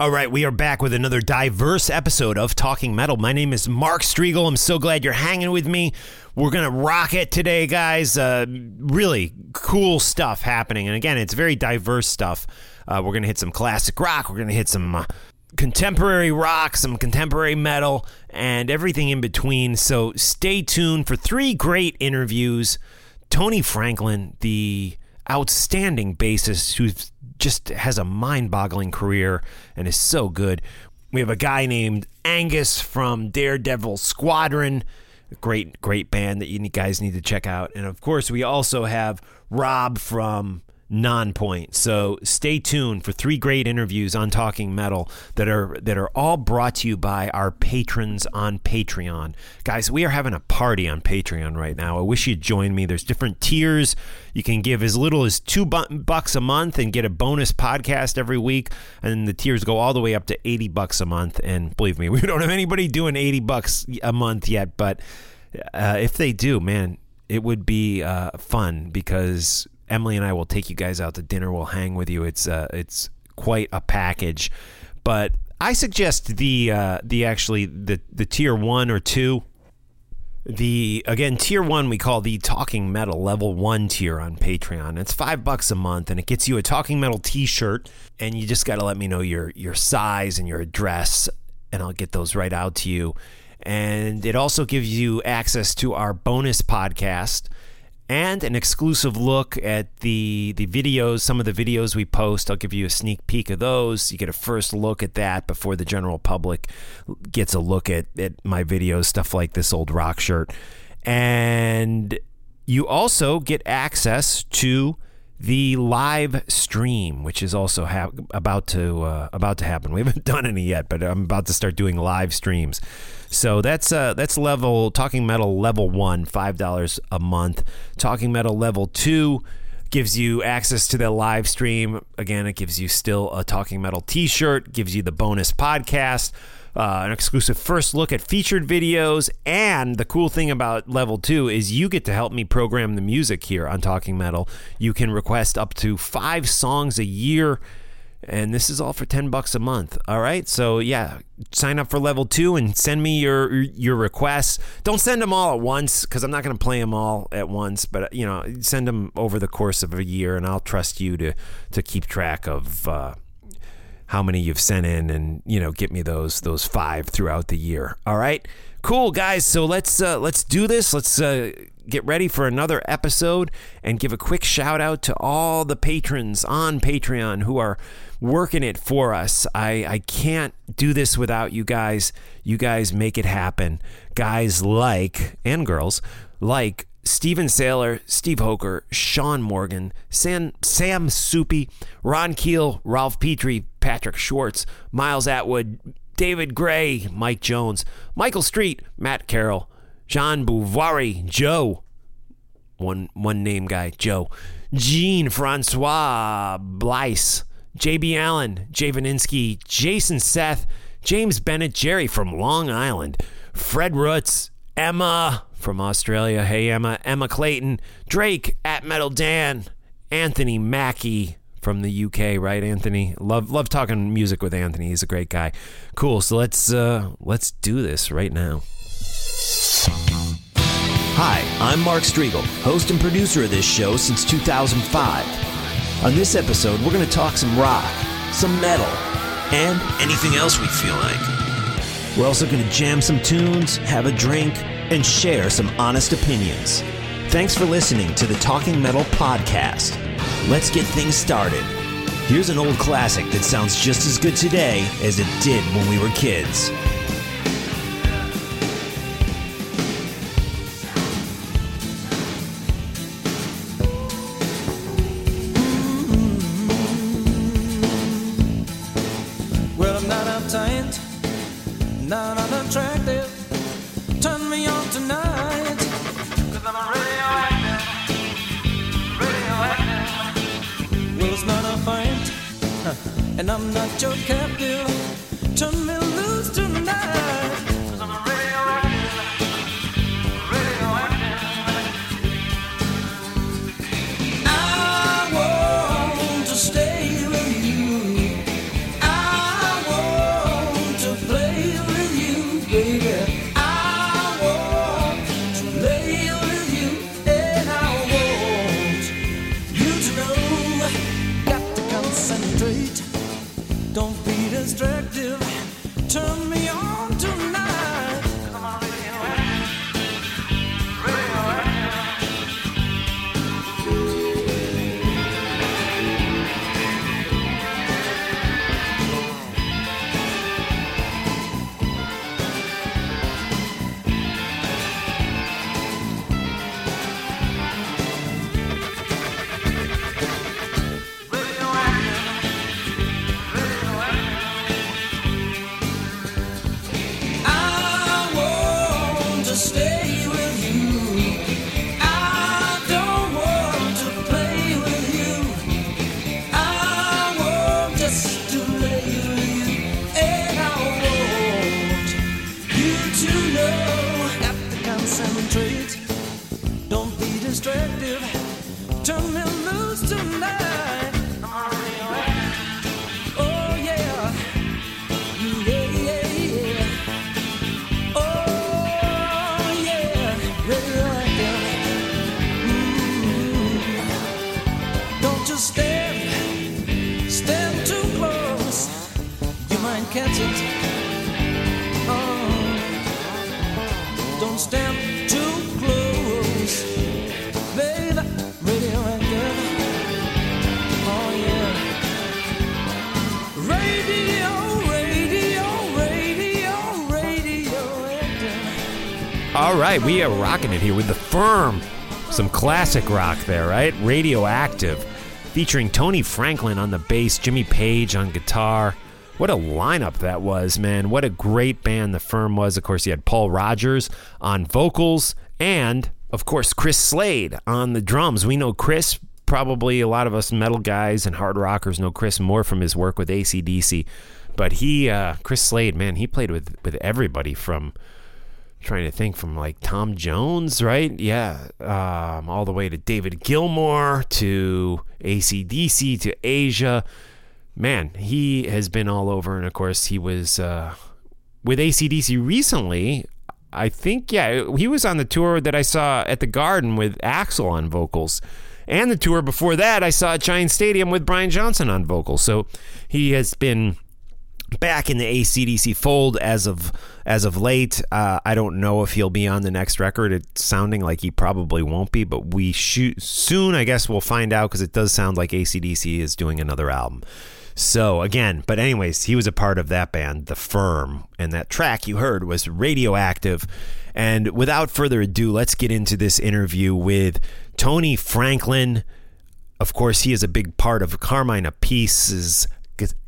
All right, we are back with another diverse episode of Talking Metal. My name is Mark Strigl. I'm so glad you're hanging with me. We're going to rock it today, guys. Uh, really cool stuff happening. And again, it's very diverse stuff. Uh, we're going to hit some classic rock, we're going to hit some uh, contemporary rock, some contemporary metal, and everything in between. So stay tuned for three great interviews. Tony Franklin, the outstanding bassist who's just has a mind-boggling career and is so good. We have a guy named Angus from Daredevil Squadron, great great band that you guys need to check out. And of course, we also have Rob from Nonpoint. So stay tuned for three great interviews on Talking Metal that are that are all brought to you by our patrons on Patreon. Guys, we are having a party on Patreon right now. I wish you'd join me. There's different tiers. You can give as little as two bucks a month and get a bonus podcast every week, and the tiers go all the way up to 80 bucks a month. And believe me, we don't have anybody doing 80 bucks a month yet, but uh, if they do, man, it would be uh, fun because Emily and I will take you guys out to dinner. We'll hang with you. It's uh, it's quite a package, but I suggest the uh, the actually the the tier one or two. The again tier one we call the Talking Metal level one tier on Patreon. It's five bucks a month, and it gets you a Talking Metal T-shirt. And you just got to let me know your your size and your address, and I'll get those right out to you. And it also gives you access to our bonus podcast and an exclusive look at the the videos some of the videos we post i'll give you a sneak peek of those you get a first look at that before the general public gets a look at, at my videos stuff like this old rock shirt and you also get access to the live stream, which is also ha- about to uh, about to happen. We haven't done any yet, but I'm about to start doing live streams. So that's uh, that's level Talking Metal level one, five dollars a month. Talking Metal level two gives you access to the live stream. Again, it gives you still a Talking Metal T-shirt, gives you the bonus podcast uh, an exclusive first look at featured videos. And the cool thing about level two is you get to help me program the music here on Talking Metal. You can request up to five songs a year. And this is all for 10 bucks a month. All right. So, yeah, sign up for level two and send me your your requests. Don't send them all at once because I'm not going to play them all at once. But, you know, send them over the course of a year and I'll trust you to, to keep track of. Uh, how many you've sent in and you know get me those those five throughout the year all right cool guys so let's uh, let's do this let's uh, get ready for another episode and give a quick shout out to all the patrons on patreon who are working it for us. I i can't do this without you guys. You guys make it happen. Guys like and girls like Steven Saylor, Steve Hoker, Sean Morgan, Sam, Sam Soupy, Ron Keel, Ralph Petrie, Patrick Schwartz, Miles Atwood, David Gray, Mike Jones, Michael Street, Matt Carroll, Jean Bouvari, Joe, one one name guy, Joe, Jean Francois Blyce, JB Allen, Jay Vaninsky, Jason Seth, James Bennett, Jerry from Long Island, Fred Roots, Emma from Australia. Hey, Emma. Emma Clayton. Drake at Metal Dan. Anthony Mackie from the UK, right, Anthony? Love love talking music with Anthony. He's a great guy. Cool. So let's uh, let's do this right now. Hi, I'm Mark Strigl, host and producer of this show since 2005. On this episode, we're going to talk some rock, some metal, and anything else we feel like. We're also going to jam some tunes, have a drink, and share some honest opinions. Thanks for listening to the Talking Metal Podcast. Let's get things started. Here's an old classic that sounds just as good today as it did when we were kids. And I'm not your captive. Turn me loose tonight. All right, we are rocking it here with the firm. Some classic rock there, right? Radioactive, featuring Tony Franklin on the bass, Jimmy Page on guitar. What a lineup that was, man. What a great band the firm was. Of course, you had Paul Rodgers on vocals and, of course, Chris Slade on the drums. We know Chris, probably a lot of us metal guys and hard rockers know Chris more from his work with ACDC. But he, uh, Chris Slade, man, he played with, with everybody from trying to think from like Tom Jones, right? Yeah, um, all the way to David Gilmour to ACDC to Asia. Man, he has been all over, and of course, he was uh, with ACDC recently. I think, yeah, he was on the tour that I saw at the Garden with Axl on vocals. And the tour before that, I saw at Giant Stadium with Brian Johnson on vocals. So he has been back in the ACDC fold as of as of late. Uh, I don't know if he'll be on the next record. It's sounding like he probably won't be, but we shoot soon. I guess we'll find out because it does sound like ACDC is doing another album. So again, but anyways, he was a part of that band, The Firm, and that track you heard was Radioactive. And without further ado, let's get into this interview with Tony Franklin. Of course, he is a big part of Carmine Appice's Gu-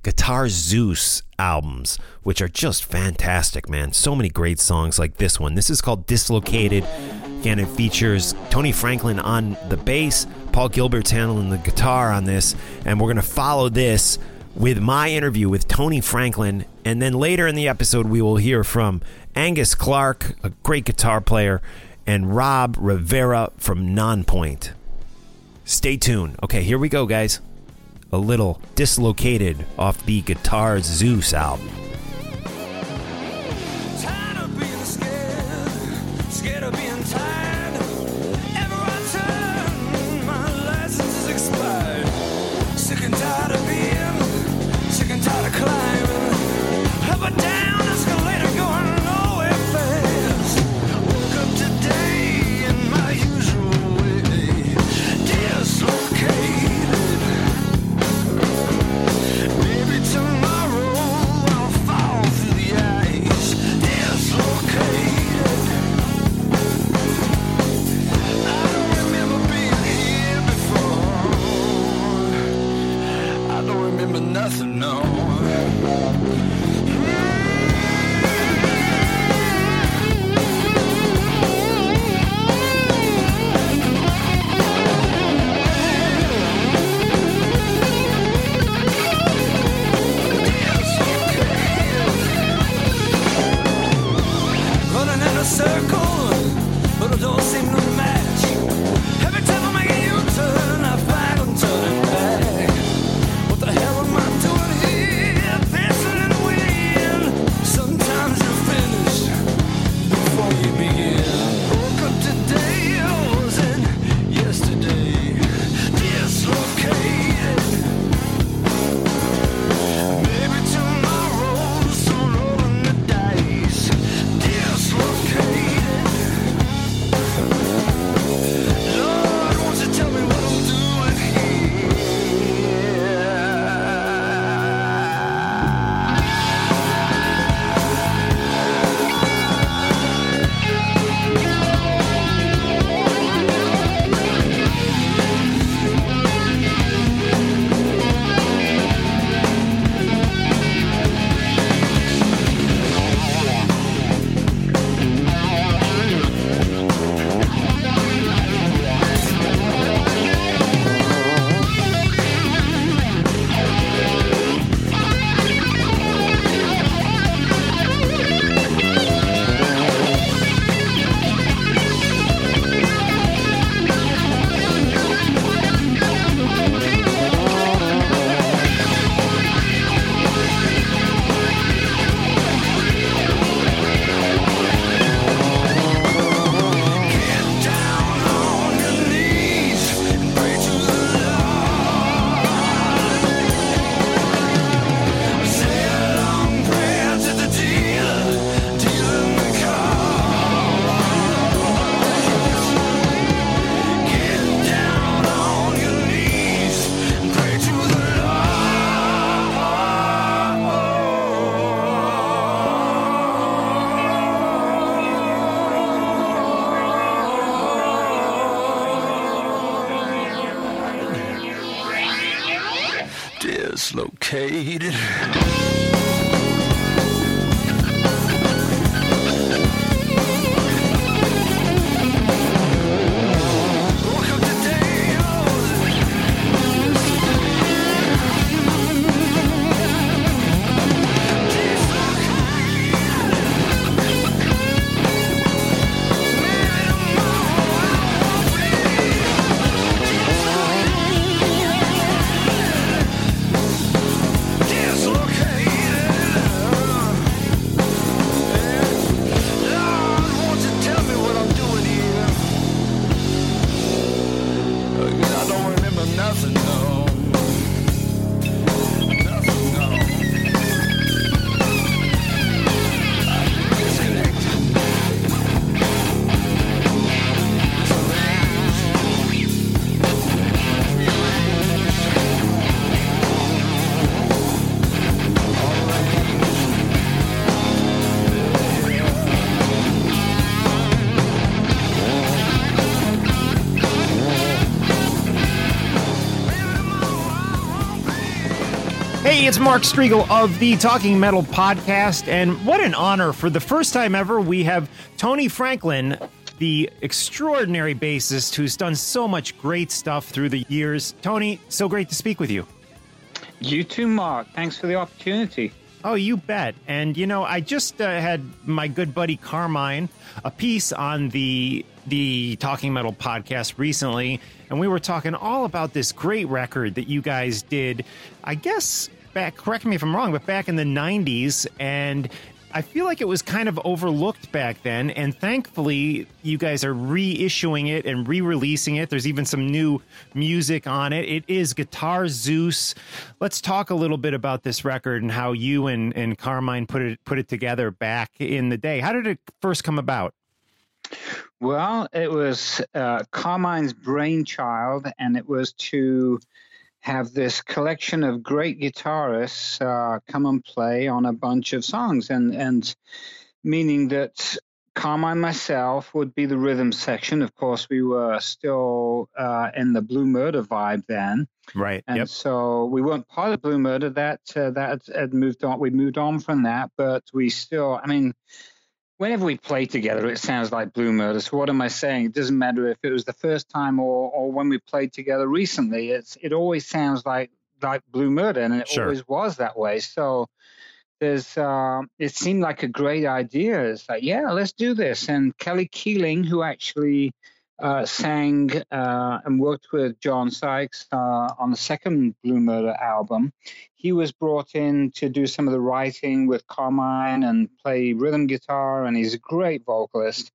Guitar Zeus albums, which are just fantastic, man. So many great songs like this one. This is called Dislocated. Again, it features Tony Franklin on the bass, Paul Gilbert's handling the guitar on this, and we're going to follow this with my interview with Tony Franklin. And then later in the episode, we will hear from Angus Clark, a great guitar player, and Rob Rivera from Nonpoint. Stay tuned. Okay, here we go, guys. A little dislocated off the Guitar Zeus album. It's Mark Strigl of the Talking Metal podcast, and what an honor for the first time ever we have Tony Franklin, the extraordinary bassist who's done so much great stuff through the years. Tony, so great to speak with you. You too, Mark. Thanks for the opportunity. Oh, you bet. And you know, I just uh, had my good buddy Carmine Appice on the the Talking Metal podcast recently, and we were talking all about this great record that you guys did. I guess back. Correct me if I'm wrong, but back in the '90s, and I feel like it was kind of overlooked back then, and thankfully, you guys are reissuing it and re-releasing it. There's even some new music on it. It is Guitar Zeus. Let's talk a little bit about this record and how you and, and Carmine put it put it together back in the day. How did it first come about? Well, it was uh, Carmine's brainchild, and it was to have this collection of great guitarists uh, come and play on a bunch of songs, and and meaning that Carmine myself would be the rhythm section. Of course, we were still uh, in the Blue Murder vibe then, Right. and yep. so we weren't part of Blue Murder. That uh, that had moved on. We moved on from that, but we still. I mean, whenever we play together, it sounds like Blue Murder. So what am I saying? It doesn't matter if it was the first time or or when we played together recently. It's it always sounds like like Blue Murder, and it Sure. always was that way. So there's uh, it seemed like a great idea. It's like yeah, let's do this. And Kelly Keeling, who actually sang uh, and worked with John Sykes uh, on the second Blue Murder album. He was brought in to do some of the writing with Carmine and play rhythm guitar, and he's a great vocalist.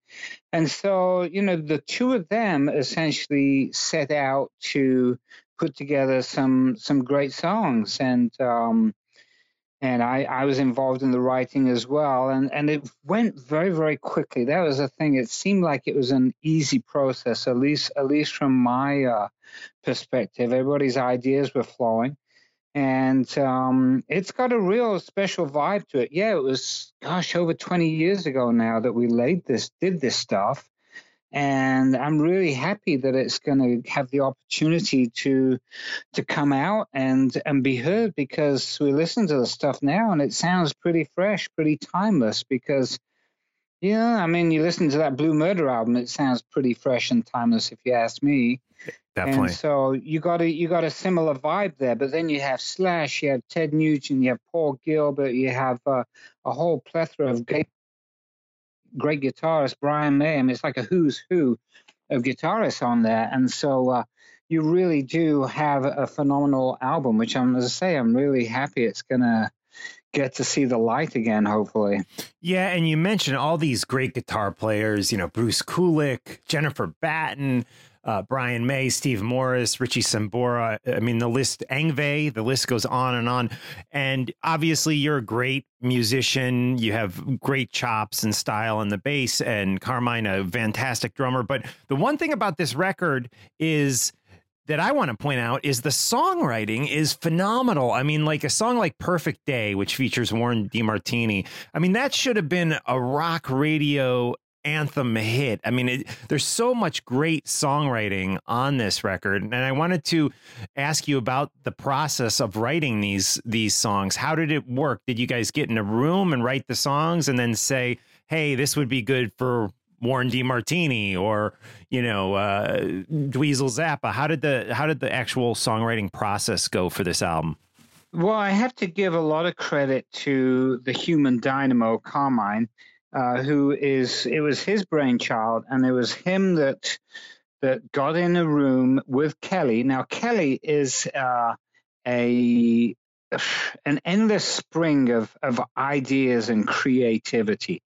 And so, you know, the two of them essentially set out to put together some some great songs, and um, and I, I was involved in the writing as well and, and it went very very quickly. That was the thing. It seemed like it was an easy process at least at least from my uh, perspective. Everybody's ideas were flowing and um, it's got a real special vibe to it. Yeah it was gosh over 20 years ago now that we laid this did this stuff and I'm really happy that it's going to have the opportunity to to come out and and be heard because we listen to the stuff now and it sounds pretty fresh, pretty timeless. Because yeah, I mean, you listen to that Blue Murder album, it sounds pretty fresh and timeless, if you ask me. Definitely. And so you got a you got a similar vibe there. But then you have Slash, you have Ted Nugent, you have Paul Gilbert, you have uh, a whole plethora of great great guitarist Brian May. It's like a who's who of guitarists on there, and so uh, you really do have a phenomenal album. Which I'm, as I say, I'm really happy it's gonna get to see the light again. Hopefully, Yeah, and you mentioned all these great guitar players, you know, Bruce Kulick, Jennifer Batten, uh, Brian May, Steve Morse, Richie Sambora. I mean, the list, Yngwie, the list goes on and on. And obviously, you're a great musician. You have great chops and style on the bass, and Carmine, a fantastic drummer. But the one thing about this record is that I want to point out is the songwriting is phenomenal. I mean, like a song like Perfect Day, which features Warren DeMartini. I mean, that should have been a rock radio anthem hit. I mean, it, there's so much great songwriting on this record, and I wanted to ask you about the process of writing these these songs. How did it work? Did you guys get in a room and write the songs, and then say, "Hey, this would be good for Warren DeMartini or you know uh, Dweezil Zappa"? How did the how did the actual songwriting process go for this album? Well, I have to give a lot of credit to the human dynamo, Carmine, uh, who is it was his brainchild, and it was him that that got in a room with Kelly. Now, Kelly is uh, a an endless spring of of ideas and creativity,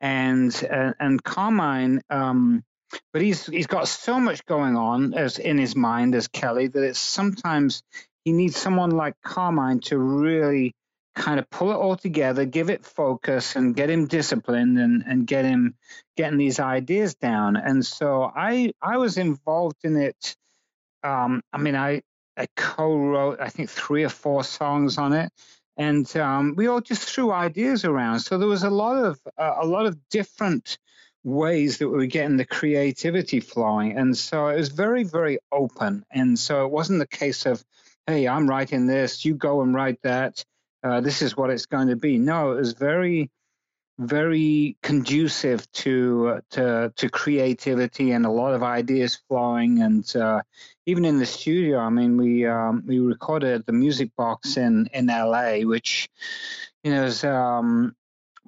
and uh, and Carmine. Um, but he's he's got so much going on as in his mind as Kelly that it's sometimes he needs someone like Carmine to really kind of pull it all together, give it focus, and get him disciplined and, and get him getting these ideas down. And so I I was involved in it. Um, I mean, I I co-wrote I think three or four songs on it, and um, we all just threw ideas around. So there was a lot of uh, a lot of different ways that we were getting the creativity flowing, and so it was very very open. And so it wasn't the case of hey, I'm writing this, you go and write that. Uh, this is what it's going to be. No, it was very, very conducive to uh, to to creativity and a lot of ideas flowing. And uh, even in the studio, I mean, we um, we recorded the Music Box in in LA, which you know is um,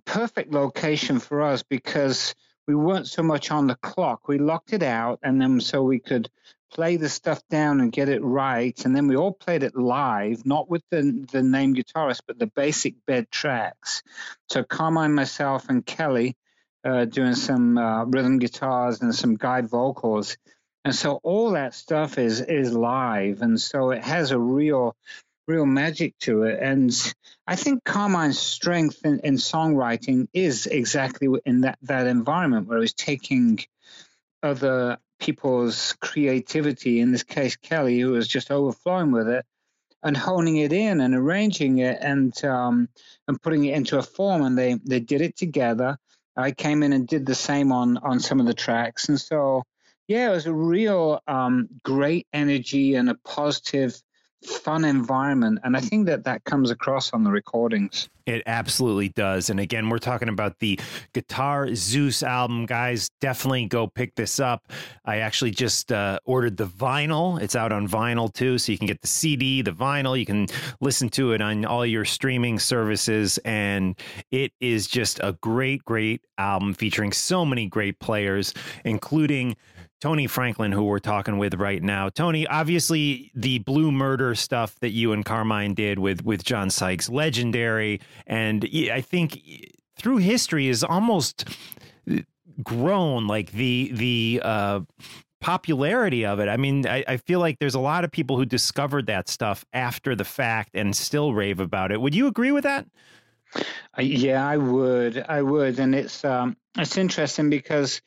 perfect location for us because we weren't so much on the clock. We locked it out, and then so we could play the stuff down and get it right. And then we all played it live, not with the, the name guitarist, but the basic bed tracks. So Carmine, myself, and Kelly uh, doing some uh, rhythm guitars and some guide vocals. And so all that stuff is is live, and so it has a real, real magic to it. And I think Carmine's strength in, in songwriting is exactly in that that environment where he's taking other people's creativity, in this case, Kelly, who was just overflowing with it, and honing it in and arranging it and um, and putting it into a form. And they, they did it together. I came in and did the same on, on some of the tracks. And so, yeah, it was a real um, great energy and a positive fun environment. And i think that that comes across on the recordings. It absolutely does. And again we're talking about the guitar zeus album. Guys definitely go pick this up. I actually just uh, ordered the vinyl. It's out on vinyl too so you can get the cd the vinyl. You can listen to it on all your streaming services. And it is just a great great album featuring so many great players including Tony Franklin, who we're talking with right now. Tony, obviously the Blue Murder stuff that you and Carmine did with with John Sykes, legendary, and I think through history is almost grown like the the uh, popularity of it. I mean, I, I, feel like there's a lot of people who discovered that stuff after the fact and still rave about it. Would you agree with that? Yeah, I would. I would, and it's um, it's interesting because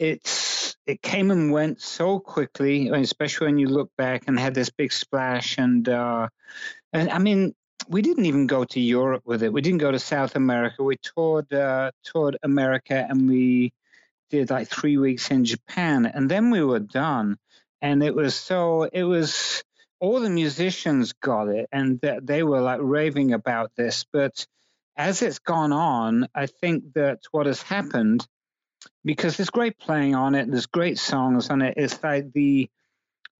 it's it came and went so quickly, especially when you look back and had this big splash. And uh, and I mean, we didn't even go to Europe with it. We didn't go to South America. We toured uh, toured America, and we did like three weeks in Japan, and then we were done. And it was so it was all the musicians got it, and they were like raving about this. But as it's gone on, I think that what has happened because there's great playing on it, there's great songs on it. It's like the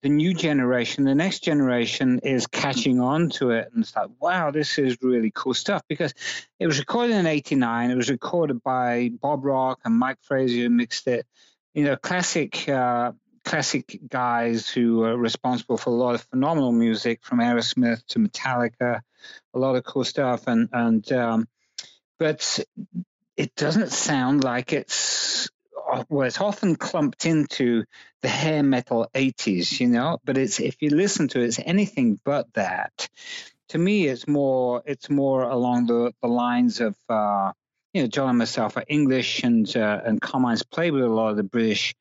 the new generation, the next generation is catching on to it and it's like, wow, this is really cool stuff. Because it was recorded in '89. It was recorded by Bob Rock and Mike Fraser mixed it. You know, classic. Uh, classic guys who are responsible for a lot of phenomenal music from Aerosmith to Metallica, a lot of cool stuff. And and um, but it doesn't sound like it's well, it's often clumped into the hair metal 80s, you know, but it's if you listen to it, it's anything but that. To me, it's more it's more along the, the lines of uh, you know, John and myself are English, and uh, and Carmine's played with a lot of the British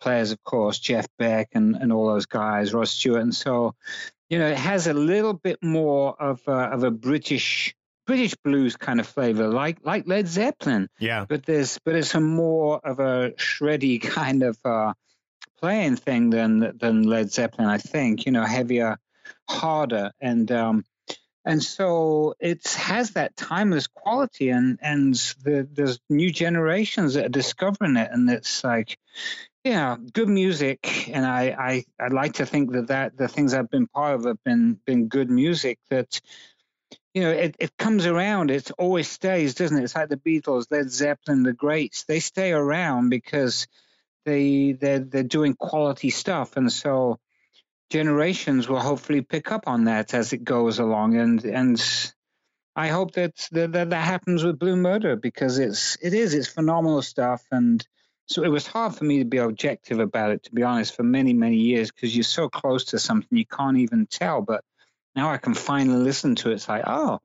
players, of course, Jeff Beck and, and all those guys, Rod Stewart, and so you know, it has a little bit more of a, of a British British blues kind of flavor, like like Led Zeppelin. Yeah. But there's but it's a more of a shreddy kind of uh, playing thing than than Led Zeppelin. I think you know heavier, harder, and um, and so it has that timeless quality, and and the, there's new generations that are discovering it, and it's like. Yeah, good music, and I, I I like to think that that the things I've been part of have been been good music that you know, it, it comes around. It always stays, doesn't it? It's like the Beatles, Led Zeppelin, the greats. They stay around because they they're they're doing quality stuff, and so generations will hopefully pick up on that as it goes along. And and I hope that that, that, that happens with Blue Murder because it's it is it's phenomenal stuff. And so it was hard for me to be objective about it, to be honest, for many many years because you're so close to something you can't even tell, but now I can finally listen to it. It's like, oh,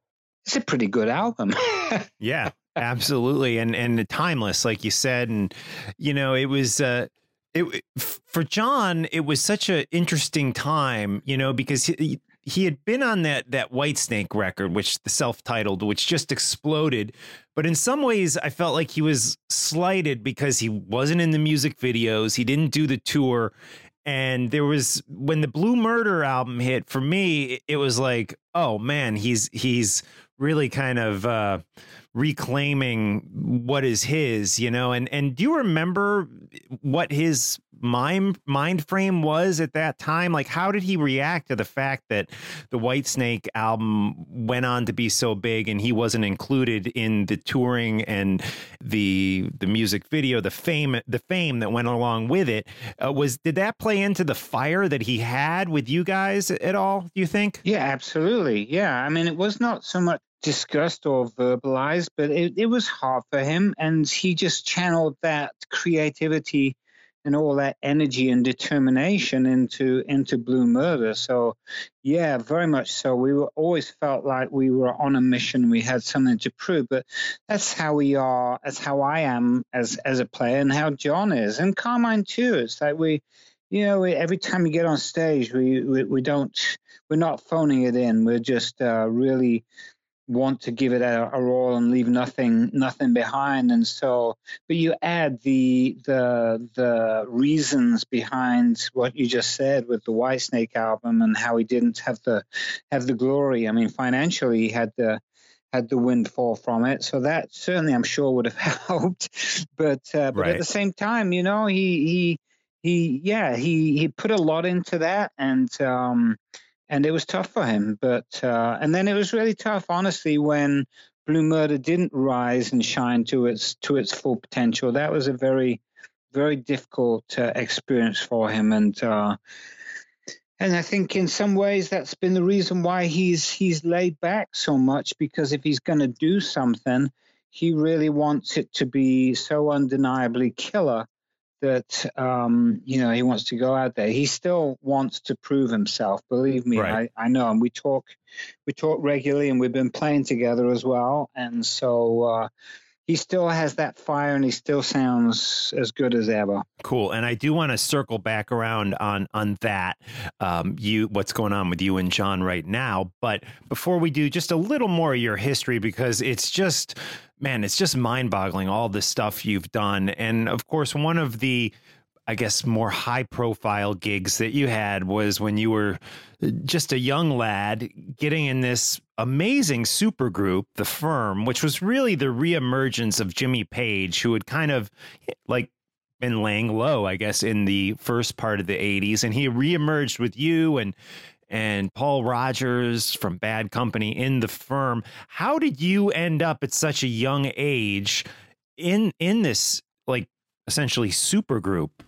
it's a pretty good album. yeah, absolutely, and and timeless, like you said, and you know, it was. Uh, it for John, it was such an interesting time, you know, because he, he had been on that that Whitesnake record, which the self-titled, which just exploded. But in some ways, I felt like he was slighted because he wasn't in the music videos, he didn't do the tour, and there was when the blue murder album hit for me it was like oh man he's he's really kind of uh reclaiming what is his you know? And and do you remember what his mind mind frame was at that time? Like how did he react to the fact that the Whitesnake album went on to be so big and he wasn't included in the touring and the the music video the fame the fame that went along with it? Uh, was did that play into the fire that he had with you guys at all do you think? Yeah absolutely. Yeah. I mean it was not so much discussed or verbalized, but it, it was hard for him. And he just channeled that creativity and all that energy and determination into into Blue Murder. So yeah, very much so. We were always felt like we were on a mission. We had something to prove. But that's how we are. That's how I am as as a player, and how John is, and Carmine too. It's like we, you know, we, every time we get on stage, we, we we don't we're not phoning it in. We're just uh, really want to give it a, a all and leave nothing nothing behind. And so but you add the the the reasons behind what you just said with the Whitesnake album and how he didn't have the have the glory. I mean financially he had the had the windfall from it. So that certainly i'm sure would have helped. But uh, but Right. at the same time you know he he he yeah he he put a lot into that. And um and it was tough for him. But uh, and then it was really tough, honestly, when Blue Murder didn't rise and shine to its to its full potential. That was a very very difficult uh, experience for him, and uh, and I think in some ways that's been the reason why he's he's laid back so much because if he's going to do something, he really wants it to be so undeniably killer that um, you know he wants to go out there. He still wants to prove himself. Believe me, Right. I, I know. And we talk, we talk regularly, and we've been playing together as well. And so uh, he still has that fire, and he still sounds as good as ever. Cool. And I do want to circle back around on on that. Um, you what's going on with you and John right now. But before we do, just a little more of your history because it's just man, it's just mind boggling all the stuff you've done. And of course, one of the I guess more high profile gigs that you had was when you were just a young lad getting in this amazing supergroup, The Firm, which was really the reemergence of Jimmy Page, who had kind of like been laying low, I guess, in the first part of the 80s. And he reemerged with you and and Paul Rodgers from Bad Company in the firm. How did you end up at such a young age in in this like essentially super group?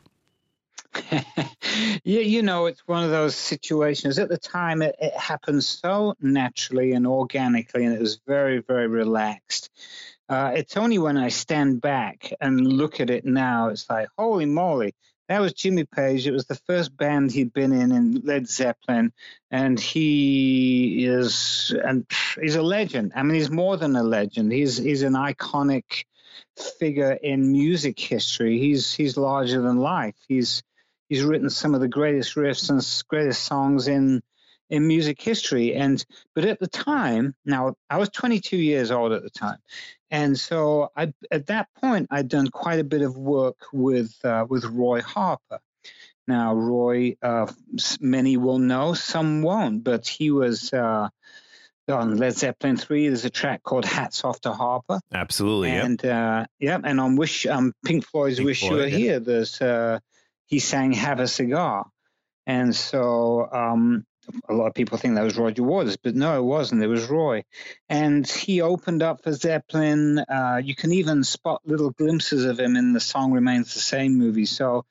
yeah, you know, it's one of those situations. At the time, it, it happened so naturally and organically, and it was very, very relaxed. Uh, it's only when I stand back and look at it now, it's like, holy moly, that was Jimmy Page. It was the first band he'd been in in Led Zeppelin, and he is and he's a legend. I mean, he's more than a legend. He's he's an iconic figure in music history. He's he's larger than life. He's he's written some of the greatest riffs and greatest songs in in music history. And but at the time, now I was 22 years old at the time, and so I, at that point I'd done quite a bit of work with uh, with Roy Harper. Now Roy, uh, many will know, some won't, but he was. Uh, on Led Zeppelin three. There's a track called "Hats Off to Harper." Absolutely, and uh, yeah, and on Wish, um, Pink Floyd's Pink "Wish Floyd, You Were yeah. Here," there's uh, he sang "Have a Cigar," and so um, a lot of people think that was Roger Waters, but no, it wasn't. It was Roy, and he opened up for Zeppelin. Uh, you can even spot little glimpses of him in the "Song Remains the Same" movie. So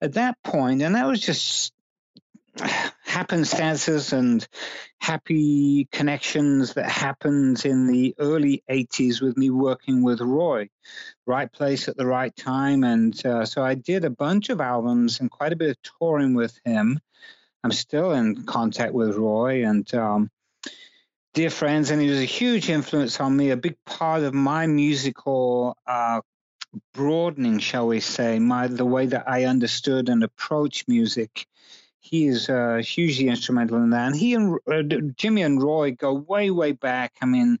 at that point, and that was just happenstances and happy connections that happened in the early 80s with me working with Roy. Right place at the right time. And uh, so I did a bunch of albums and quite a bit of touring with him. I'm still in contact with Roy and um, dear friends, and he was a huge influence on me, a big part of my musical uh, broadening, shall we say, my the way that I understood and approached music he is uh, hugely instrumental in that. And he and uh, Jimmy and Roy go way, way back. I mean,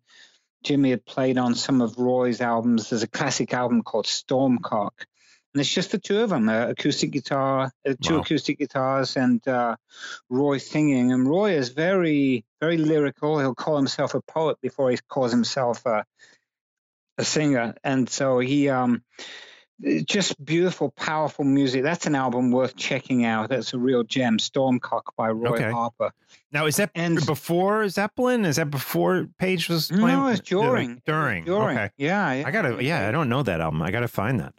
Jimmy had played on some of Roy's albums. There's a classic album called Stormcock, and it's just the two of them, uh, acoustic guitar, uh, two wow. acoustic guitars, and uh, Roy singing. And Roy is very, very lyrical. He'll call himself a poet before he calls himself a, a singer. And so he, um, just beautiful, powerful music. That's an album worth checking out. That's a real gem. Stormcock by Roy okay. Harper. Now, is that and, before Zeppelin? Is that before Page was playing? No, it's during. During. During. Okay. Yeah. I gotta. Yeah, I don't know that album. I gotta find that.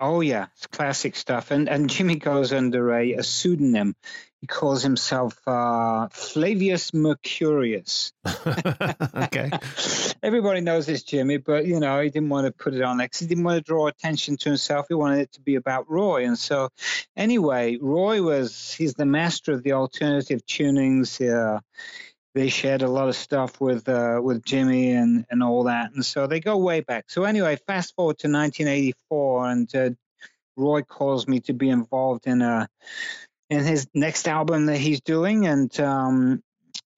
Oh yeah, it's classic stuff. And and Jimmy goes under a, a pseudonym. He calls himself uh, Flavius Mercurius. okay. Everybody knows this Jimmy, but you know he didn't want to put it on because he didn't want to draw attention to himself. He wanted it to be about Roy. And so, anyway, Roy was he's the master of the alternative tunings. Uh, they shared a lot of stuff with uh, with Jimmy and and all that, and so they go way back. So anyway, fast forward to 1984, and uh, Roy calls me to be involved in a in his next album that he's doing, and um,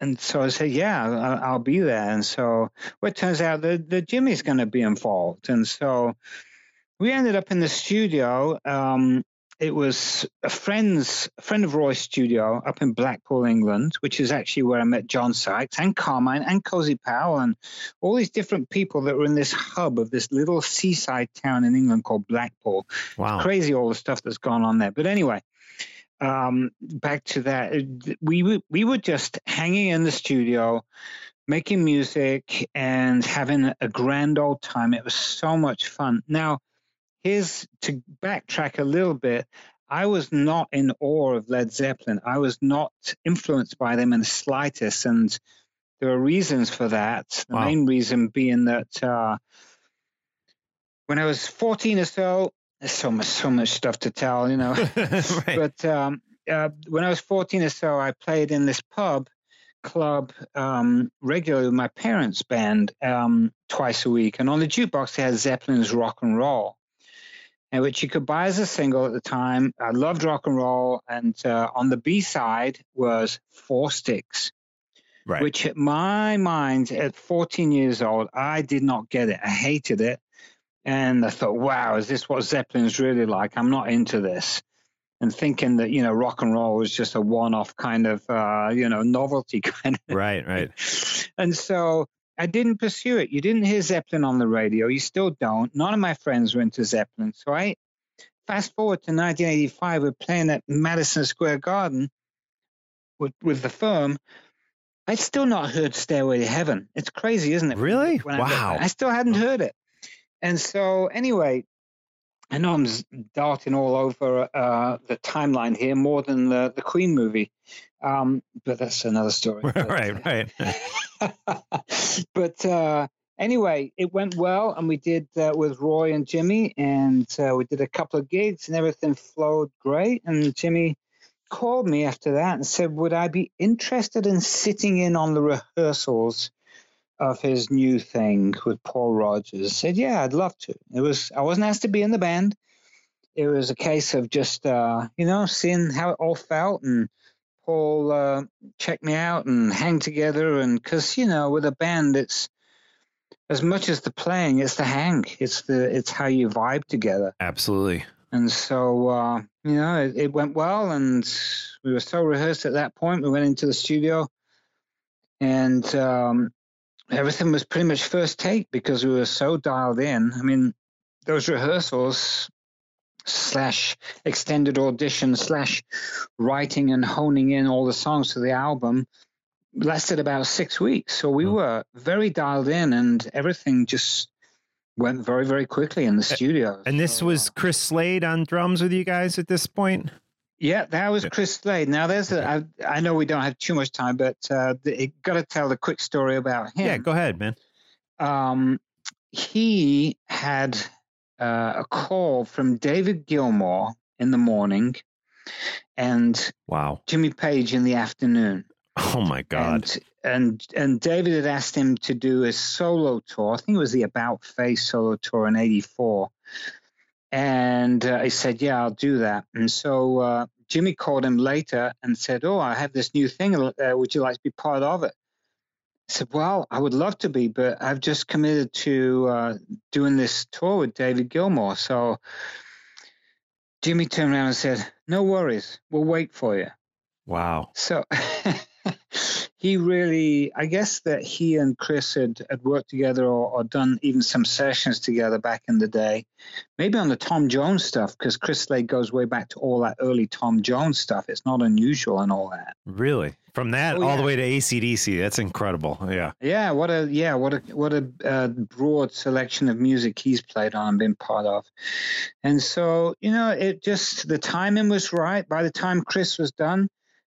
and so I said, yeah, I'll, I'll be there. And so well, it turns out that, that Jimmy's going to be involved, and so we ended up in the studio. Um, it was a friend's a friend of Roy's studio up in Blackpool, England, which is actually where I met John Sykes and Carmine and Cozy Powell and all these different people that were in this hub of this little seaside town in England called Blackpool. Wow, it's crazy all the stuff that's gone on there. But anyway, um, back to that, we were, we were just hanging in the studio making music and having a grand old time. It was so much fun. Now, here's to backtrack a little bit. I was not in awe of Led Zeppelin. I was not influenced by them in the slightest. And there are reasons for that. The wow. main reason being that uh, when I was 14 or so, there's so much, so much stuff to tell, you know. right. But um, uh, when I was 14 or so, I played in this pub club um, regularly with my parents' band um, twice a week. And on the jukebox, they had Zeppelin's Rock and Roll and which you could buy as a single at the time. I loved rock and roll, and uh, on the B side was Four Sticks, right. which at my mind, at 14 years old, I did not get it. I hated it, and I thought, "Wow, is this what Zeppelin's really like?" I'm not into this. And thinking that you know rock and roll was just a one-off kind of uh, you know novelty kind of right, right. And so I didn't pursue it. You didn't hear Zeppelin on the radio. You still don't. None of my friends were into Zeppelin. So I fast forward to 1985. We're playing at Madison Square Garden with with the firm. I'd still not heard Stairway to Heaven. It's crazy, isn't it? Really? wow. I, I still hadn't heard it. And so, anyway, I know I'm darting all over uh, the timeline here more than the, the Queen movie, um, but that's another story. right, right. but uh, anyway, it went well, and we did uh, with Roy and Jimmy, and uh, we did a couple of gigs, and everything flowed great. And Jimmy called me after that and said, "Would I be interested in sitting in on the rehearsals?" of his new thing with Paul Rodgers. Said, "Yeah, I'd love to." It was I wasn't asked to be in the band. It was a case of just uh, you know seeing how it all felt, and Paul uh, check me out and hang together. And because you know, with a band, it's as much as the playing, it's the hang. It's the it's how you vibe together. Absolutely. And so uh, you know, it, it went well, and we were so rehearsed at that point. We went into the studio, and um, everything was pretty much first take because we were so dialed in. I mean, those rehearsals slash extended audition slash writing and honing in all the songs to the album lasted about six weeks. So we Oh. were very dialed in, and everything just went very, very quickly in the studio. And this So, was uh, Chris Slade on drums with you guys at this point. yeah, that was Chris Slade. Now, there's a, I, I know we don't have too much time, but uh, got to tell the quick story about him. Yeah, go ahead, man. um, he had uh, a call from David Gilmour in the morning and Wow. Jimmy Page in the afternoon. Oh my God. And, and and David had asked him to do a solo tour. I think it was the About Face solo tour in '84. And uh, he said, "Yeah, I'll do that." And so uh, Jimmy called him later and said, "Oh, I have this new thing. Uh, would you like to be part of it?" I said, "Well, I would love to be, but I've just committed to uh, doing this tour with David Gilmour." So Jimmy turned around and said, "No worries, we'll wait for you." Wow. So he really, I guess that he and Chris had, had worked together or, or done even some sessions together back in the day, maybe on the Tom Jones stuff, because Chris Slade goes way back to all that early Tom Jones stuff. It's not unusual and all that. Really? From that Oh, all the way to ACDC. That's incredible. Yeah. Yeah, what a yeah, what a what a uh, broad selection of music he's played on and been part of, and so you know it just the timing was right. By the time Chris was done,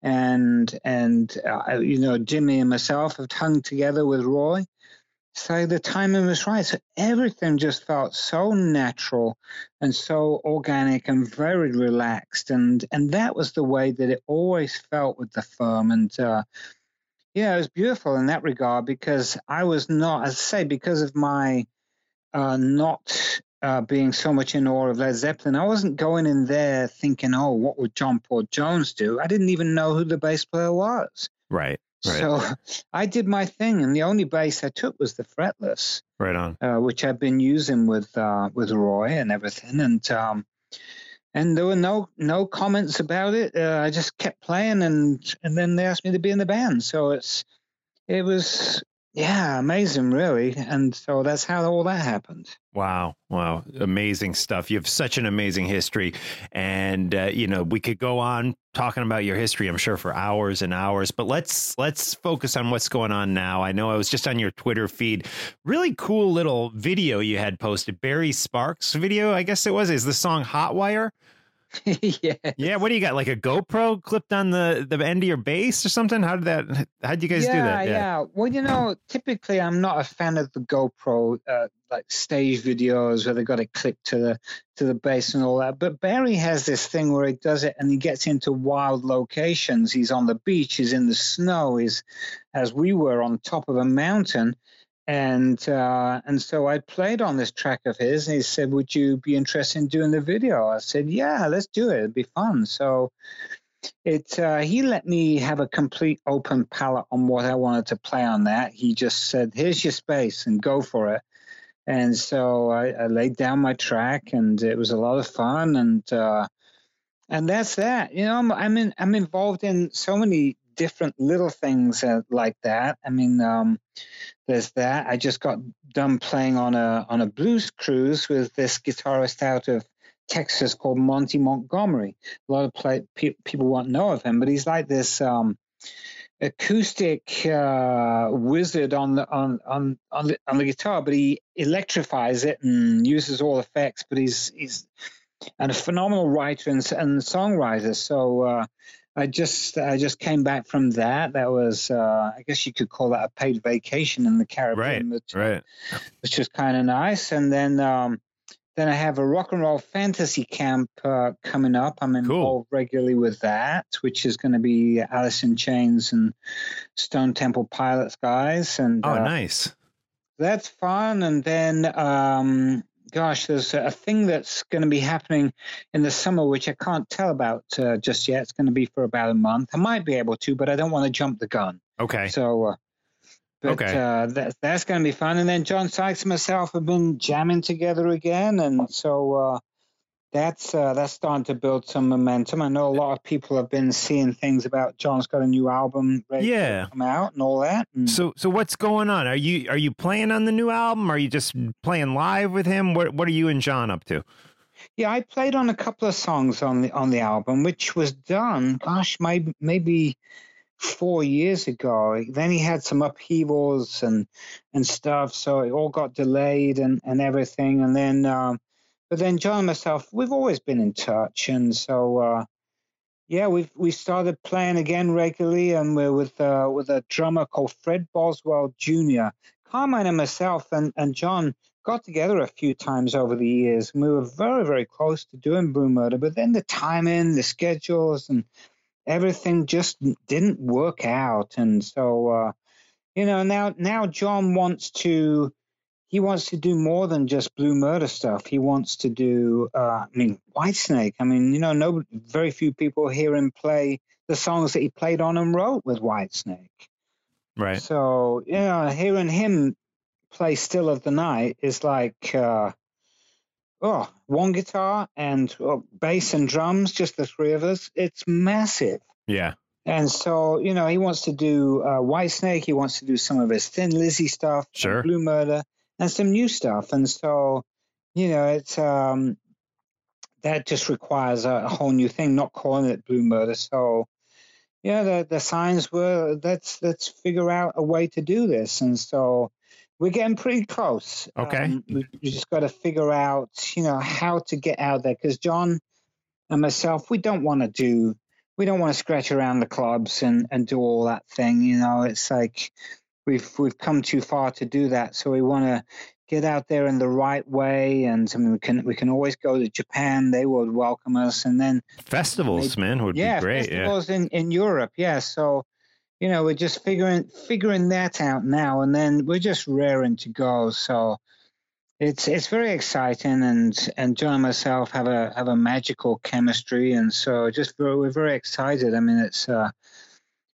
and and uh, you know Jimmy and myself have hung together with Roy, so the timing was right. So everything just felt so natural and so organic and very relaxed, and and that was the way that it always felt with the firm, and. Uh, yeah, it was beautiful in that regard because I was not, as I say, because of my uh, not uh, being so much in awe of Led Zeppelin, I wasn't going in there thinking, oh, what would John Paul Jones do? I didn't even know who the bass player was. Right. Right. So I did my thing, and the only bass I took was the fretless, right on. uh, which I've been using with uh, with Roy and everything, and um, and there were no no comments about it. Uh, I just kept playing, and and then they asked me to be in the band. So it's it was yeah amazing, really, and so that's how all that happened. Wow. Wow. Amazing stuff. You have such an amazing history. And, uh, you know, we could go on talking about your history, I'm sure, for hours and hours, but let's, let's focus on what's going on now. I know I was just on your Twitter feed. Really cool little video you had posted. Barry Sparks video, I guess it was. Is the song Hotwire? yeah. Yeah. What do you got? Like a GoPro clipped on the, the end of your bass or something? How did that, how'd you guys yeah, do that? Yeah. yeah. Well, you know, typically I'm not a fan of the GoPro uh, like stage videos where they got it clipped to the to the bass and all that. But Barry has this thing where he does it and he gets into wild locations. He's on the beach, he's in the snow, he's as we were on top of a mountain. And uh, and so I played on this track of his, and he said, "Would you be interested in doing the video?" I said, "Yeah, let's do it. It'd be fun." So it uh, he let me have a complete open palette on what I wanted to play on that. He just said, "Here's your space and go for it." And so I, I laid down my track, and it was a lot of fun. And uh, and that's that. You know, I'm I'm, in, I'm involved in so many different little things uh, like that. I mean, um, there's that. I just got done playing on a on a blues cruise with this guitarist out of Texas called Monte Montgomery. A lot of play, pe- people won't know of him, but he's like this um, acoustic uh, wizard on the on on on the, on the guitar, but he electrifies it and uses all effects. But he's he's and a phenomenal writer and, and songwriter. So uh, I just I just came back from that. That was uh, I guess you could call that a paid vacation in the Caribbean, which, Right. which was kind of nice. And then um, then I have a rock and roll fantasy camp uh, coming up. I'm involved regularly with that, which is going to be Alice in Chains and Stone Temple Pilots guys. And Oh, uh, nice. that's fun. And then um, gosh, there's a thing that's going to be happening in the summer, which I can't tell about uh, just yet. It's going to be for about a month. I might be able to, but I don't want to jump the gun. Okay. So, uh, but Okay. uh, that, that's going to be fun. And then John Sykes and myself have been jamming together again, and so uh, that's uh, that's starting to build some momentum. I know a lot of people have been seeing things about John's got a new album ready Yeah. to come out and all that. And So so what's going on? Are you are you playing on the new album? Are you just playing live with him? What what are you and John up to? Yeah, I played on a couple of songs on the on the album, which was done, gosh, maybe maybe four years ago. Then he had some upheavals and and stuff, so it all got delayed and and everything. And then, um, but then John and myself, we've always been in touch, and so uh, yeah, we've we started playing again regularly, and we're with uh, with a drummer called Fred Boswell Jr. Carmine and myself and and John got together a few times over the years, and we were very, very close to doing Blue Murder. But then the timing, the schedules, and everything just didn't work out. And so, uh, you know, now now John wants to he wants to do more than just Blue Murder stuff. He wants to do, uh, I mean, Whitesnake. I mean, you know, no, very few people hear him play the songs that he played on and wrote with Whitesnake. Right. So, you know, hearing him play Still of the Night is like, uh, oh, one guitar and oh, bass and drums, just the three of us. It's massive. Yeah. And so, you know, he wants to do uh, Whitesnake. He wants to do some of his Thin Lizzy stuff, Sure. Blue Murder, and some new stuff. And so, you know, it's um, that just requires a, a whole new thing. Not calling it Blue Murder. So, yeah, the the signs were let's let's figure out a way to do this. And so, we're getting pretty close. Okay. Um, we, we just got to figure out, you know, how to get out there because John and myself, we don't want to do we don't want to scratch around the clubs and, and do all that thing. You know, it's like we've we've come too far to do that. So we want to get out there in the right way. And I mean, we can we can always go to Japan; they would welcome us. And then Festivals, man, would yeah, be great. Yeah. festivals in in Europe. Yeah, so you know we're just figuring figuring that out now, and then we're just raring to go. So. It's it's very exciting, and and John and myself have a have a magical chemistry, and so just very, we're very excited. I mean, it's uh,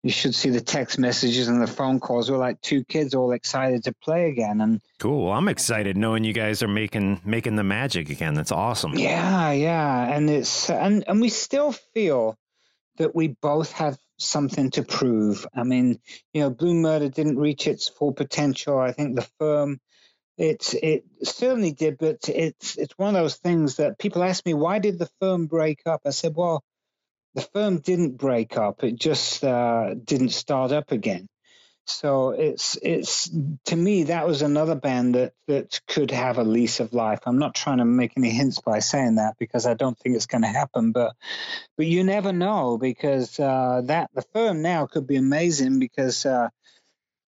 you should see the text messages and the phone calls. We're like two kids all excited to play again, and Cool. Well, I'm excited knowing you guys are making making the magic again. That's awesome. yeah, yeah, and it's and and we still feel that we both have something to prove. I mean, you know, Blue Murder didn't reach its full potential. I think the firm It's it certainly did, but it's it's one of those things that people ask me why did the firm break up. I said, well, the firm didn't break up; it just uh, didn't start up again. So it's it's to me that was another band that that could have a lease of life. I'm not trying to make any hints by saying that because I don't think it's going to happen, but but you never know because uh, that the firm now could be amazing because uh,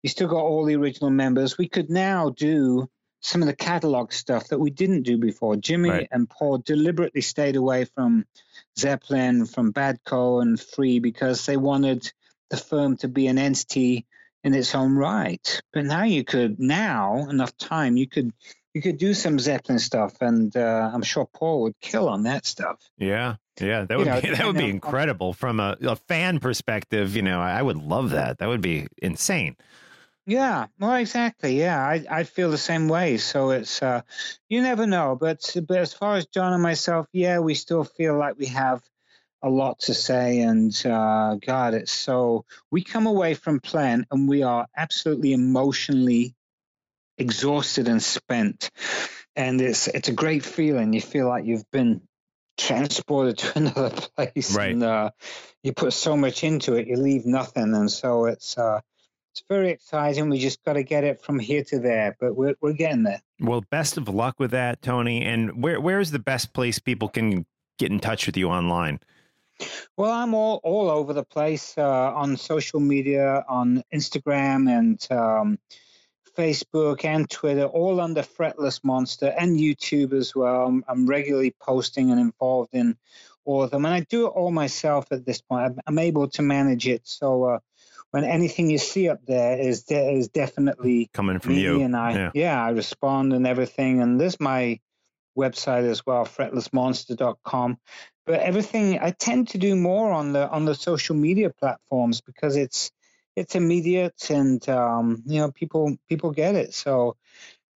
you still got all the original members. We could now do some of the catalog stuff that we didn't do before. Jimmy Right. and Paul deliberately stayed away from Zeppelin, from Badco and Free because they wanted the firm to be an entity in its own right. But now you could now enough time you could you could do some Zeppelin stuff, and uh, I'm sure Paul would kill on that stuff. Yeah, yeah, that You would know, be that would be incredible from a, a fan perspective. You know, I would love that. That would be insane. Yeah, well, exactly. Yeah, I, I feel the same way. So it's uh, you never know, but but as far as John and myself, yeah, we still feel like we have a lot to say, and uh, God, it's so we come away from playing and we are absolutely emotionally exhausted and spent, and it's it's a great feeling. You feel like you've been transported to another place, Right. and uh, you put so much into it, you leave nothing, and so it's. Uh, it's very exciting. We just got to get it from here to there, but we're we're getting there. Well, best of luck with that, Tony. And where where is the best place people can get in touch with you online? Well, I'm all all over the place uh, on social media, on Instagram and um, Facebook and Twitter, all under Fretless Monster and YouTube as well. I'm, I'm regularly posting and involved in all of them, and I do it all myself at this point. I'm, I'm able to manage it, so. Uh, when anything you see up there is de- is definitely Coming from me you. and I Yeah. yeah. I respond and everything and this my website as well, fretlessmonster.com. But everything I tend to do more on the on the social media platforms because it's it's immediate and um, you know people people get it. So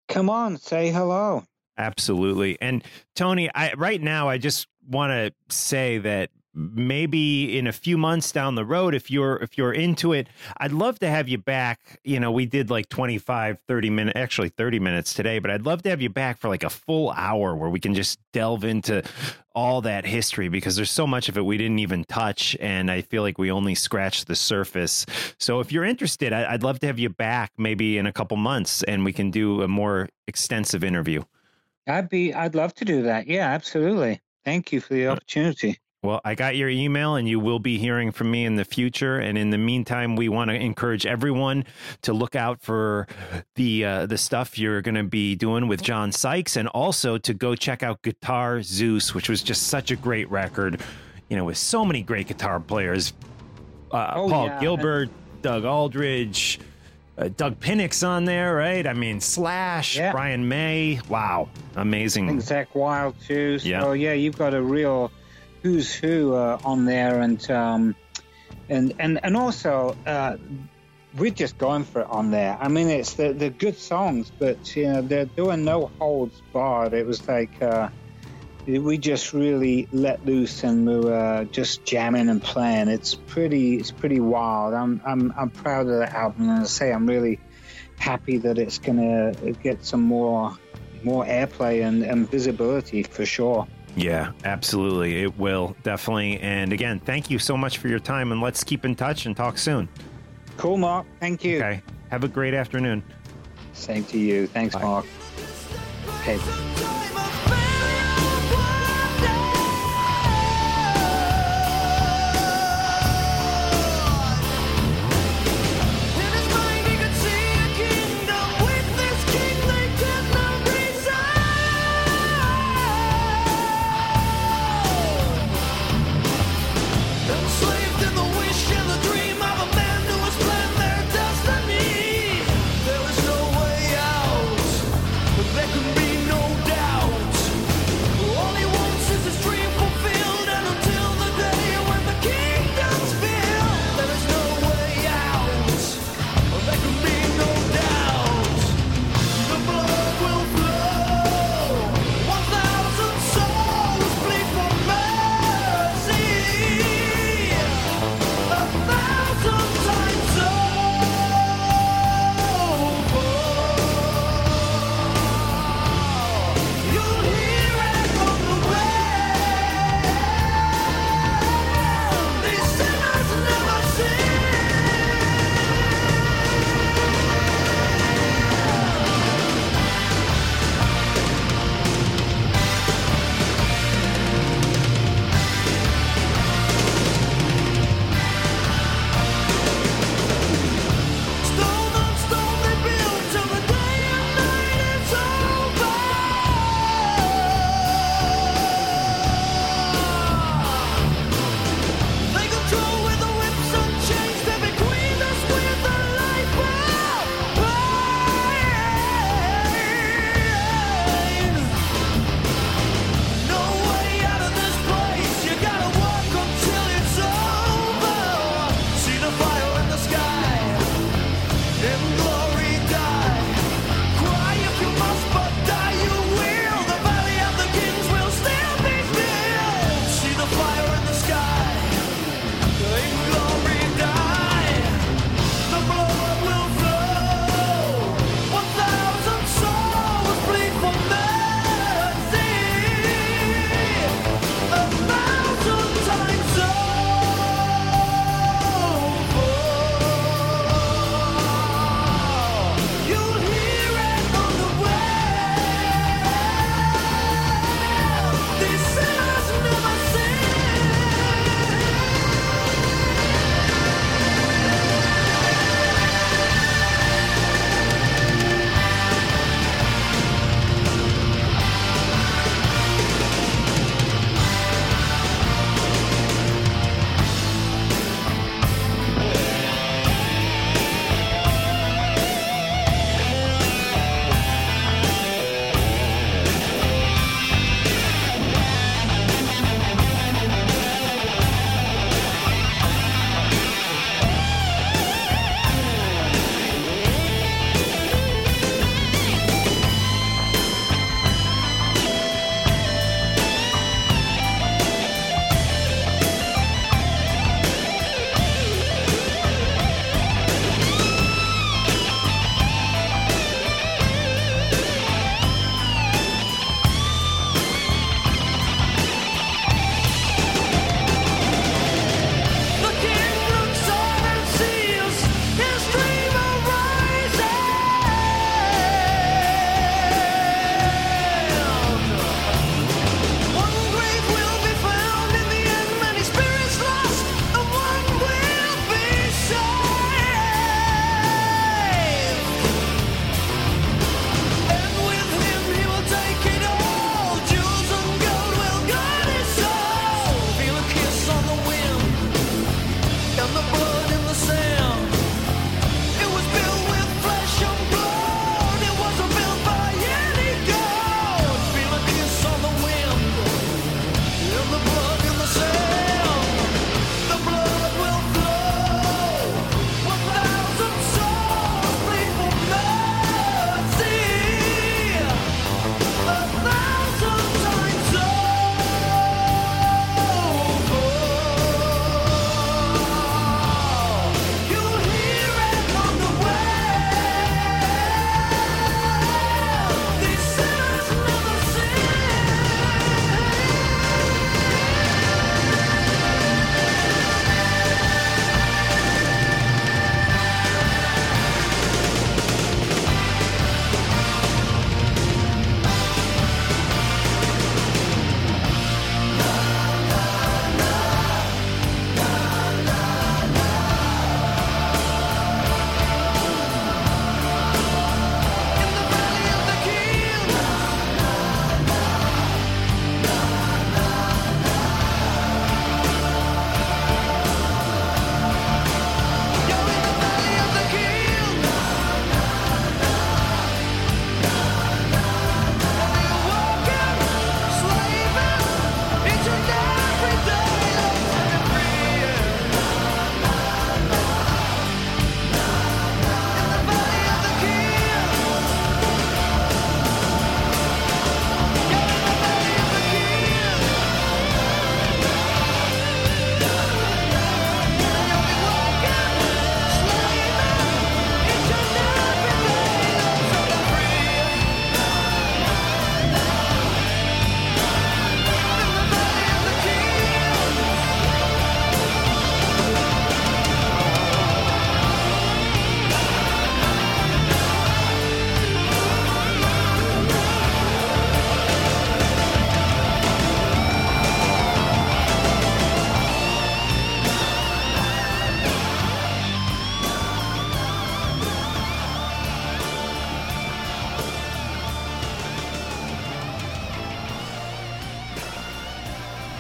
come on, say hello. Absolutely. And Tony, I right now I just want to say that maybe in a few months down the road if you're if you're into it i'd love to have you back. You know we did like 25 30 minutes actually 30 minutes today but i'd love to have you back for like a full hour where we can just delve into all that history because there's so much of it we didn't even touch and i feel like we only scratched the surface. So if you're interested i'd love to have you back maybe in a couple months and we can do a more extensive interview. I'd be i'd love to do that. Yeah absolutely. Thank you for the uh, opportunity well, I got your email, and you will be hearing from me in the future. And in the meantime, we want to encourage everyone to look out for the uh, the stuff you're going to be doing with John Sykes, and also to go check out Guitar Zeus, which was just such a great record. You know, with so many great guitar players, uh, oh, Paul yeah. Gilbert, Doug Aldrich. Uh, Doug Pinnick's on there, right? I mean, Slash, yeah. Brian May. Wow, amazing. And Zakk Wylde too. So yeah, yeah you've got a real who's who uh, on there, and um, and and and also uh, we're just going for it on there. I mean, it's the the good songs, but you know they're doing no holds barred. It was like uh, we just really let loose and we were just jamming and playing. It's pretty it's pretty wild. I'm I'm I'm proud of the album, and I say I'm really happy that it's gonna get some more more airplay and, and visibility for sure. Yeah, absolutely. It will definitely. And again, thank you so much for your time and let's keep in touch and talk soon. Cool, Mark. Thank you. Okay. Have a great afternoon. Same to you. Thanks, Bye. Mark. Okay.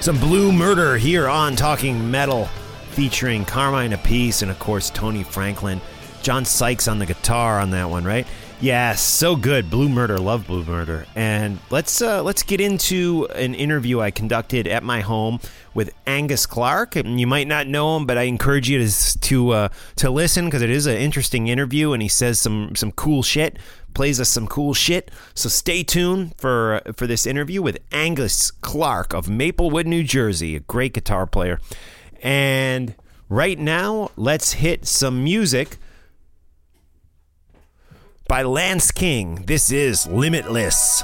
Some Blue Murder here on Talking Metal, featuring Carmine Appice and, of course, Tony Franklin. John Sykes on the guitar on that one, right? Yes, so good. Blue Murder, love Blue Murder. And let's uh, let's get into an interview I conducted at my home with Angus Clark. And you might not know him, but I encourage you to to uh, to listen because it is an interesting interview, and he says some some cool shit, plays us some cool shit. So stay tuned for for this interview with Angus Clark of Maplewood, New Jersey, a great guitar player. And right now, let's hit some music by Lance King. This is Limitless.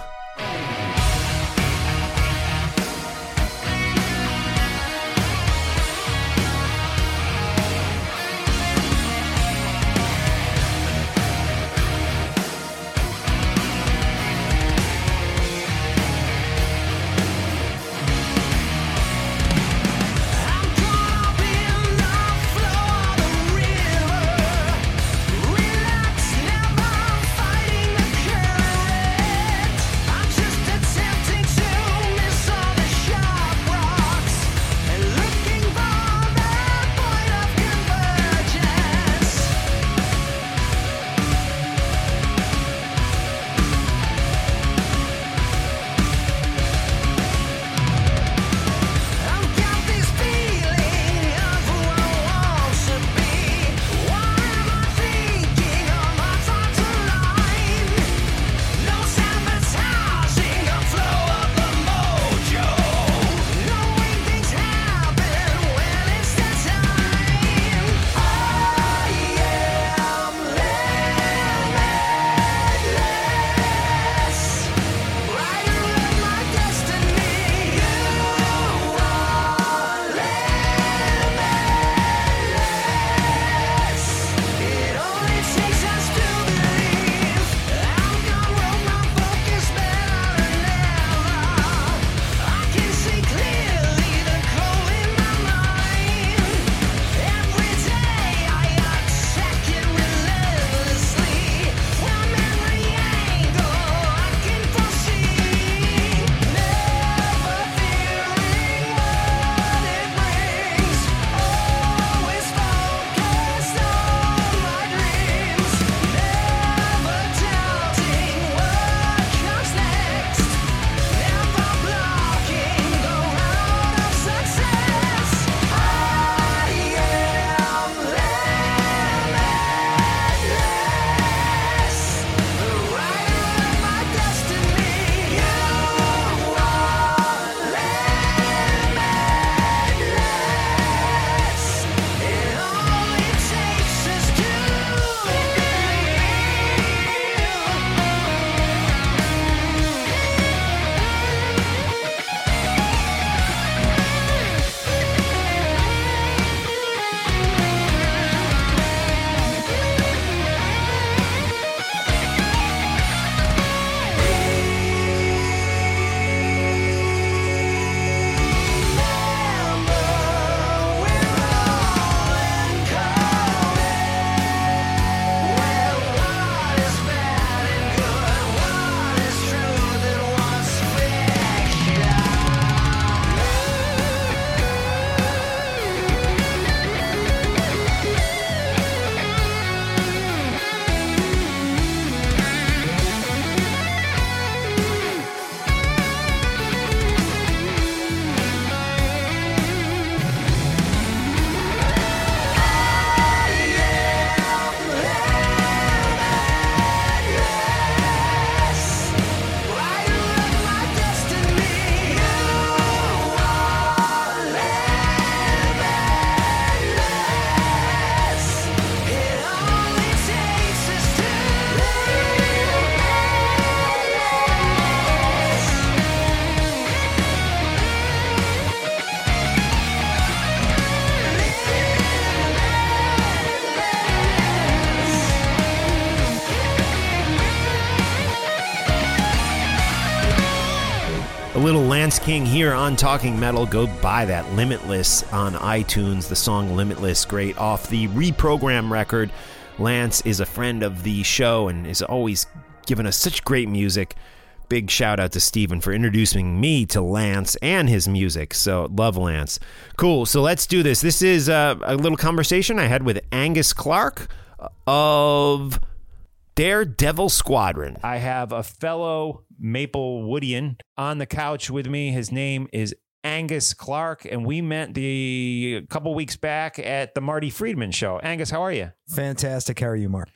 King here on Talking Metal. Go buy that Limitless on iTunes. The song Limitless, great off the reprogram record. Lance is a friend of the show and is always giving us such great music. big shout out to Steven for introducing me to Lance and his music. So love Lance. Cool. So let's do this. This is uh, a little conversation I had with Angus Clark of Daredevil Squadron. I have a fellow Maplewoodian on the couch with me. His name is Angus Clark, and we met the a couple weeks back at the Marty Friedman show. Angus, how are you? Fantastic. How are you, Mark?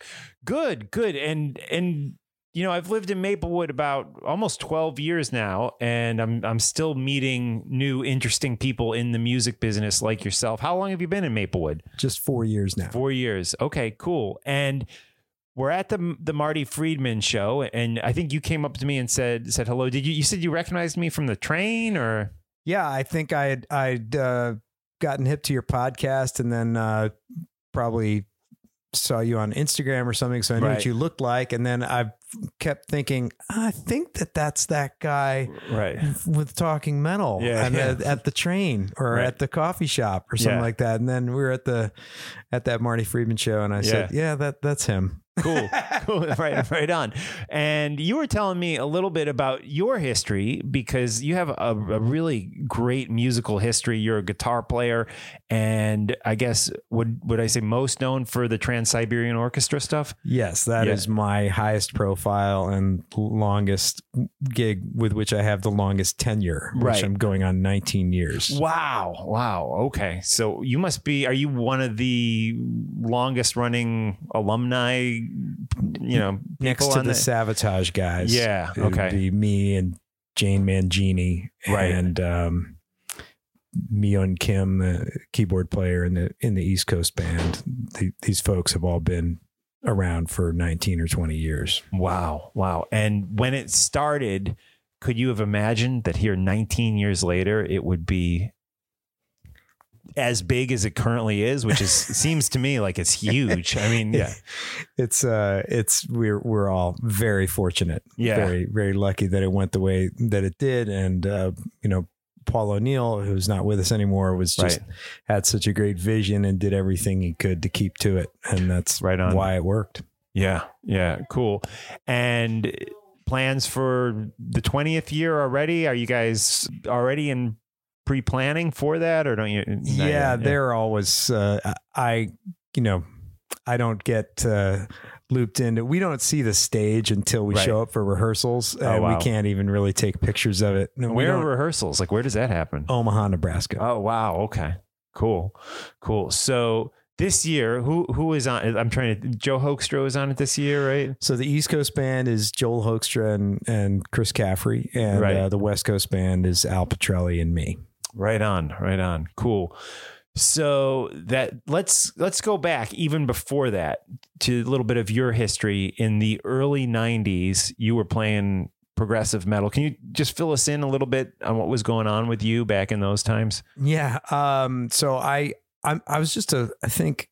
Good, good. And and you know, I've lived in Maplewood about almost 12 years now, and I'm I'm still meeting new interesting people in the music business like yourself. How long have you been in Maplewood? Just four years now. Four years. Okay, cool. And we're at the the Marty Friedman show, and I think you came up to me and said said hello. Did you? You said you recognized me from the train, or Yeah, I think I had I'd uh, gotten hip to your podcast, and then uh, probably saw you on Instagram or something, so I knew Right. what you looked like, and then I kept thinking, I think that that's that guy right? with talking metal Yeah, and yeah. At, at the train or Right. at the coffee shop or something Yeah. like that. And then we were at the at that Marty Friedman show, and I said, "Yeah, that that's him." Cool. Cool. Right right on. And you were telling me a little bit about your history because you have a, a really great musical history. You're a guitar player and i guess would would i say most known for the trans-siberian orchestra stuff? Yes, that is Yeah. my highest profile and longest gig with which I have the longest tenure, which Right. I'm going on 19 years. wow. Wow. Okay. So you must be are you one of the longest running alumni you know Next to on the Savatage guys. Yeah, it would okay. be me and Jane Mangini Right. and um, Mee Eun Kim, the keyboard player in the in the East Coast band. The, these folks have all been around for 19 or 20 years. Wow, wow. And when it started, could you have imagined that here 19 years later it would be as big as it currently is, which is seems to me like it's huge. I mean, yeah. it's uh it's we're we're all very fortunate Yeah. very very lucky that it went the way that it did and uh you know Paul O'Neill who's not with us anymore was just Right. had such a great vision and did everything he could to keep to it and that's Right on. why it worked Yeah, yeah, cool. And plans for the 20th year already? Are you guys already in pre-planning for that or don't you yeah they're always uh I you know I don't get uh looped into we don't see the stage until we Right. show up for rehearsals and Oh, wow. we can't even really take pictures of it No, Where are rehearsals? Like where does that happen? Omaha Nebraska Oh wow. Okay. Cool. Cool. So this year, who who is on? I'm trying to. Joe Hoekstra is on it this year, right? So the East Coast band is Joel Hoekstra and, and Chris Caffery, and Right. uh, the West Coast band is Al Pitrelli and me. Right on. Right on. Cool. So that let's let's go back even before that to a little bit of your history in the early 90s you were playing progressive metal can you just fill us in a little bit on what was going on with you back in those times Yeah. Um. So I I'm, I was just a I think.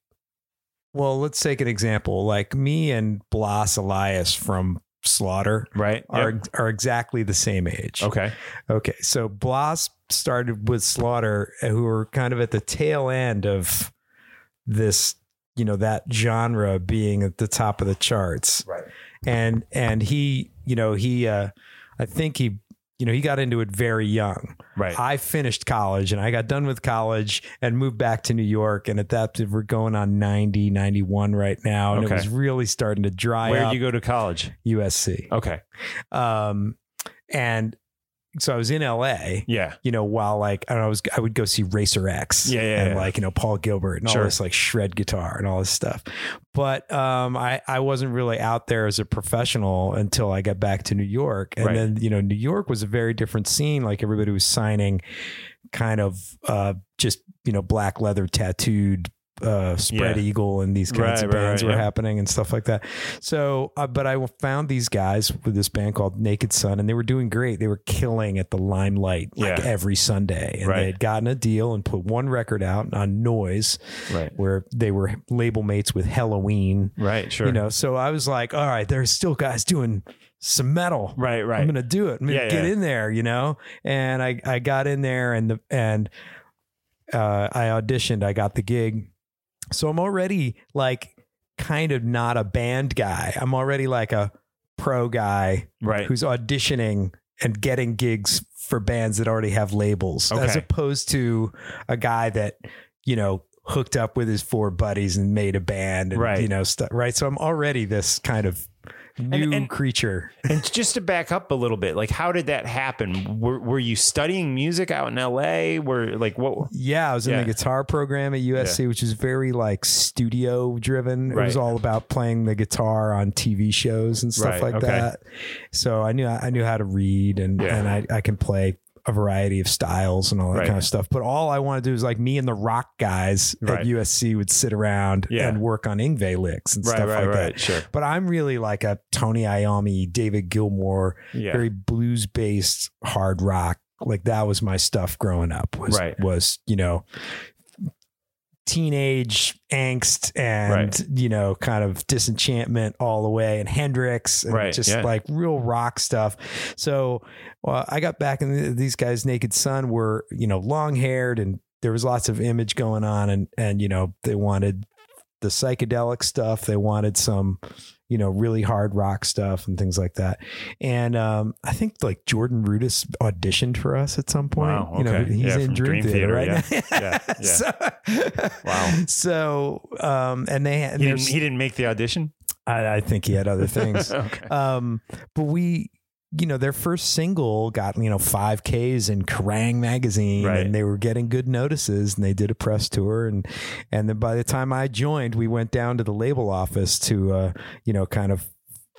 Well, let's take an example. Like me and Blas Elias from Slaughter right are Yep. are exactly the same age. okay Okay. So Blas started with Slaughter, uh, who were kind of at the tail end of this, you know, that genre being at the top of the charts. Right. And and he, you know, he uh I think he you know, he got into it very young. right I finished college and I got done with college and moved back to New York. And at that, we're going on 90, 91 right now. And Okay. it was really starting to dry where up did you go to college USC. okay Um, and so I was in LA, yeah you know, while like, I know, I was, I would go see Racer X Yeah, yeah, and yeah. like, you know, Paul Gilbert and all this like shred guitar and all this stuff. But, um, I, I wasn't really out there as a professional until I got back to New York. And Right. then, you know, New York was a very different scene. Like everybody was signing kind of, uh, just, you know, black leather tattooed, uh, spread Yeah. eagle and these kinds Right, of right, bands right, were yeah. happening and stuff like that. So, uh, but I found these guys with this band called Naked Sun, and they were doing great. They were killing at the limelight like Yeah. every Sunday, and Right. they had gotten a deal and put one record out on Noise, right where they were label mates with Helloween. right sure You know, so I was like, all right, there's still guys doing some metal. right right I'm gonna do it. I'm gonna Yeah, get yeah. in there, you know. And I I got in there and the and uh, I auditioned. I got the gig. So I'm already like kind of not a band guy. I'm already like a pro guy Right. who's auditioning and getting gigs for bands that already have labels, as opposed to a guy that you know hooked up with his four buddies and made a band, and, Right. You know, stuff. Right. So I'm already this kind of new and- creature. And just to back up a little bit, like how did that happen? Were, were you studying music out in LA? Were like what? Yeah, I was in Yeah. the guitar program at USC, which is very like studio driven. It was all about playing the guitar on TV shows and stuff Right, like okay. that. So I knew I knew how to read and Yeah. and I, I can play a variety of styles and all that Right. kind of stuff. But all I want to do is like me and the rock guys Right. at USC would sit around Yeah. and work on Yngwie licks and Right, stuff like that. Sure. But I'm really like a Tony Iommi, David Gilmour, Yeah. very blues based hard rock. Like that was my stuff growing up. Was Right. was you know teenage angst and Right. you know kind of disenchantment all the way and Hendrix and Right, just yeah. like real rock stuff. So well, I got back and these guys Naked Sun were you know long haired and there was lots of image going on and and you know they wanted the psychedelic stuff they wanted some you know really hard rock stuff and things like that and um I think like Jordan Rudess auditioned for us at some point Wow, you know okay. he's Yeah, in Dream, Dream Theater, Theater, right yeah. now Yeah, yeah. so, Wow. so um and they and He didn't, he didn't make the audition. I, I think he had other things okay. um, but we, you know, their first single got you know five Ks in Kerrang magazine, Right. and they were getting good notices, and they did a press tour, and and then by the time I joined, we went down to the label office to, uh, you know, kind of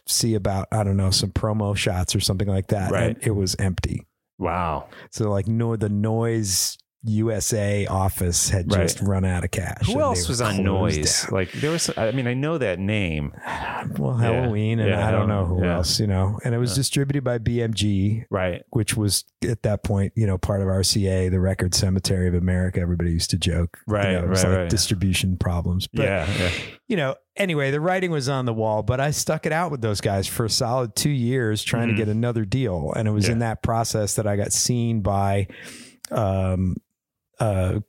see about I don't know some promo shots or something like that, Right. and it was empty. Wow. So like no, the Noise USA office had Right. just run out of cash. Who else was on Noise? down. Like there was. I mean, I know that name. Well, Yeah. Helloween, and Yeah, I don't know who yeah. else, you know. And it was distributed by BMG, Right. which was at that point, you know, part of RCA, the Record Cemetery of America. Everybody used to joke, you Right, know, it was right, like right. distribution problems. But, yeah. Yeah. you know, anyway, the writing was on the wall, but I stuck it out with those guys for a solid two years trying Mhm. to get another deal. And it was in that process that I got seen by um, uh,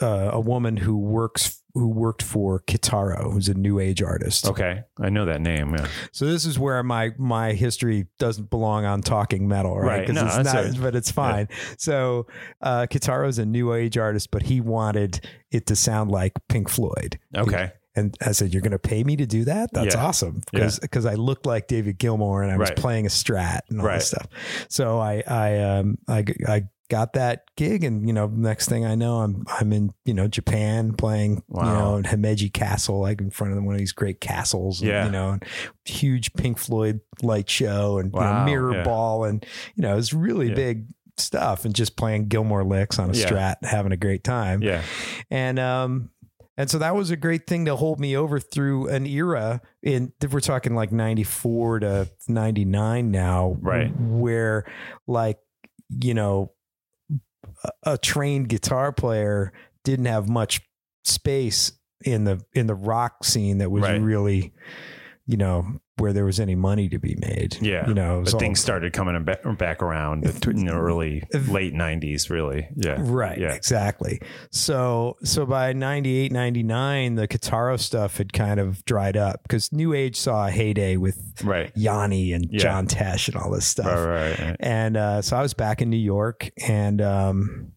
uh, a woman who works who worked for Kitaro, who's a new age artist. Okay. I know that name. Yeah. So this is where my my history doesn't belong on talking metal, right? Right. 'Cause No, it's not, right. but it's fine. So uh, Kitaro's a new age artist, but he wanted it to sound like Pink Floyd. Okay. And I said, "You're going to pay me to do that? That's Yeah. awesome!" Because because I looked like David Gilmour and I was Right. playing a Strat and all Right. this stuff. So I I um I I got that gig, and you know, next thing I know, I'm I'm in you know Japan playing Wow. you know in Himeji Castle, like in front of one of these great castles. and, you know, and huge Pink Floyd light show and you know, mirror yeah. ball, and you know, it's really Yeah. big stuff, and just playing Gilmour licks on a Yeah. Strat, having a great time Yeah. and um and so that was a great thing to hold me over through an era in if we're talking like 94 to 99 now Right. where like you know a, trained guitar player didn't have much space in the in the rock scene that was Right. really you know where there was any money to be made Yeah. you know But all- things started coming back, around in the early, late 90s, really. Yeah. Right, Yeah. exactly. So so by 98, 99, the Kitaro stuff had kind of dried up because New Age saw a heyday with Right. Yanni and Yeah. John Tesh and all this stuff. Right, right, right. And uh, so I was back in New York and um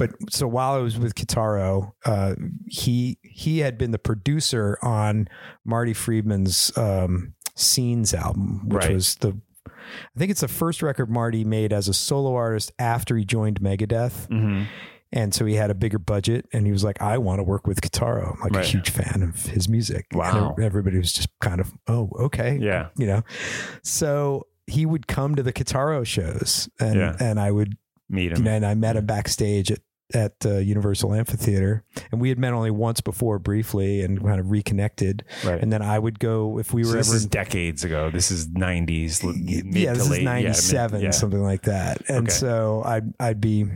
but so while I was with Kitaro, uh, he he had been the producer on Marty Friedman's um, Scenes album, which Right. was the I think it's the first record Marty made as a solo artist after he joined Megadeth. hmm And so he had a bigger budget and he was like, I want to work with Kitaro. I'm like Right. a huge fan of his music. And Wow. everybody was just kind of, oh, okay. Yeah. You know? So he would come to the Kitaro shows and, Yeah. and I would, Meet you him. know, and I met him backstage at, at uh, Universal Amphitheater. And we had met only once before briefly and kind of reconnected. Right. And then I would go, if we were So this ever is decades ago. This is 90s. yeah, this is yeah, 97, yeah. something like that. And Okay. so I'd, I'd be,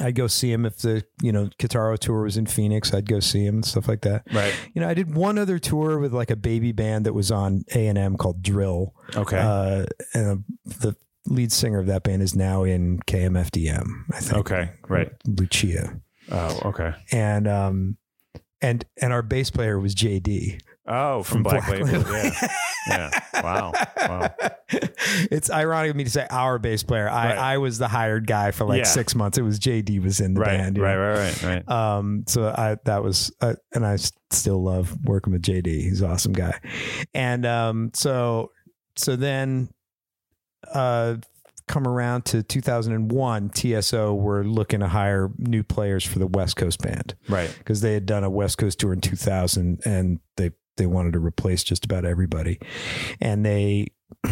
I'd go see him if the, you know, Kitaro tour was in Phoenix, I'd go see him and stuff like that. Right. You know, I did one other tour with like a baby band that was on A and M called Drill. Okay. Uh, and the lead singer of that band is now in KMFDM, I think. okay. Right. Lucia. Oh, okay. And, um, and and our bass player was JD Oh, from, Black, Label. Yeah. Yeah. Wow. Wow. it's ironic of me to say our bass player. I, Right. I was the hired guy for like Yeah. six months. It was JD was in the Right, band. right, know? right, right, right. Um, so I that was, uh, and I still love working with JD. He's an awesome guy. And um, so so then, uh, come around to 2001, TSO were looking to hire new players for the West Coast band Right. because they had done a West Coast tour in 2000 and they they wanted to replace just about everybody, and they.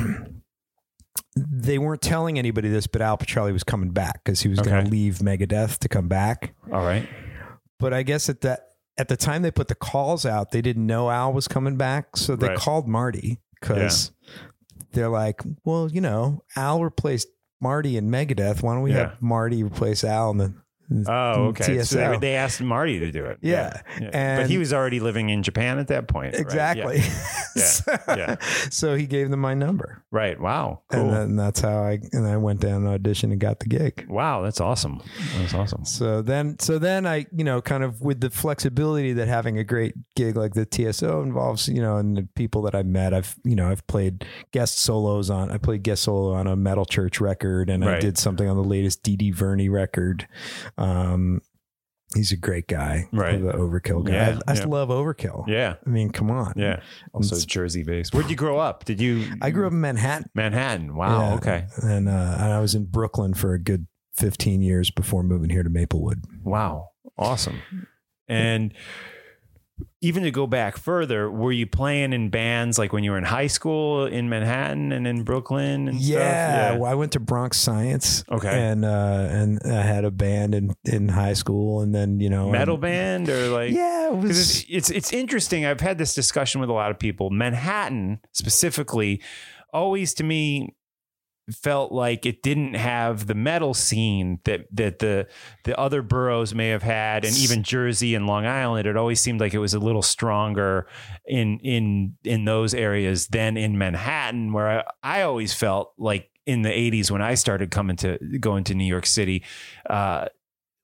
They weren't telling anybody this, but Al Pitrelli was coming back because he was going to leave Megadeth to come back All right. but I guess at that at the time they put the calls out, they didn't know Al was coming back, so they Right. called Marty because they're like, well, you know, Al replaced Marty in Megadeth. Why don't we Yeah. have Marty replace Al in the Oh, okay. So they, they asked Marty to do it. Yeah. but And- he was already living in Japan at that point. right? exactly. Yeah. so, yeah. so he gave them my number, Right. Wow. Cool. and then that's how I and I went down and auditioned and got the gig. wow. That's awesome. That's awesome. So then, so then I, you know, kind of with the flexibility that having a great gig like the TSO involves, you know, and the people that I met, I've, you know, I've played guest solos on, I played guest solo on a Metal Church record, and I did something on the latest D.D. Verni record. Um, he's a great guy, Right. The Overkill guy. Yeah, I, I yeah. love Overkill. Yeah. I mean, come on. Yeah. Also It's- Jersey based. Where'd you grow up? Did you? I grew up in Manhattan. Manhattan. Wow. Yeah. Okay. and uh, and I was in Brooklyn for a good fifteen years before moving here to Maplewood. Wow. Awesome. And even to go back further, were you playing in bands like when you were in high school in Manhattan and in Brooklyn and yeah, stuff? well, I went to Bronx Science. Okay. and uh, and I had a band in in high school, and then you know Metal um, band or like Yeah, it was. it's, it's it's interesting. I've had this discussion with a lot of people. Manhattan specifically, always to me felt like it didn't have the metal scene that that the the other boroughs may have had, and even Jersey and Long Island. It always seemed like it was a little stronger in in in those areas than in Manhattan, where I, I always felt like in the '80s when I started coming to going to New York City. Uh,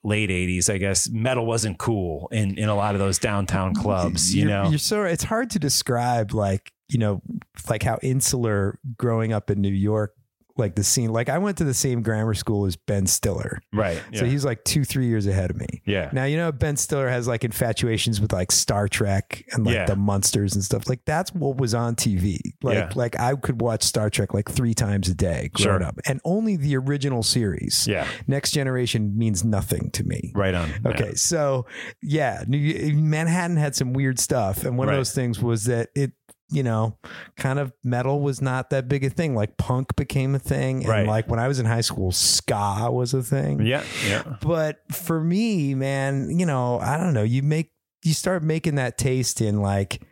late 80s i guess metal wasn't cool in in a lot of those downtown clubs you you're, know you're so it's hard to describe like you know like how insular growing up in New York like the scene like I went to the same grammar school as Ben Stiller. Right so he's like two three years ahead of me. Yeah. Now you know Ben Stiller has like infatuations with like Star Trek and like Yeah. the monsters and stuff. Like that's what was on TV like Yeah. like I could watch Star Trek like three times a day growing Sure. up. And only the original series yeah. Next Generation means nothing to me. Right on Okay, so yeah, Manhattan had some weird stuff, and one Right. of those things was that it, you know, kind of metal was not that big a thing. Like punk became a thing, and Right. like when I was in high school, ska was a thing. yeah yeah But for me, man, you know, I don't know. You make you start making that taste in like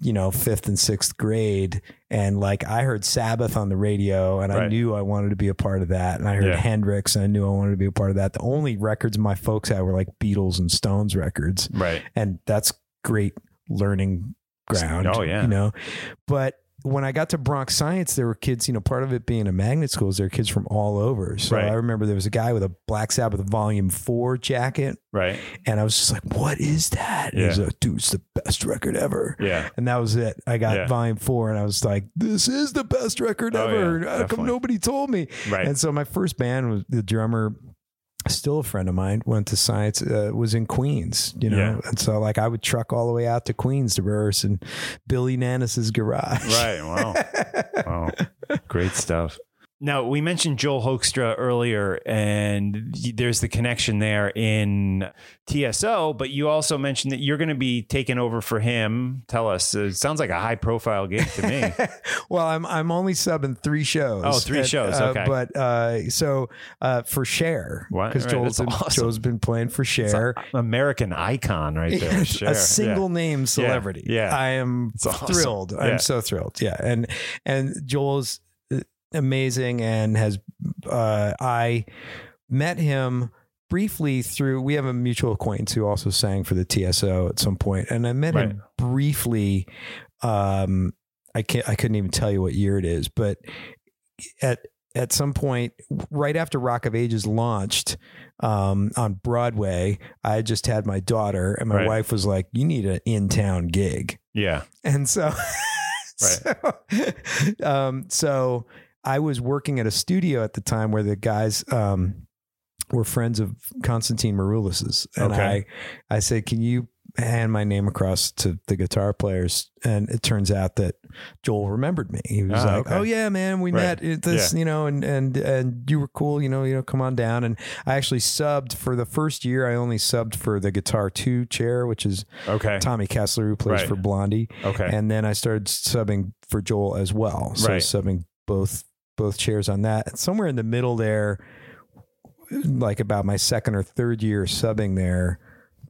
you know fifth and sixth grade and like i heard sabbath on the radio and i knew i wanted to be a part of that and i heard Yeah. hendrix and i knew i wanted to be a part of that the only records my folks had were like beatles and stones records right and that's great learning ground. Oh, yeah. you know. But when I got to Bronx Science, there were kids. You know, part of it being a magnet school is there were kids from all over. So Right. I remember there was a guy with a Black Sabbath Volume Four jacket, right and I was just like, "What is that?" And he was like, "Dude, it's the best record ever." yeah And that was it. I got Yeah. volume four and I was like, this is the best record Oh, ever. yeah, How come nobody told me? right And so my first band was the drummer, still a friend of mine, went to science, uh, was in Queens, you know? Yeah. And so like I would truck all the way out to Queens to rehearse in Billy Nanis's garage. right wow wow great stuff now we mentioned joel hoekstra earlier and there's the connection there in tso but you also mentioned that you're going to be taking over for him tell us it sounds like a high profile gig to me well, I'm I'm only subbing three shows. Oh, three shows, uh, okay. But uh, so uh, for Cher, because Right, Joel's been, awesome. Joel's been playing for Cher, american icon right there a single name celebrity. yeah. I am awesome. thrilled. Yeah. I'm so thrilled. Yeah, and and Joel's uh, amazing and has uh, I met him briefly through we have a mutual acquaintance who also sang for the TSO at some point and I met him briefly um I can't I couldn't even tell you what year it is but at at some point, right after Rock of Ages launched um, on Broadway, I just had my daughter, and my Right. wife was like, "You need an in-town gig." Yeah. And so, so, um, so I was working at a studio at the time where the guys um, were friends of Constantine Maroulis's, and Okay. I, I said, "Can you hand my name across to the guitar players?" And it turns out that Joel remembered me. He was Ah, like, okay. "Oh yeah, man, we Right. met at this, Yeah. you know, and and and you were cool, you know, you know, come on down." And I actually subbed for the first year. I only subbed for the guitar two chair, which is Okay. Tommy Kessler, who plays Right. for Blondie. Okay. And then I started subbing for Joel as well. So Right. subbing both both chairs on that. And somewhere in the middle there, like about my second or third year subbing there,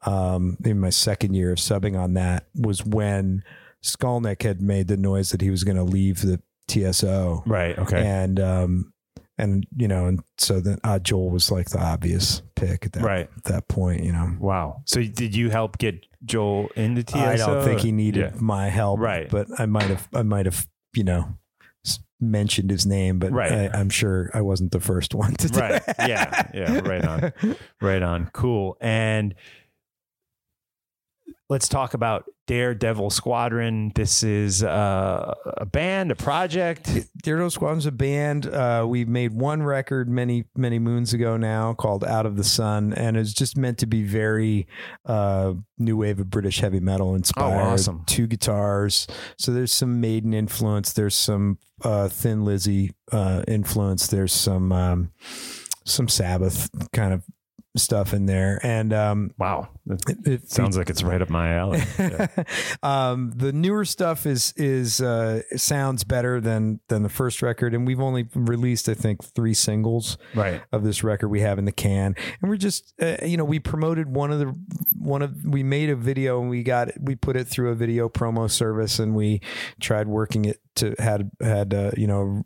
um, in my second year of subbing on that was when Skolnick had made the noise that he was going to leave the TSO. Right. Okay. And um and you know, and so then uh, Joel was like the obvious pick at that Right. at that point, you know. wow. So did you help get Joel into TSO? I don't think he needed Yeah. my help, Right. But I might have, I might have, you know, mentioned his name, but Right. I, I'm sure I wasn't the first one to do Right. it. Yeah. Yeah. Right on. Right on. Cool. And let's talk about Daredevil Squadron. This is uh, a band, a project. Daredevil Squadron's a band. Uh, we made one record many, many moons ago now called Out of the Sun, and it's just meant to be very uh, new wave of British heavy metal inspired. Oh, awesome. Two guitars. So there's some Maiden influence. There's some uh, Thin Lizzy uh, influence. There's some um, some Sabbath kind of stuff in there, and um, Wow. It, it sounds like it's right up my alley. Yeah. um, the newer stuff is is uh, sounds better than than the first record, and we've only released I think three singles Right. of this record we have in the can, and we're just uh, you know we promoted one of the one of we made a video and we got we put it through a video promo service and we tried working it to had had uh, you know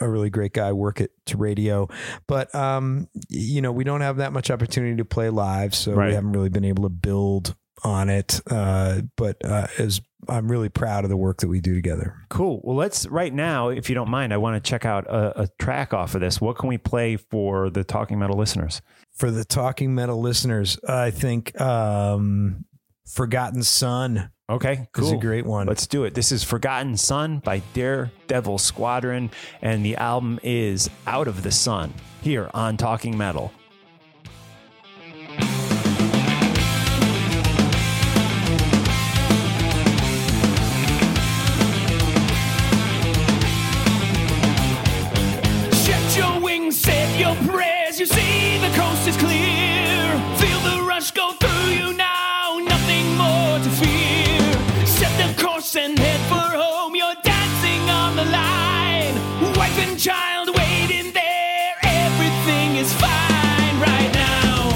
a really great guy work it to radio but um you know we don't have that much opportunity to play live so Right. we haven't really been able to build on it uh but uh as i'm really proud of the work that we do together Cool. Well, let's right now, if you don't mind, I want to check out a, a track off of this. What can we play for the Talking Metal listeners? for the talking metal listeners i think um forgotten son Okay, cool. This is a great one Let's do it. This is Forgotten Sun by Daredevil Squadron, and the album is Out of the Sun here on Talking Metal. Child waiting there. Everything is fine right now.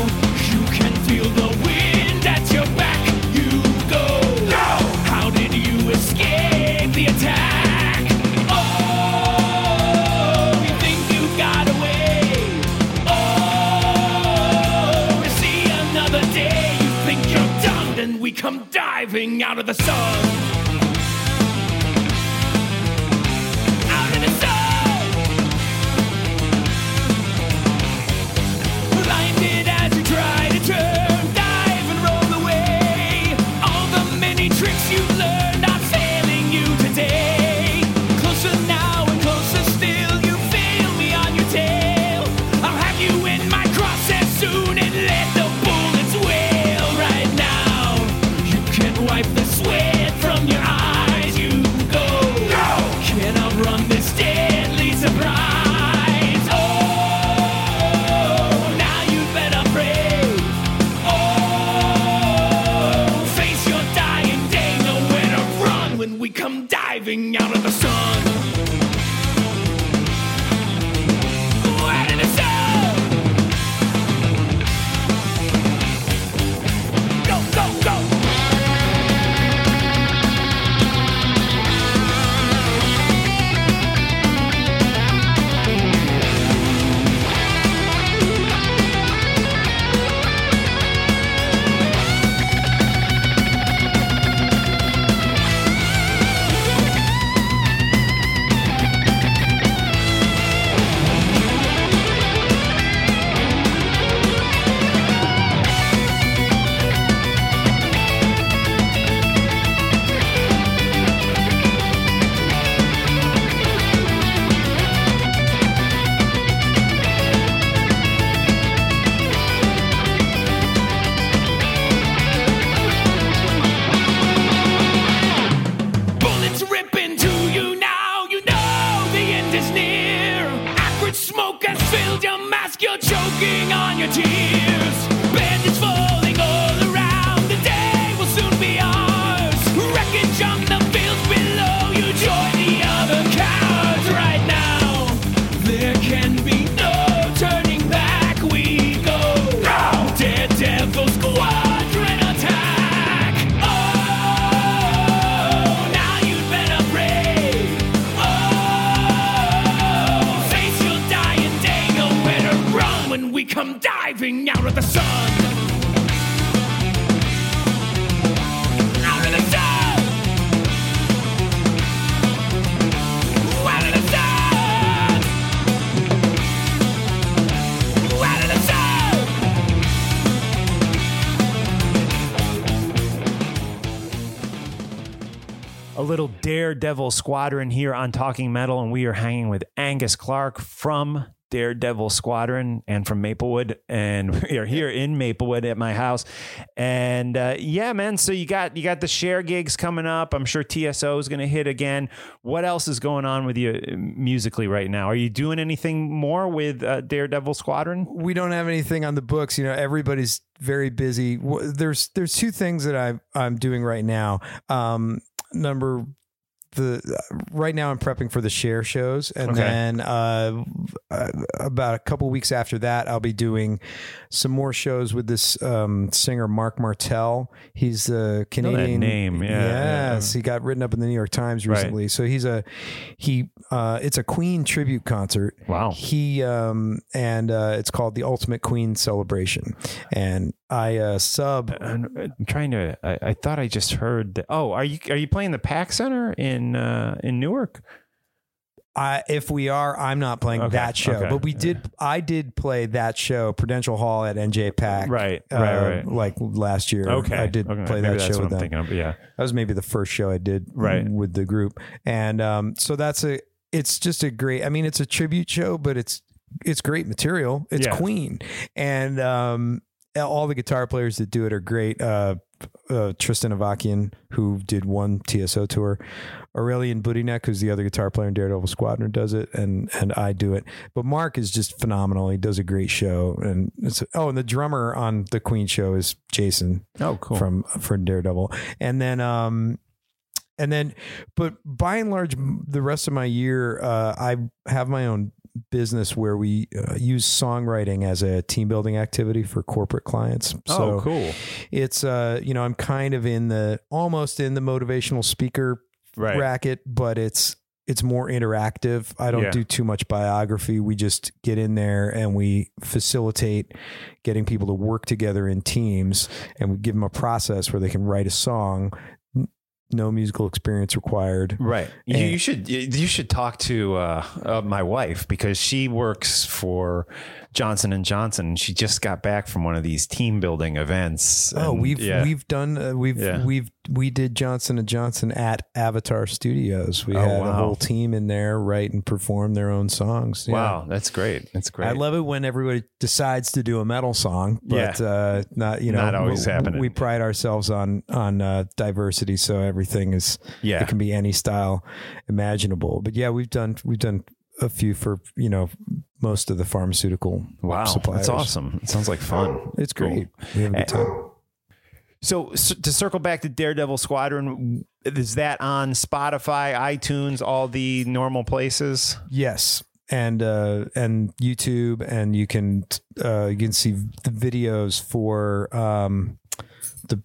You can feel the wind at your back. You go. How did you escape the attack? Oh, you think you got away? Oh, to see another day. You think you're done, then we come diving out of the sun. You living out of the sun. Daredevil Squadron here on Talking Metal, and we are hanging with Angus Clark from Daredevil Squadron and from Maplewood, and we are here in Maplewood at my house. And uh, yeah, man, so you got you got the Cher gigs coming up. I'm sure TSO is going to hit again. What else is going on with you uh, musically right now? Are you doing anything more with uh, Daredevil Squadron? we don't have anything on the books. You know, everybody's very busy. There's there's two things that I I'm doing right now. Um, number the right now I'm prepping for the Cher shows, and Okay. then uh, uh, about a couple weeks after that, I'll be doing some more shows with this um, singer Mark Martel. He's a Canadian name, yeah, yeah. Yes, he got written up in the New York Times Right. recently. So he's a he. Uh, it's a Queen tribute concert. Wow. He um and uh, it's called the Ultimate Queen Celebration, and I uh, sub. I'm I'm trying to. I, I thought I just heard that. Oh, are you are you playing the Pack Center in uh, in Newark? I if we are, I'm not playing Okay, that show, okay. but we did. I did play that show, Prudential Hall at NJPAC, Right, uh, right, right. Like last year, Okay, I did okay, play that show with them. of. Yeah, That was maybe the first show I did Right. with the group. And um, so that's a it's just a great I mean it's a tribute show, but it's it's great material. It's Yeah. Queen. And um all the guitar players that do it are great. Uh, uh, Tristan Avakian, who did one TSO tour, Aurelien Budynek, who's the other guitar player in Daredevil Squadron, does it, and and I do it. But Mark is just phenomenal. He does a great show, and it's oh, and the drummer on the Queen show is Jason Oh, cool. from from Daredevil, and then um, and then, but by and large, the rest of my year, uh, I have my own business where we uh, use songwriting as a team building activity for corporate clients. So oh, cool. it's uh, you know, I'm kind of in the almost in the motivational speaker Right. racket, but it's it's more interactive. I don't Yeah. do too much biography. We just get in there and we facilitate getting people to work together in teams and we give them a process where they can write a song. No musical experience required. Right. You, you should you should talk to uh, uh, my wife because she works for Johnson and Johnson. She just got back from one of these team building events. Oh, and- we've yeah. we've done uh, we've Yeah. we've we did Johnson and Johnson at Avatar Studios. We Oh, had a whole team in there write and perform their own songs. Yeah. wow, that's great. That's great. I love it when everybody decides to do a metal song, but uh, not you know Not always we, happening. We pride ourselves on on uh, diversity, so everything is Yeah. it can be any style imaginable. But yeah, we've done we've done a few for you know most of the pharmaceutical wow, suppliers. that's awesome. It sounds like fun. It's Cool. great. We have a good Eh, time. So, s to circle back to Daredevil Squadron, is that on Spotify, iTunes, all the normal places? Yes. And uh, and YouTube, and you can uh, you can see the videos for um, the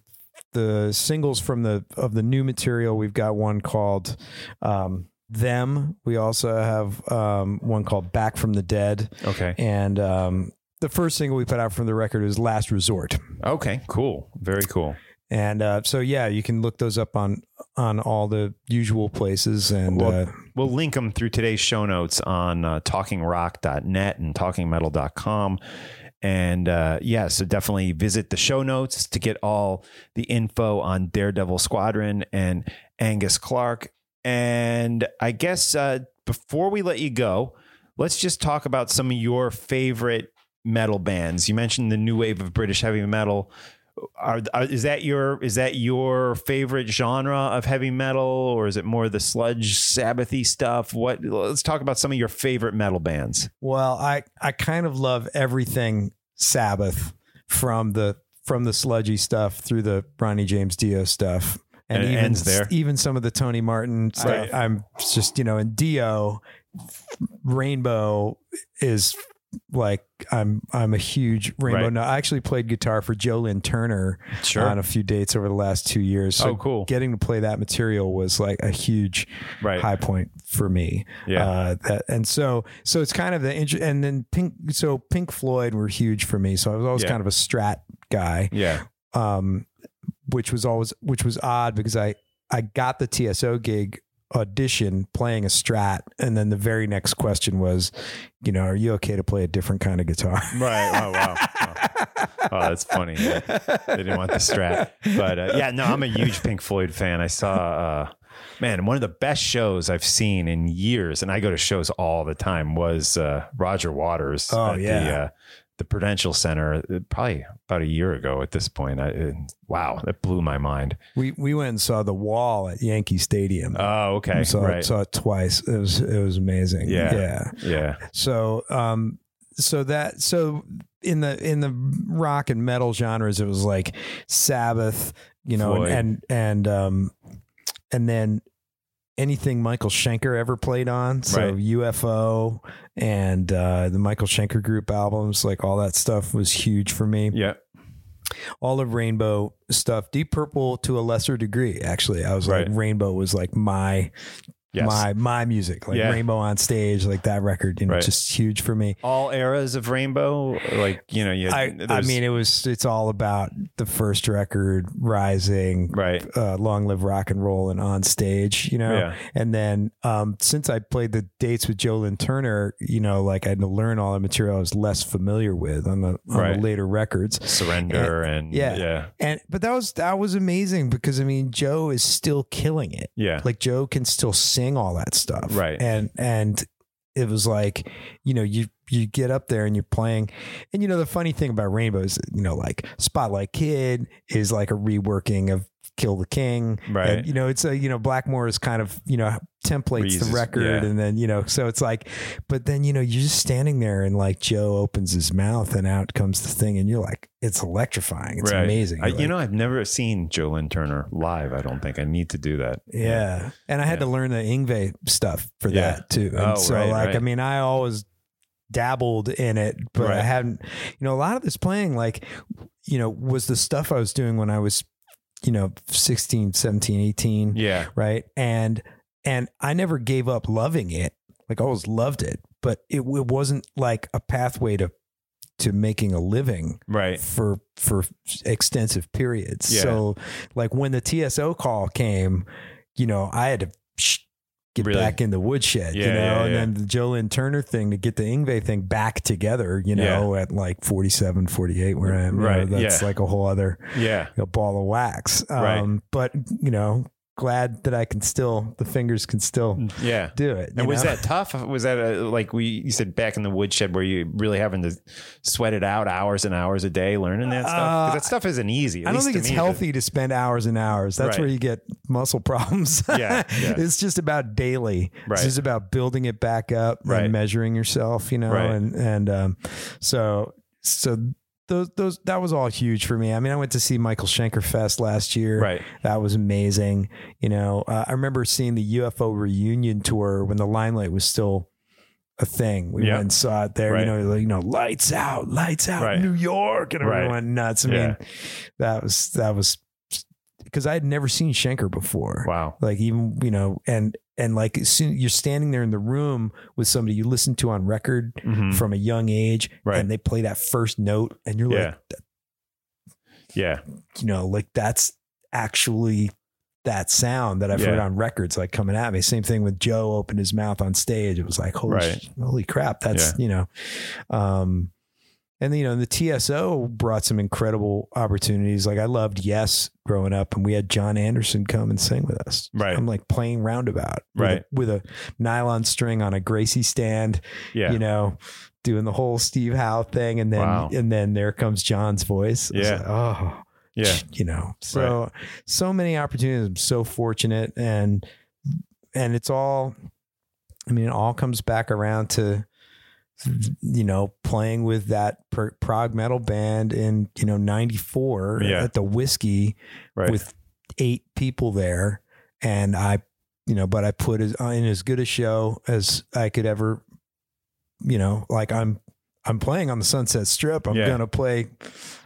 the singles from the of the new material. We've got one called um, "Them." We also have um, one called "Back from the Dead," Okay. and um, the first single we put out from the record is "Last Resort." Okay. Cool. Very cool. And uh, so yeah, you can look those up on on all the usual places, and Well, uh, We'll link them through today's show notes on uh, talkingrock.net and talkingmetal.com. And uh, yeah, so definitely visit the show notes to get all the info on Daredevil Squadron and Angus Clark. And I guess uh, before we let you go, let's just talk about some of your favorite metal bands. You mentioned the new wave of British heavy metal. are, are is that your is that your favorite genre of heavy metal, or is it more the sludge Sabbathy stuff? What? Let's talk about some of your favorite metal bands. Well, I I kind of love everything Sabbath from the from the sludgy stuff through the Ronnie James Dio stuff. And it even ends there. even some of the Tony Martin stuff. Right. I'm just, you know, in Dio, Rainbow is like I'm I'm a huge Rainbow. Right. No, I actually played guitar for Joe Lynn Turner Sure. on a few dates over the last two years. So Oh, cool. Getting to play that material was like a huge Right. high point for me. Yeah. Uh, that, and so, so it's kind of the, int- and then Pink, so Pink Floyd were huge for me. So I was always Yeah. kind of a strat guy, Yeah. um, which was always, which was odd because I, I got the TSO gig audition playing a strat. And then the very next question was, you know, are you okay to play a different kind of guitar? Right. Oh wow. Oh, Oh, that's funny. Yeah. They didn't want the strat, but uh, yeah, no, I'm a huge Pink Floyd fan. I saw, uh, man, one of the best shows I've seen in years, and I go to shows all the time. Was uh, Roger Waters? Oh, at yeah. the, uh, the Prudential Center, uh, probably about a year ago at this point. I, it, wow, that blew my mind. we, we went and saw the wall at Yankee Stadium. Oh, okay, saw, right, saw it twice. It was, it was amazing. Yeah. Yeah. yeah, So um so that so in the in the rock and metal genres it was like Sabbath, you know, Floyd. and and um and then anything Michael Schenker ever played on. So Right. UFO and uh the Michael Schenker group albums, like all that stuff was huge for me. yeah, All of Rainbow stuff, Deep Purple to a lesser degree, actually. I was Right. like Rainbow was like my yes. my my music. Like Yeah. Rainbow on stage, like that record, you know, Right. just huge for me. all eras of Rainbow, like you know, you. I, I there's- mean, it was it's all about the first record, rising, right, uh, long live rock and roll, and on stage, you know. Yeah. And then um, since I played the dates with Joe Lynn Turner, you know, like I had to learn all the material I was less familiar with on the, on Right. the later records. surrender and yeah. yeah, And but that was that was amazing because I mean Joe is still killing it. yeah, Like Joe can still sing all that stuff. Right. And and it was like, you know, you you get up there and you're playing. And you know, the funny thing about Rainbow is, you know, like Spotlight Kid is like a reworking of Kill the King. Right. And, you know, it's a, you know, Blackmore is kind of, you know, templates Reuses, the record yeah. and then, you know, so it's like, but then, you know, you're just standing there and like Joe opens his mouth and out comes the thing and you're like, it's electrifying. It's Right. amazing. I, You're you know, I've never seen Joe Lynn Turner live. I don't think I need to do that. Yeah. And I had Yeah. to learn the Yngwie stuff for that too. And Oh, so right, like right. I mean I always dabbled in it, but I hadn't you know, a lot of this playing like you know, was the stuff I was doing when I was, you know, 16, 17, 18. Yeah. Right. And and I never gave up loving it. Like I always loved it, but it, it wasn't like a pathway to to making a living Right. for for extensive periods. Yeah. So like when the TSO call came, you know, I had to sh- get Really? back in the woodshed, you know, yeah, and yeah. then the Joe Lynn Turner thing to get the Yngwie thing back together, you know, at like 47, 48 where I am. you know, Right, that's yeah. like a whole other Yeah. you know, ball of wax. Right. Um, but you know, glad that I can still, the fingers can still Yeah. do it. And was know? that tough? Was that a, like we you said back in the woodshed where you really having to sweat it out hours and hours a day learning that stuff? Uh, that stuff isn't easy. I don't think it's me. healthy to spend hours and hours. That's Right. where you get muscle problems. Yeah, yeah. it's just about daily. Right. It's just about building it back up Right. and measuring yourself, you know, Right. and and um, so so those those that was all huge for me. I mean, I went to see Michael Schenker Fest last year. Right. That was amazing. You know, uh, I remember seeing the UFO reunion tour when the limelight was still a thing. We Yeah. went and saw it there. Right. You know, like, you know, lights out, lights out, Right. New York, and Right. everyone went nuts. I Yeah. mean, that was that was because I had never seen Schenker before. Wow. Like even you know, and and like as soon you're standing there in the room with somebody you listen to on record Mhm. from a young age, Right. and they play that first note, and you're Yeah. like, Yeah. you know, like that's actually that sound that I've heard on records, like coming at me. Same thing with Joe opened his mouth on stage. It was like, holy, Right. sh- holy crap. That's, you know, um, and you know, the TSO brought some incredible opportunities. Like I loved Yes growing up and we had Jon Anderson come and sing with us. Right. I'm like playing roundabout with a- Right. with a nylon string on a Gracie stand, Yeah. you know, doing the whole Steve Howe thing. And then, Wow. and then there comes John's voice. Yeah. like, oh, Yeah. you know. So so many opportunities. I'm so fortunate, and and it's all. I mean, it all comes back around to you know playing with that pr- prog metal band in you know 94 Yeah. at the whiskey Right. with eight people there and i you know but i put as uh, in as good a show as i could ever you know like i'm i'm playing on the sunset strip i'm Yeah. gonna play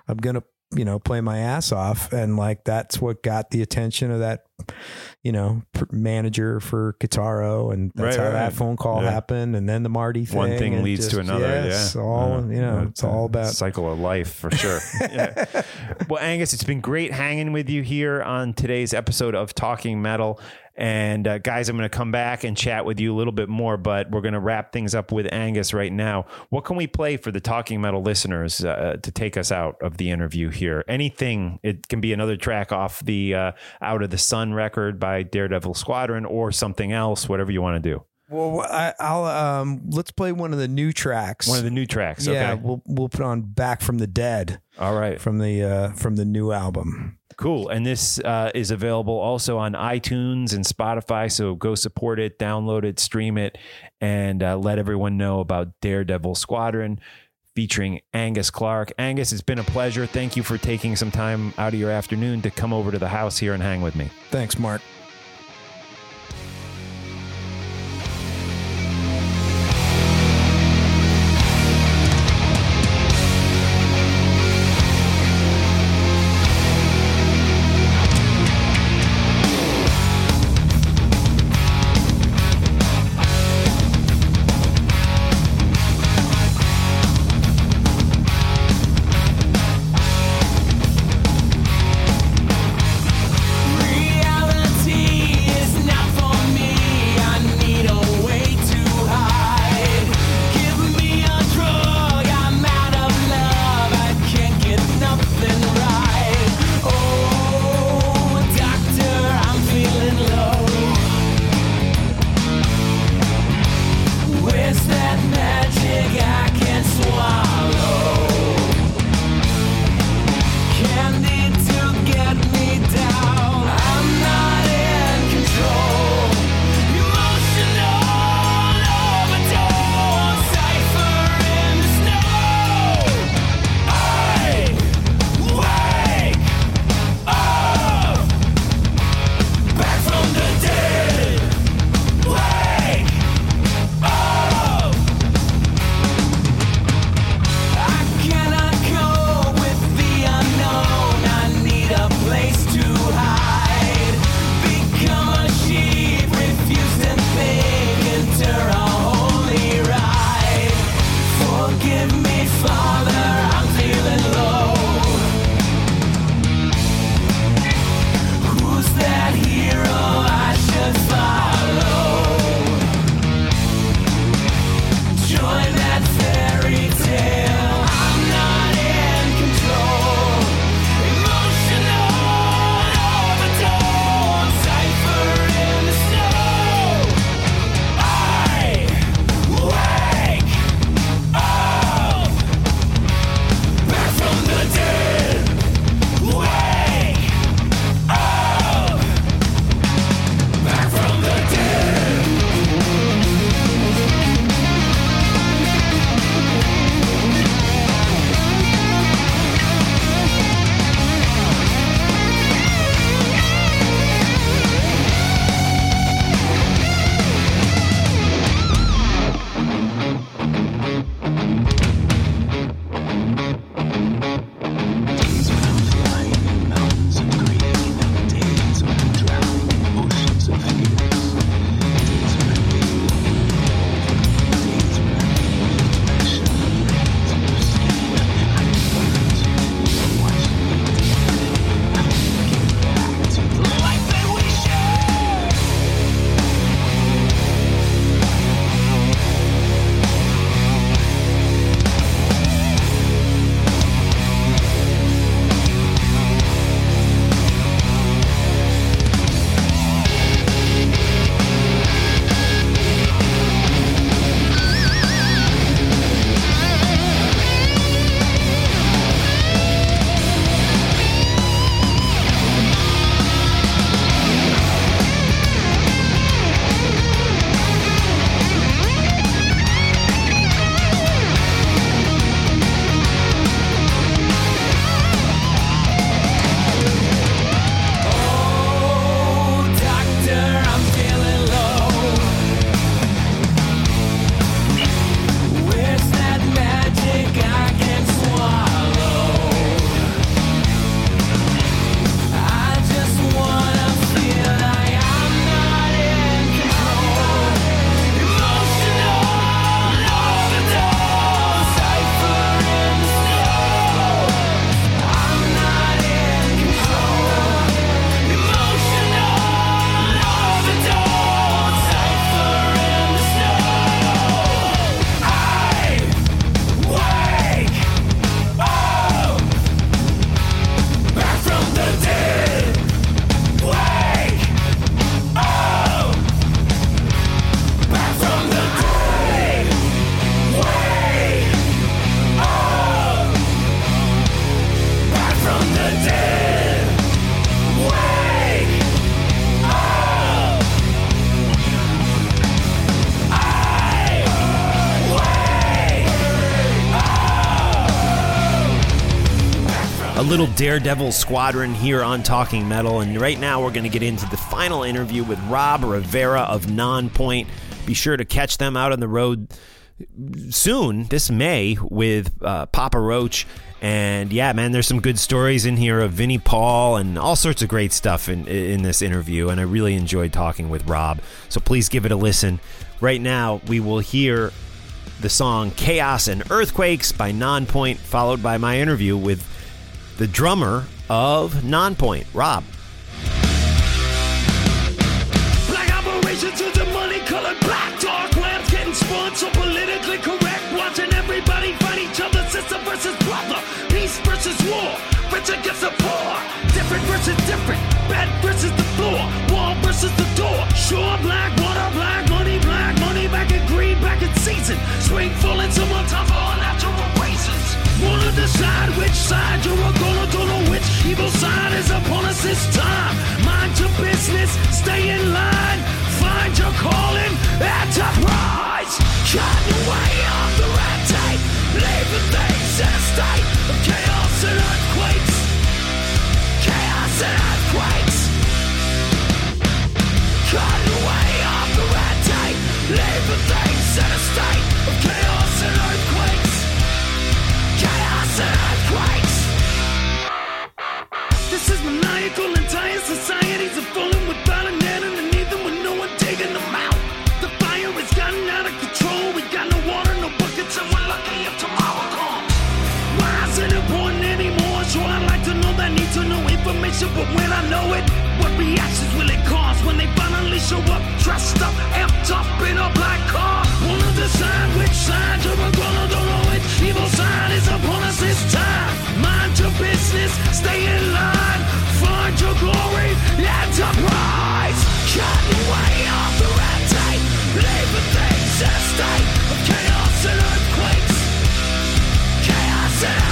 i'm gonna you know play my ass off and like that's what got the attention of that you know pr- manager for Kitaro and that's Right, how right, that right. phone call Yeah. happened and then the Marty thing One thing leads to just- another. yes, yeah. all Uh, you know it's all about cycle of life for sure. yeah. Well, Angus, it's been great hanging with you here on today's episode of Talking Metal. And uh, guys, I'm going to come back and chat with you a little bit more, but we're going to wrap things up with Angus right now. What can we play for the Talking Metal listeners uh, to take us out of the interview here? Anything. It can be another track off the uh, Out of the Sun record by Daredevil Squadron or something else, whatever you want to do. well I, i'll um let's play one of the new tracks One of the new tracks. yeah Okay. we'll we'll put on back from the dead All right. from the uh from the new album Cool. And this uh, is available also on iTunes and Spotify. So go support it, download it, stream it, and uh, let everyone know about Daredevil Squadron featuring Angus Clark. Angus, it's been a pleasure. Thank you for taking some time out of your afternoon to come over to the house here and hang with me. thanks mark little Daredevil squadron here on Talking Metal. And right now, we're going to get into the final interview with Rob Rivera of Nonpoint. Be sure to catch them out on the road soon, this May, with uh, Papa Roach. And yeah, man, there's some good stories in here of Vinnie Paul and all sorts of great stuff in, in this interview. And I really enjoyed talking with Rob. So please give it a listen. Right now, we will hear the song Chaos and Earthquakes by Nonpoint, followed by my interview with the drummer of Nonpoint, Rob. Black operations the money black dark getting so politically correct. Watching everybody fight each other, sister versus brother, peace versus war, rich against the poor, different versus different, versus the floor, wall versus the door. Sure, black water, black money, black money, back in green, back in season. For unnatural races. Wanna decide which side you're gonna, don't know which evil side is upon us this time. Mind your business, stay in line, find your calling, enterprise. Cut your way off the red tape, leaving things in a state This is maniacal. Entire societies are falling without a net underneath them with no one taking them out. The fire has gotten out of control. We got no water, no buckets, and we're lucky if tomorrow comes. Why is it important anymore? Sure, I'd like to know that need to know information, but when I know it, what reactions will it cause when they finally show up, dressed up, amped up in a black car? Decide which side you're gonna, don't know which evil side is upon us this time. Mind your business, stay in line, find your glory, enterprise. Cut your way off the red tape, leaving things in a state of chaos and earthquakes. Chaos and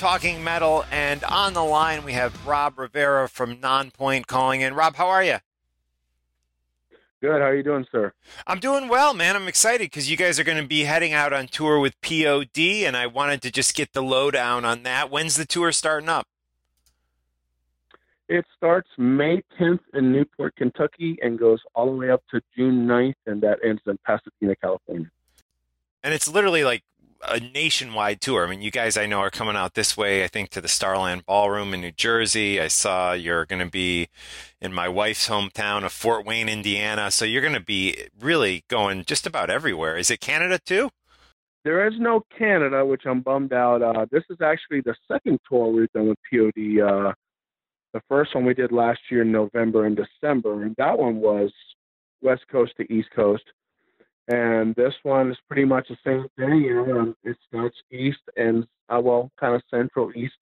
Talking Metal, and on the line we have Rob Rivera from Nonpoint calling in. Rob, how are you? Good. How are you doing, sir? I'm doing well, man. I'm excited because you guys are going to be heading out on tour with POD, and I wanted to just get the lowdown on that. When's the tour starting up? It starts May 10th in Newport, Kentucky, and goes all the way up to June 9th, and that ends in Pasadena, California. And it's literally like a nationwide tour. I mean, you guys I know are coming out this way, I think, to the Starland Ballroom in New Jersey. I saw you're going to be in my wife's hometown of Fort Wayne, Indiana. So you're going to be really going just about everywhere. Is it Canada too? There is no Canada, which I'm bummed out. Uh, this is actually the second tour we've done with POD. Uh, the first one we did last year in November and December, and that one was West Coast to East Coast. And this one is pretty much the same thing. You know, um, it starts east and uh, well, kind of central east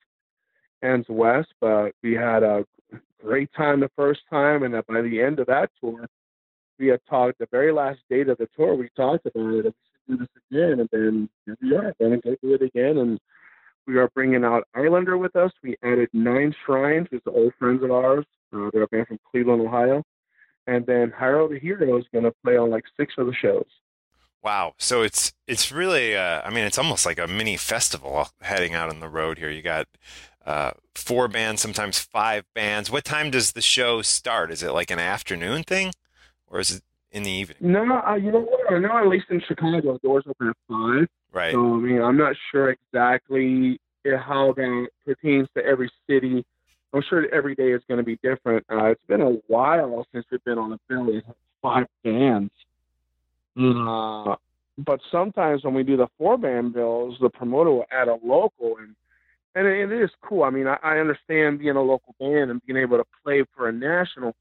ends west. But we had a great time the first time, and by the end of that tour, we had talked. The very last date of the tour, we talked about it. We should do this again, and then here we. Then go do it again, and we are bringing out Islander with us. We added Nine Shrines, the old friends of ours. Uh, they're a band from Cleveland, Ohio. And then Hyro the Hero is going to play on like six of the shows. Wow. So it's it's really uh, I mean it's almost like a mini festival heading out on the road here. You got uh, four bands, sometimes five bands. What time does the show start? Is it like an afternoon thing, or is it in the evening? No, uh, you know what? I know at least in Chicago, doors open at five. Right. So I mean, I'm not sure exactly how that pertains to every city. I'm sure every day is going to be different. Uh, it's been a while since we've been on a bill with five bands. Uh, but sometimes when we do the four band bills, the promoter will add a local, and and it is cool. I mean, I, I understand being a local band and being able to play for a national.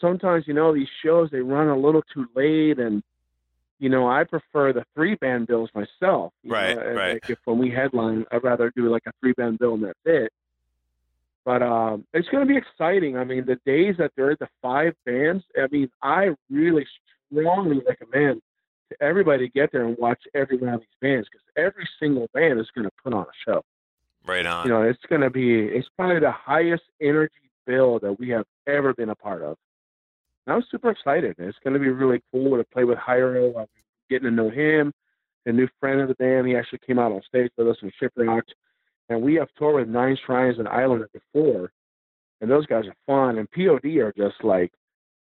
Sometimes you know these shows they run a little too late, and you know I prefer the three band bills myself. Right, know, right. Like if when we headline, I'd rather do like a three band bill and that's it. But um, it's going to be exciting. I mean, the days that there are the five bands, I mean, I really strongly recommend to everybody to get there and watch every one of these bands because every single band is going to put on a show. Right on. You know, it's going to be, it's probably the highest energy bill that we have ever been a part of. And I'm super excited. It's going to be really cool to play with Hyro. I'm getting to know him, a new friend of the band. He actually came out on stage with us in Shiprock. And we have toured with Nine Shrines and Islander before. And those guys are fun. And POD are just like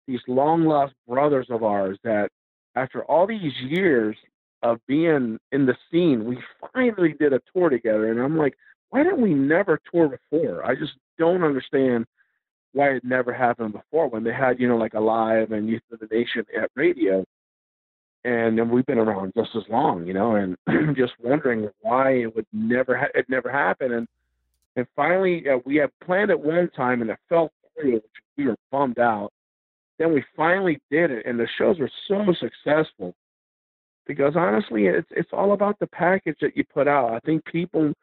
these long lost brothers of ours that after all these years of being in the scene, we finally did a tour together. And I'm like, why didn't we never tour before? I just don't understand why it never happened before when they had, you know, like Alive and Youth of the Nation at radio. And then we've been around just as long, you know, and just wondering why it would never, ha- it never happened. And, and finally, uh, we had planned it one time and it fell through, which we were bummed out. Then we finally did it, and the shows were so successful because honestly, it's it's all about the package that you put out. I think people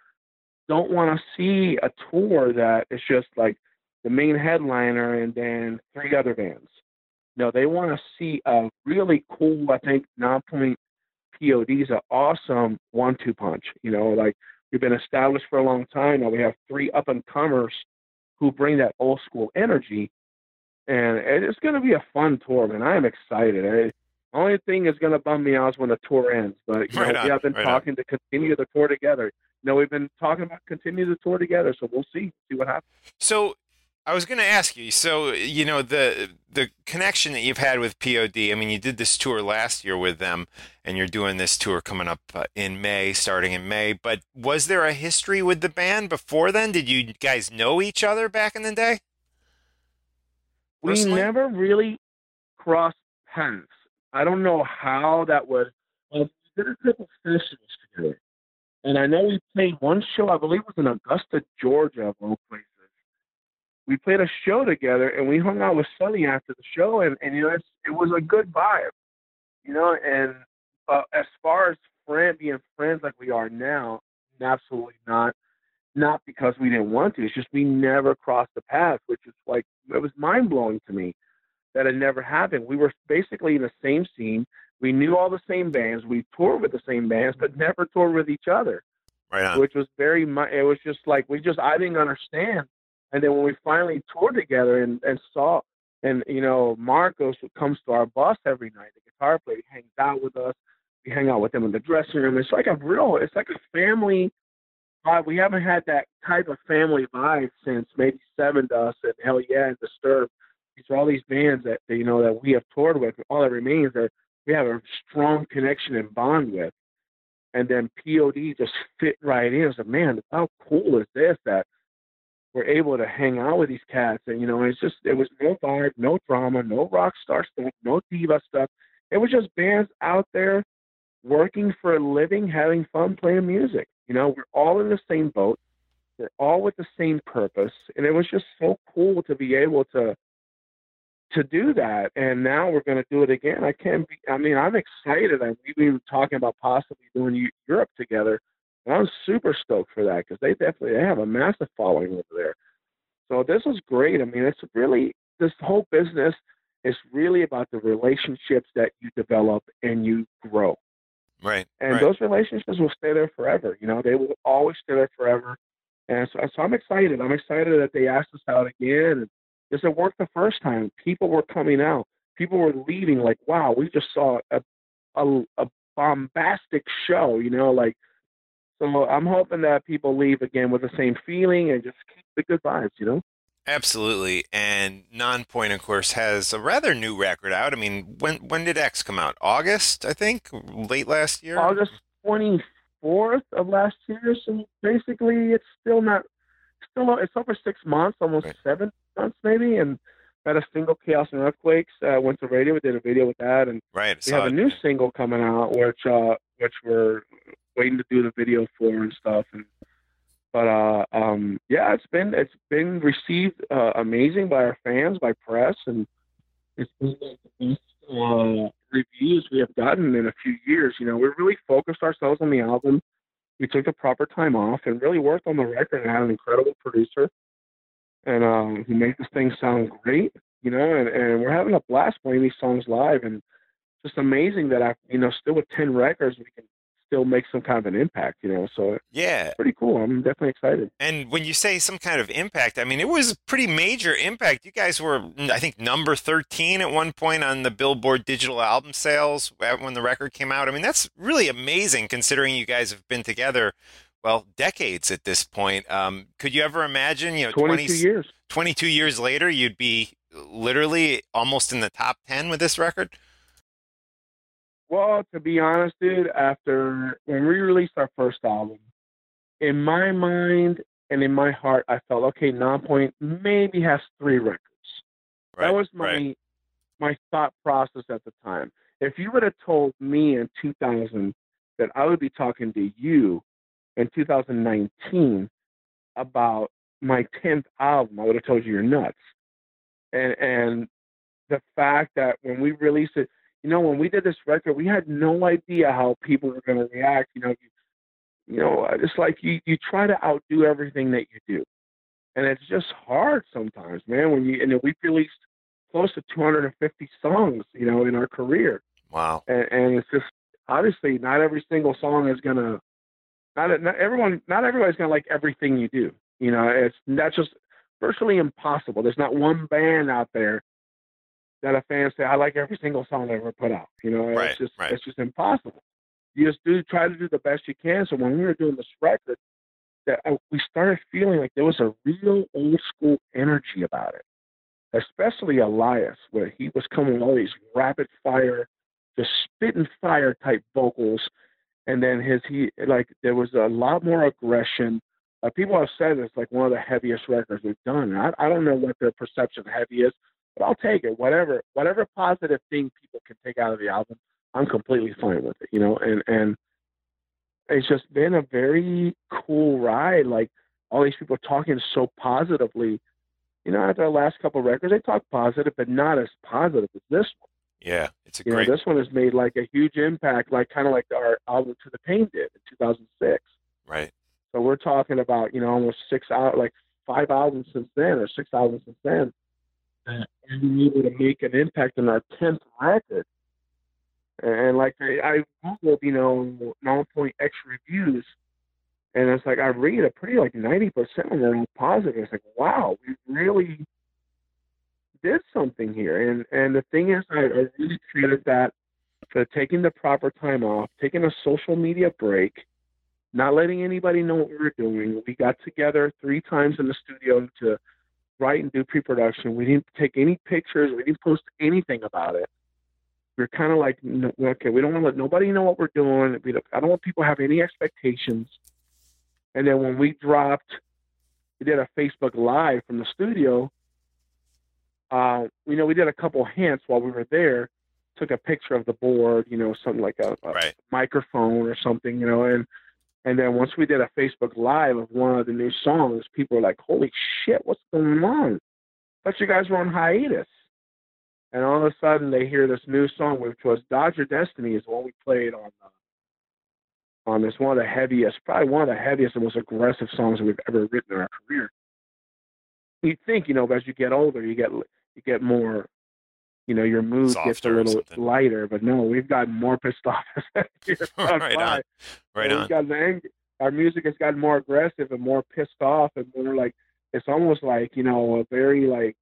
don't want to see a tour that is just like the main headliner and then three other bands. No, they want to see a really cool, I think, Nonpoint PODs, an awesome one-two punch. You know, like we've been established for a long time now. We have three up-and-comers who bring that old school energy, and it's going to be a fun tour, man. I am excited. I, only thing is going to bum me out is when the tour ends. But you Right know, on, we have been right on. talking to continue the tour together. You know, we've been talking about continue the tour together, so we'll see, see what happens. So I was going to ask you. So you know the the connection that you've had with POD. I mean, you did this tour last year with them, and you're doing this tour coming up uh, in May, starting in May. But was there a history with the band before then? Did you guys know each other back in the day? We Personally? never really crossed paths. I don't know how that was. Well, we did a couple festivals together, and I know we played one show. I believe it was in Augusta, Georgia, of all places. We played a show together, and we hung out with Sonny after the show, and, and you know, it's, it was a good vibe, you know. And uh, as far as friend being friends like we are now, absolutely not. Not because we didn't want to. It's just we never crossed the path, which is like it was mind blowing to me that it never happened. We were basically in the same scene. We knew all the same bands. We toured with the same bands, but never toured with each other, Right on. which was very. It was just like we just I didn't understand. And then when we finally toured together and and saw, and you know Marcos comes to our bus every night, the guitar player he hangs out with us. We hang out with him in the dressing room. It's like a real. It's like a family vibe. We haven't had that type of family vibe since maybe Sevendust and Hellyeah and Disturbed. These are all these bands that that, you know that we have toured with. All that remains that we have a strong connection and bond with. And then POD just fit right in. It's like, man, how cool is this that we're able to hang out with these cats? And you know, it's just it was no vibe, no drama, no rock star stuff, no diva stuff. It was just bands out there working for a living, having fun playing music. You know, we're all in the same boat. We're all with the same purpose, and it was just so cool to be able to to do that. And now we're going to do it again. I can't be. I mean, I'm excited. I, we've been talking about possibly doing Europe together, and I'm super stoked for that because they definitely they have a massive following over there. So this is great. I mean, it's really this whole business is really about the relationships that you develop and you grow. Right. And right. those relationships will stay there forever. You know, they will always stay there forever. And so, so I'm excited. I'm excited that they asked us out again. And does it work the first time? People were coming out. People were leaving like, wow, we just saw a a, a bombastic show. You know, like so. I'm hoping that people leave again with the same feeling and just keep the good vibes. You know. Absolutely. And Nonpoint, of course, has a rather new record out. I mean, when when did X come out? August, I think, late last year. August 24th of last year. So basically, it's still not, still it's over six months, almost Right. seven months maybe. And had a single, Chaos and Earthquakes. Uh, went to radio. We did a video with that, and Right. We have a new single coming out, which uh, which we're waiting to do the video for and stuff. And but uh, um, yeah, it's been it's been received uh, amazing by our fans, by press, and it's been like the best uh, reviews we have gotten in a few years. You know, we really focused ourselves on the album. We took the proper time off and really worked on the record and had an incredible producer, and um, who made this thing sound great. You know, and, and we're having a blast playing these songs live, and just amazing that I, you know, still with ten records, we can still make some kind of an impact. You know, so Yeah. pretty cool. I'm definitely excited. And when you say some kind of impact, I mean, it was a pretty major impact. You guys were, I think, number 13 at one point on the Billboard digital album sales when the record came out. I mean, that's really amazing considering you guys have been together, well, decades at this point. Um, could you ever imagine, you know, 22 20 years. 22 years later, you'd be literally almost in the top 10 with this record? Well, to be honest, dude, after when we released our first album, in my mind and in my heart, I felt okay. Nonpoint maybe has three records. Right. that was my right. my thought process at the time. If you would have told me in 2000 that I would be talking to you in 2019 about my 10th album, I would have told you you're nuts. And and the fact that when we released it, you know, when we did this record, we had no idea how people were going to react. You know, you, you know, uh, it's like you you try to outdo everything that you do, and it's just hard sometimes, man. When you and we've released close to 250 songs, you know, in our career, Wow. and, and it's just obviously not every single song is gonna, not not everyone, not everybody's gonna like everything you do. You know, it's that's just virtually impossible. There's not one band out there that a fan say I like every single song they ever put out. You know, Right, it's just right. it's just impossible. You just do try to do the best you can. So when we were doing this record, that uh, we started feeling like there was a real old school energy about it, especially Elias, where he was coming with all these rapid fire, just spitting fire type vocals, and then his he like there was a lot more aggression. Uh, people have said it's like one of the heaviest records we've done. I, I don't know what their perception of heavy is, but I'll take it. Whatever whatever positive thing people can take out of the album, I'm completely fine with it. You know, and and it's just been a very cool ride. Like all these people talking so positively. You know, after the last couple of records, they talk positive, but not as positive as this one. Yeah. It's a You great. know, this one has made like a huge impact, like kind of like our album "To the Pain" did in 2006. right. So we're talking about you know almost six out, like five albums since then, or six albums since then, and being able to make an impact on our tenth record. And like I, I googled, you know, Nonpoint X reviews, and it's like I read a pretty like ninety percent of them all positive. It's like wow, we really did something here. And and the thing is, I, I really credit that for taking the proper time off, taking a social media break, not letting anybody know what we were doing. We got together three times in the studio to write and do pre-production. We didn't take any pictures. We didn't post anything about it. We are kind of like, no, okay, we don't want to let nobody know what we're doing. We don't, I don't want people to have any expectations. And then when we dropped, we did a Facebook Live from the studio. Uh, you know, we did a couple hints while we were there. Took a picture of the board, you know, something like a, a Right. microphone or something, you know, and and then once we did a Facebook Live of one of the new songs, people were like, "Holy shit, what's going on? Thought you guys were on hiatus." And all of a sudden, they hear this new song, which was "Dodger Destiny," is one we played on uh, on this one of the heaviest, probably one of the heaviest and most aggressive songs we've ever written in our career. you think you know, as you get older, you get you get more. You know, your mood gets a little lighter, but no, we've gotten more pissed off Right on. Right we've on. gotten angry. Our music has gotten more aggressive and more pissed off, and more like it's almost like you know a very like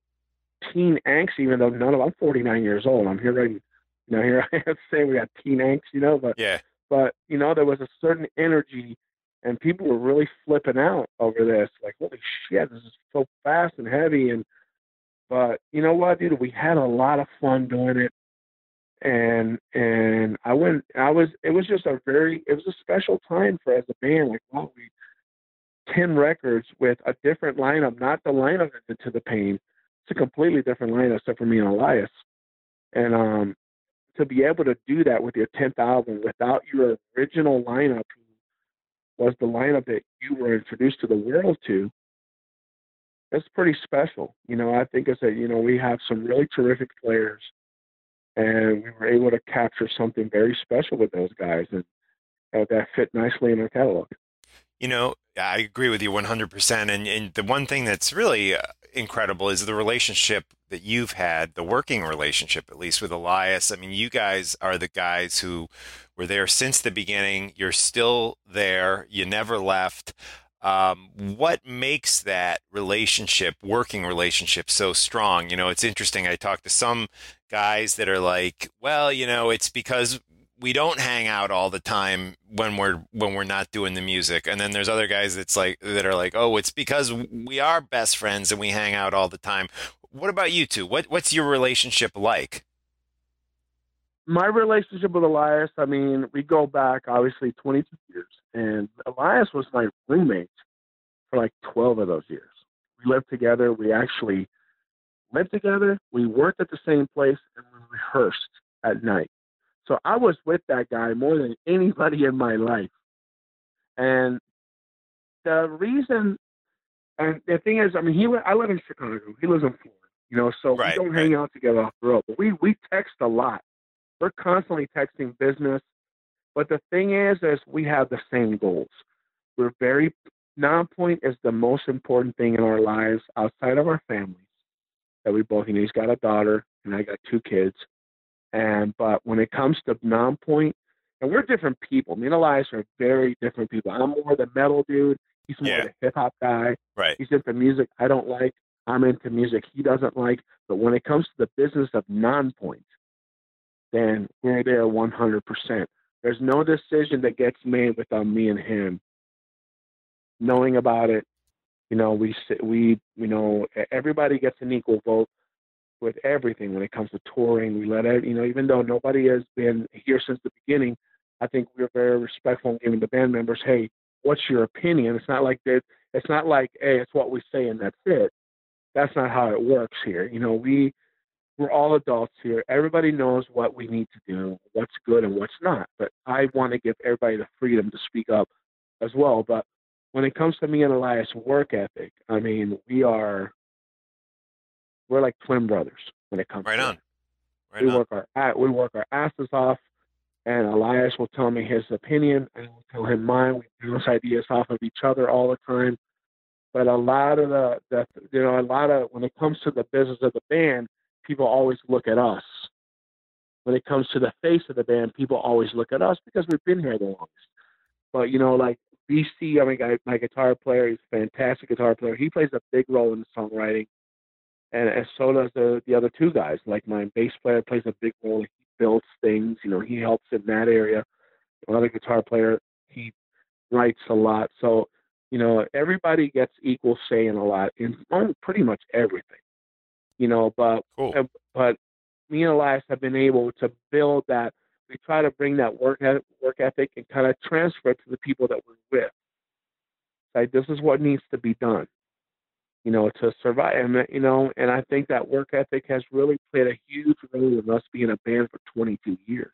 teen angst. Even though none of I'm 49 years old, I'm hearing you know here I am saying we got teen angst, you know, but Yeah. but you know there was a certain energy, and people were really flipping out over this. Like holy shit, this is so fast and heavy, and but you know what, dude, we had a lot of fun doing it. And and I went I was it was just a very it was a special time for us as a band. Like wow we ten records with a different lineup not the lineup that did to the pain. It's a completely different lineup except for me and Elias. And um to be able to do that with your tenth album without your original lineup was the lineup that you were introduced to the world to it's pretty special you know I think it's a you know we have some really terrific players and we were able to capture something very special with those guys, and uh, that fit nicely in our catalog. You know, I agree with you 100%. And, and the one thing that's really uh, incredible is the relationship that you've had, the working relationship, at least with Elias. I mean, you guys are the guys who were there since the beginning. You're still there. You never left. Um, what makes that relationship, working relationship, so strong? You know, it's interesting. I talked to some guys that are like, well, you know, it's because we don't hang out all the time when we're when we're not doing the music and then there's other guys that's like that are like oh it's because we are best friends and we hang out all the time what about you two what what's your relationship like My relationship with Elias, I mean, we go back obviously 22 years, and Elias was my roommate for like 12 of those years. We lived together. We actually lived together. We worked at the same place, and we rehearsed at night. So I was with that guy more than anybody in my life. And the reason, and the thing is, I mean, he I live in Chicago. He lives in Florida. You know, so Right, we don't hang out together off the road, but we we text a lot. We're constantly texting business. But the thing is, is we have the same goals. We're very Nonpoint is the most important thing in our lives outside of our families. That we both, you know, he's got a daughter and I got two kids. And but when it comes to Nonpoint, and we're different people. Me and Elias are very different people. I'm more the metal dude. He's more Yeah. the hip hop guy. right He's into music I don't like. I'm into music he doesn't like. But when it comes to the business of Nonpoint, then we're there 100%. There's no decision that gets made without me and him knowing about it. You know, we we you know everybody gets an equal vote with everything when it comes to touring. We let ev- you know even though nobody has been here since the beginning, I think we're very respectful in giving the band members, hey, what's your opinion? It's not like that. It's not like, hey, it's what we say and that's it. That's not how it works here. You know, we we're all adults here. Everybody knows what we need to do, what's good and what's not. But I want to give everybody the freedom to speak up as well. But when it comes to me and Elias' work ethic, I mean, we are we're like twin brothers when it comes right to on right we on work our we work our asses off, and Elias will tell me his opinion, and will tell him mine. We bounce ideas off of each other all the time. But a lot of the, the you know a lot of when it comes to the business of the band, people always look at us. When it comes to the face of the band, people always look at us because we've been here the longest. But you know, like BC, I mean, my, my guitar player, he's a fantastic guitar player. He plays a big role in the songwriting and, and so does the the other two guys. Like my bass player plays a big role. He builds things. You know, he helps in that area. Another guitar player, he writes a lot. So, you know, everybody gets equal say in a lot in pretty much everything. You know, but cool uh, but me and Elias have been able to build that. We try to bring that work work ethic and kind of transfer it to the people that we're with. Like this is what needs to be done you know, to survive. And you know, and I think that work ethic has really played a huge role in us being a band for 22 years.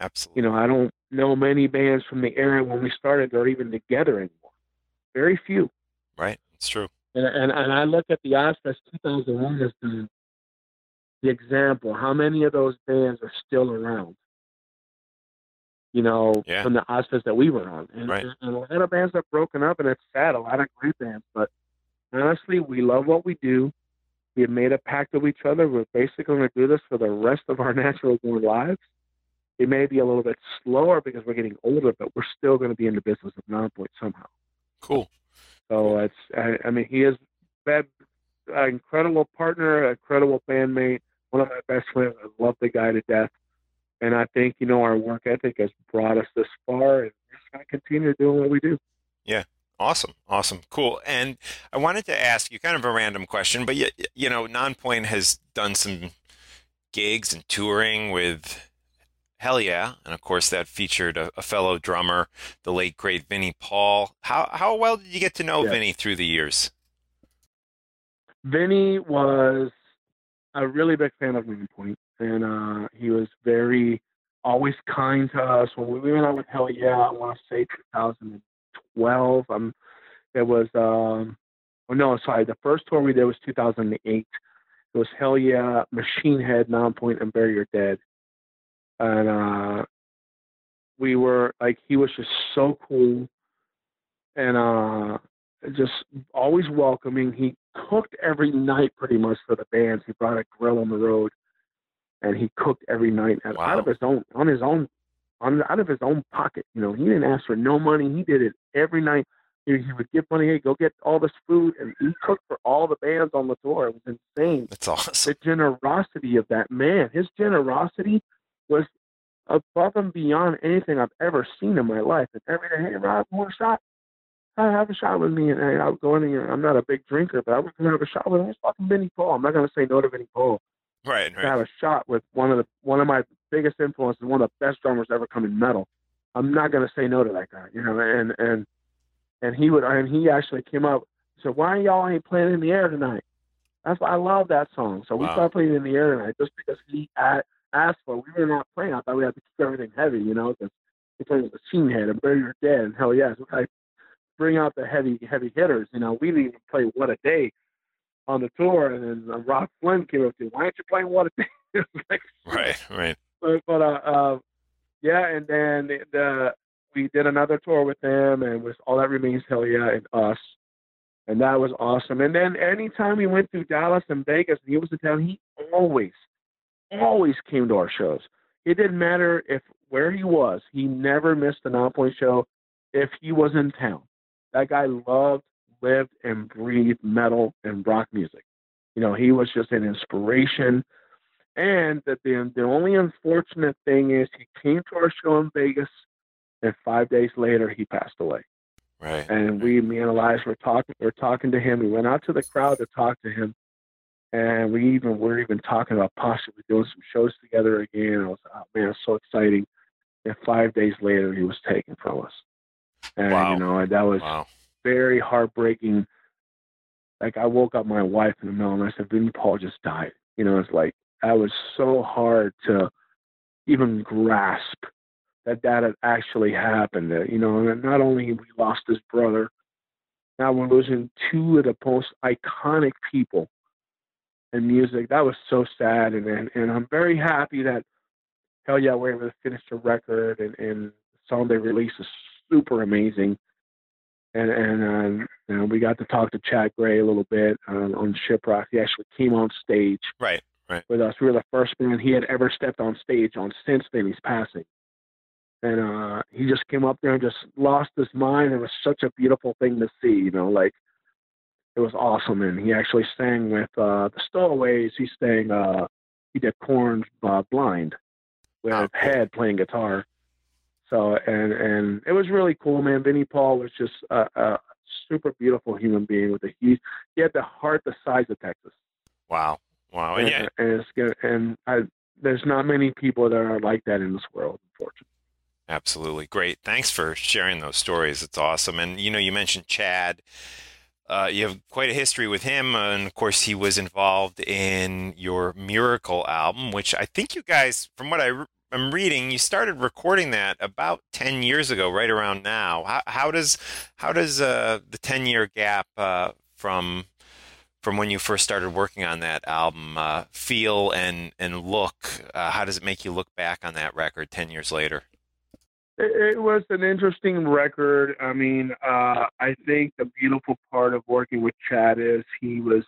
absolutely You know, I don't know many bands from the era when we started that are even together anymore. Very few. right it's true And and, and I look at the Ozzfest 2001 as the the example. How many of those bands are still around? You know, Yeah. from the Ozzfest that we were on, and, Right. and, a lot of bands have broken up, and it's sad. A lot of great bands, but honestly, we love what we do. We have made a pact with each other. We're basically going to do this for the rest of our natural born lives. It may be a little bit slower because we're getting older, but we're still going to be in the business of Nonpoint somehow. Cool. So it's, I, I mean, he is been an uh, incredible partner, a credible bandmate, one of my best friends. I love the guy to death. And I think, you know, our work ethic has brought us this far and we're just going to continue doing what we do. Yeah. Awesome. Awesome. Cool. And I wanted to ask you kind of a random question, but you, you know, Nonpoint has done some gigs and touring with Hellyeah. And of course, that featured a, a fellow drummer, the late, great Vinnie Paul. How, how well did you get to know Yeah. Vinnie through the years? Vinnie was a really big fan of Green Point, and uh, he was very always kind to us. When we went out with Hellyeah, I want to say 2012. Um, it was um, oh no, sorry, the first tour we did was 2008. It was Hellyeah, Machine Head, Nonpoint, and Bury Your Dead, and uh, we were like, he was just so cool, and uh, just always welcoming. He cooked every night pretty much for the bands. He brought a grill on the road, and he cooked every night Wow. out of his own on his own on out of his own pocket. You know, he didn't ask for no money. He did it every night. He, he would give money. Hey, go get all this food, and he cooked for all the bands on the tour. It was insane. That's awesome. The generosity of that man. His generosity was above and beyond anything I've ever seen in my life. And every day, hey, Rob, want a shot? I have a shot with me, and I, would go in there. I'm not a big drinker, but I would have a shot with him. It's fucking Vinnie Paul. I'm not gonna say no to Vinnie Paul. Right, To right. have a shot with one of the one of my biggest influences, one of the best drummers ever come in metal. I'm not gonna say no to that guy, you know. And and and he would, and he actually came up. Said, "Why y'all ain't playing in the air tonight?" That's why I love that song. So we Wow. started playing in the air tonight just because he a- asked for. We were not playing. I thought we had to keep everything heavy, you know, because we played with Machine Head and Bury Your Dead and Hell Yes. We gotta bring out the heavy heavy hitters. You know, we didn't even play What a Day on the tour, and then uh, Robb Flynn came up to, me, "Why aren't you playing What a Day?" Like, Right, right. but, but uh, uh, yeah, and then the we did another tour with them, and with all that remains Hellyeah and us, and that was awesome. And then anytime we went through Dallas and Vegas, and he was in town, he always, always came to our shows. It didn't matter if where he was, he never missed a Nonpoint show. If he was in town, that guy loved, lived, and breathed metal and rock music. You know, he was just an inspiration. And that the the only unfortunate thing is he came to our show in Vegas, and five days later he passed away. Right. And we, me and Elias, were talking. We're talking to him. We went out to the crowd to talk to him, and we even we're even talking about possibly doing some shows together again. I was, oh man, it's so exciting. And five days later, he was taken from us. And Wow. you know, and that was Wow. very heartbreaking. Like I woke up my wife in the middle and I said, Vinnie Paul just died. You know, it's like that was so hard to even grasp that that had actually happened. That, you know, and not only we lost his brother, now we're losing two of the most iconic people in music. That was so sad, and and, and I'm very happy that Hellyeah, we're able to finish the record, and and the song they released is super amazing. And and um, you know, we got to talk to Chad Gray a little bit um, on Shiprock. He actually came on stage Right. Right. with us. We were the first band he had ever stepped on stage on since Vinnie's passing. And uh he just came up there and just lost his mind. It was such a beautiful thing to see, you know, like it was awesome. And he actually sang with uh the Stowaways. He sang uh he did Korn uh, Blind with Oh. Head playing guitar. So and and it was really cool, man. Vinnie Paul was just a, a super beautiful human being with a huge he had the heart the size of Texas Wow. Wow. And yeah, and. And I, there's not many people that are like that in this world, unfortunately. Absolutely. Great. Thanks for sharing those stories. It's awesome. And, you know, you mentioned Chad. Uh, you have quite a history with him. uh, And of course, he was involved in your Miracle album, which I think you guys, from what I re- am reading, you started recording that about 10 years ago, right around now. How, how does, how does uh, the 10 year gap uh, from, from when you first started working on that album uh, feel and, and look? Uh, how does it make you look back on that record 10 years later? It, it was an interesting record. I mean, uh, I think the beautiful part of working with Chad is he was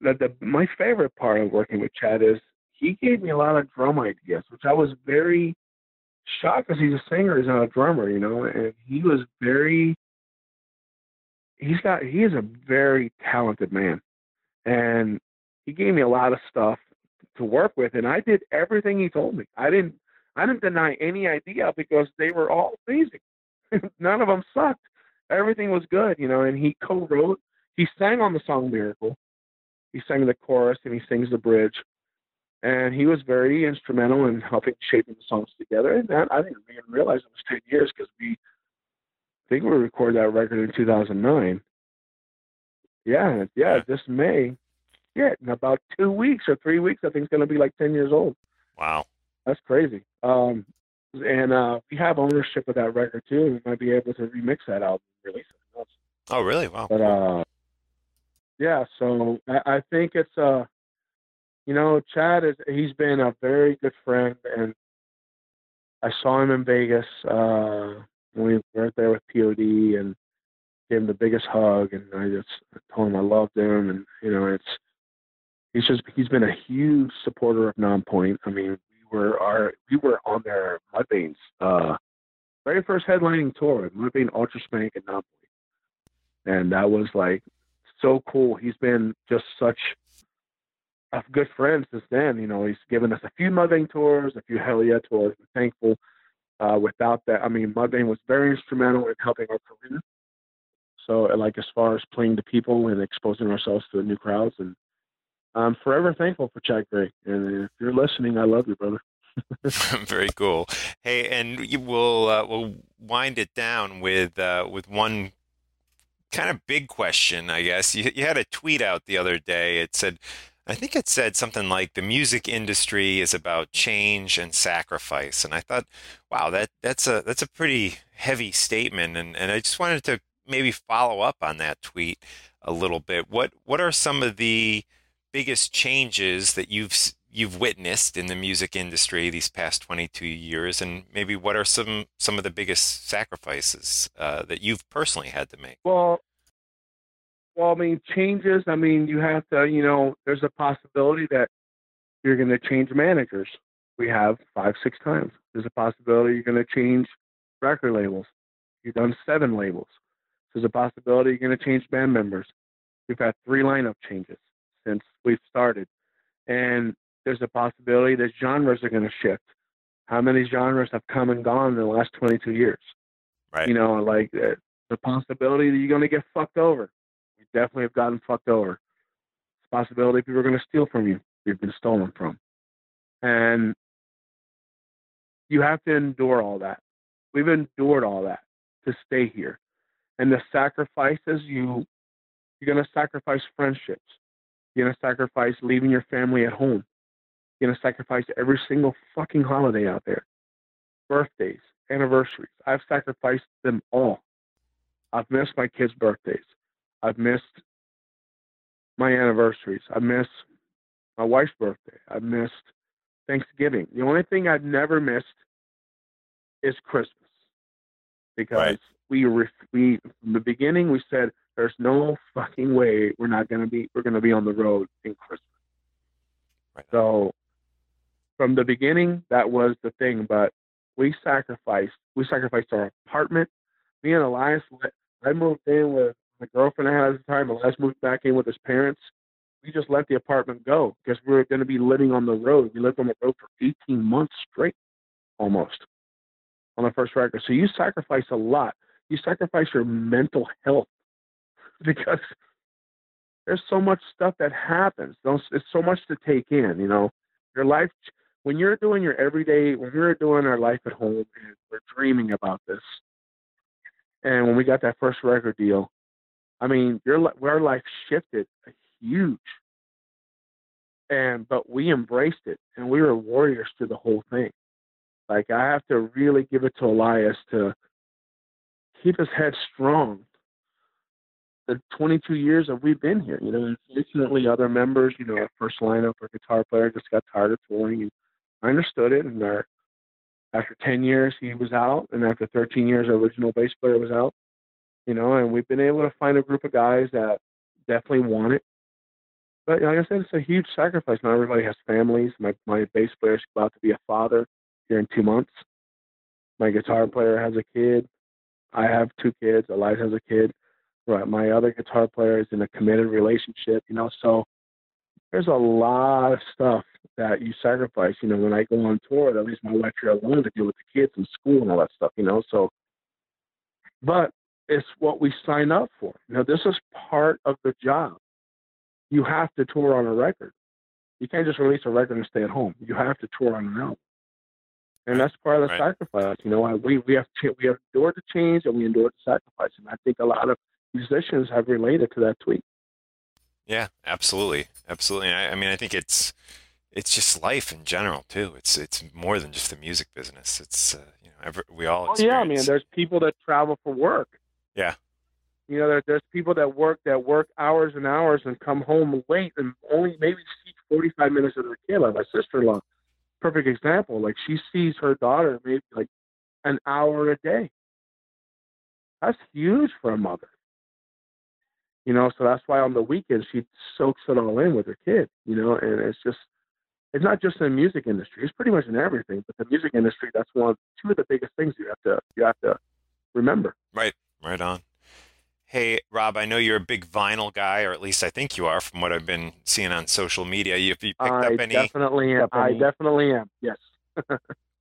that the my favorite part of working with Chad is he gave me a lot of drum ideas, which I was very shocked because he's a singer, he's not a drummer, you know, and he was very he's got he is a very talented man. And he gave me a lot of stuff to work with and I did everything he told me. I didn't I didn't deny any idea because they were all amazing. None of them sucked. Everything was good, you know, and he co-wrote he sang on the song Miracle. He sang the chorus and he sings the bridge. And he was very instrumental in helping shaping the songs together. And that, I didn't even realize it was 10 years because we I think we recorded that record in 2009. Yeah, yeah, this May. Yeah, in about two weeks or three weeks, I think it's going to be like 10 years old. Wow. That's crazy. Um, and uh, we have ownership of that record too. We might be able to remix that album release it. Oh, really? Wow. But uh, yeah, so I, I think it's uh, you know, Chad is he's been a very good friend, and I saw him in Vegas uh, when we were there with POD, and gave him the biggest hug, and I just told him I loved him, and you know, it's he's just he's been a huge supporter of Nonpoint. I mean, were our we were on their Mudvayne's uh, very first headlining tour with Mudvayne, Ultraspank, and Nonpoint, and that was like so cool. He's been just such a good friend since then. You know, he's given us a few Mudvayne tours, a few Hellyeah tours. Thankful. Uh, without that, I mean, Mudvayne was very instrumental in helping our career. So, like as far as playing to people and exposing ourselves to new crowds, and I'm forever thankful for Chad Gray. And if you're listening, I love you, brother. Very cool. Hey, and will uh, we'll wind it down with uh, with one kind of big question, I guess. You, you had a tweet out the other day. It said, I think it said something like the music industry is about change and sacrifice. And I thought, wow, that that's a that's a pretty heavy statement. And and I just wanted to maybe follow up on that tweet a little bit. What what are some of the biggest changes that you've you've witnessed in the music industry these past 22 years? And maybe what are some some of the biggest sacrifices uh, that you've personally had to make? Well well i mean changes i mean you have to you know there's a possibility that you're going to change managers. We have five six times. There's a possibility you're going to change record labels. You've done seven labels. There's a possibility you're going to change band members. We've had three lineup changes since we've started and there's a possibility that genres are going to shift. How many genres have come and gone in the last 22 years? Right. You know, like uh, the possibility that you're going to get fucked over. You definitely have gotten fucked over. It's a possibility people are going to steal from you. You've been stolen from. And you have to endure all that. We've endured all that to stay here. And the sacrifices you you're going to sacrifice friendships. You're going to sacrifice leaving your family at home You're going to sacrifice every single fucking holiday out there. Birthdays, anniversaries. I've sacrificed them all. I've missed my kids' birthdays. I've missed my anniversaries. I miss my wife's birthday. I've missed Thanksgiving. The only thing I've never missed is Christmas because Right. we ref- we from the beginning we said there's no fucking way we're not gonna be we're gonna be on the road in Christmas. Right. So from the beginning that was the thing, but we sacrificed we sacrificed our apartment. Me and Elias I moved in with my girlfriend I had at the time, Elias moved back in with his parents. We just let the apartment go because we were gonna be living on the road. We lived on the road for eighteen months straight almost on the first record. So you sacrifice a lot. You sacrifice your mental health because there's so much stuff that happens. It's so much to take in. You know, your life when you're doing your everyday, when we were doing our life at home, and we're dreaming about this. And when we got that first record deal, I mean, your our life shifted a huge. And but we embraced it, and we were warriors through the whole thing. Like I have to really give it to Elias to keep his head strong. The 22 years that we've been here, you know, unfortunately, other members, you know, our first lineup, our guitar player just got tired of touring, and I understood it, and our After 10 years, he was out, and after 13 years, our original bass player was out. You know, and we've been able to find a group of guys that definitely want it. But like I said, it's a huge sacrifice. Not everybody has families. My my bass player is about to be a father here in two months. My guitar player has a kid. I have two kids. Elias has a kid. Right. My other guitar player is in a committed relationship. You know, so there's a lot of stuff that you sacrifice. You know, when I go on tour, at least my wife here alone to deal with the kids and school and all that stuff. You know, so but it's what we sign up for. You know, this is part of the job. You have to tour on a record. You can't just release a record and stay at home. You have to tour on an album, and that's part of the Right. sacrifice. You know, we we have we have endured the change and we endured the sacrifice, and I think a lot of musicians have related to that tweet. Yeah, absolutely, absolutely. I, I mean, I think it's it's just life in general too. It's it's more than just the music business. It's uh, you know every, we all. Oh yeah, I mean, There's people that travel for work. Yeah. You know, there, there's people that work that work hours and hours and come home late and only maybe see 45 minutes of their kid. Like my sister-in-law, perfect example. Like she sees her daughter maybe like an hour a day. That's huge for a mother. You know, so that's why on the weekends she soaks it all in with her kid. You know, and it's just it's not just in the music industry. It's pretty much in everything. But the music industry, that's one of two of the biggest things you have to you have to remember. Right, right on. Hey, Rob, I know you're a big vinyl guy, or at least I think you are, from what I've been seeing on social media. You, have you picked I up any? I definitely am. I definitely am. Yes.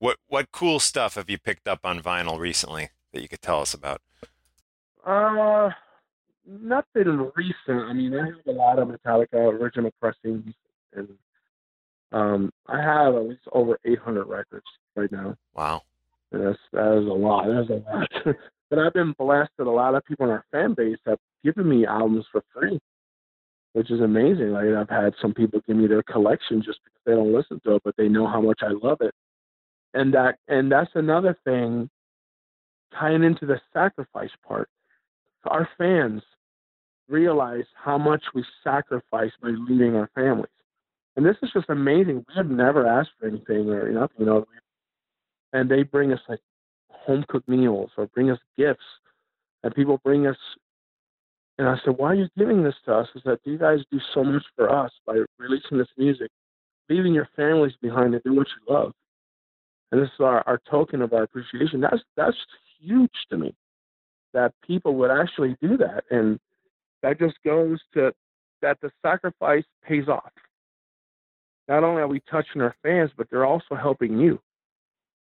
What what cool stuff have you picked up on vinyl recently that you could tell us about? Uh, nothing recent. I mean, I have a lot of Metallica original pressings, and um, I have at least over 800 records right now. Wow. And that's that is a lot. That is a lot. but I've been blessed that a lot of people in our fan base have given me albums for free, which is amazing. Like I've had some people give me their collection just because they don't listen to it, but they know how much I love it. And that and that's another thing tying into the sacrifice part. Our fans realize how much we sacrifice by leaving our families. And this is just amazing. We have never asked for anything or nothing, you know. And they bring us like home cooked meals or bring us gifts. And people bring us and I said, Why are you giving this to us? Is that you guys do so much for us by releasing this music, leaving your families behind to do what you love. And this is our, our token of our appreciation. That's that's huge to me. That people would actually do that. And that just goes to that the sacrifice pays off. Not only are we touching our fans, but they're also helping you.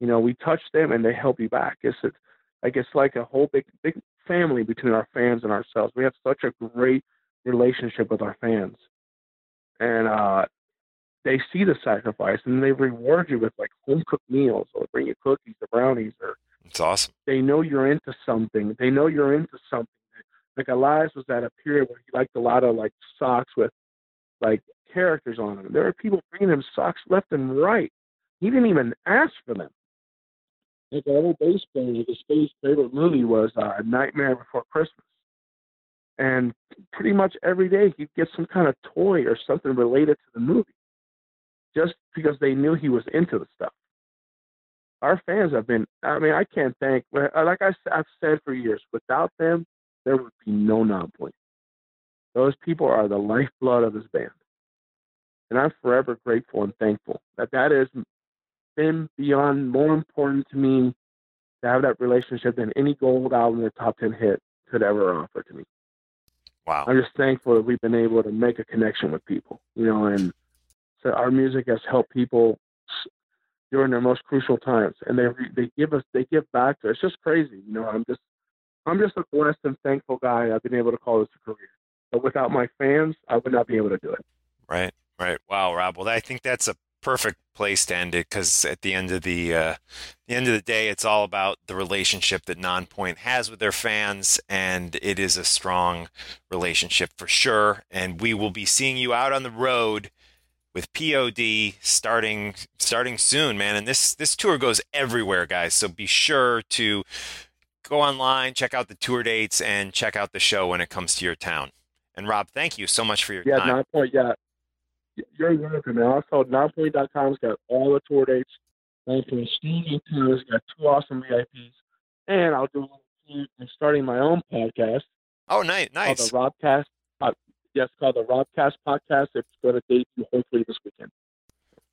You know, we touch them and they help you back. It's it's like it's like a whole big big family between our fans and ourselves. We have such a great relationship with our fans. And uh they see the sacrifice and they reward you with like home cooked meals or bring you cookies or brownies or It's awesome. they know you're into something. They know you're into something. Like Elias was at a period where he liked a lot of like socks with like characters on them. There were people bringing him socks left and right. He didn't even ask for them. Like an old bass player, his space favorite movie was uh, Nightmare Before Christmas. And pretty much every day he'd get some kind of toy or something related to the movie, just because they knew he was into the stuff our fans have been i mean i can't thank like i've said for years without them there would be no Nonpoint those people are the lifeblood of this band and i'm forever grateful and thankful that that has been beyond more important to me to have that relationship than any gold album or top 10 hit could ever offer to me Wow. i'm just thankful that we've been able to make a connection with people you know and so our music has helped people during their most crucial times, and they they give us they give back to us. It's just crazy, you know. I'm just I'm just a blessed and thankful guy. I've been able to call this a career, but without my fans, I would not be able to do it. Right, right. Wow, Rob. Well, I think that's a perfect place to end it because at the end of the uh, the end of the day, it's all about the relationship that Nonpoint has with their fans, and it is a strong relationship for sure. And we will be seeing you out on the road with POD starting starting soon, man. And this this tour goes everywhere, guys. So be sure to go online, check out the tour dates, and check out the show when it comes to your town. And Rob, thank you so much for your Yeah, time. nine point. Yeah, you're welcome. And also, nonpoint.com's got all the tour dates. Thank you. Steve Tools got two awesome VIPs, and I'll do a little. I'm starting my own podcast Oh, nice, nice. called the Robcast. Uh, yes, called the Robcast Podcast. It's going to debut hopefully this weekend.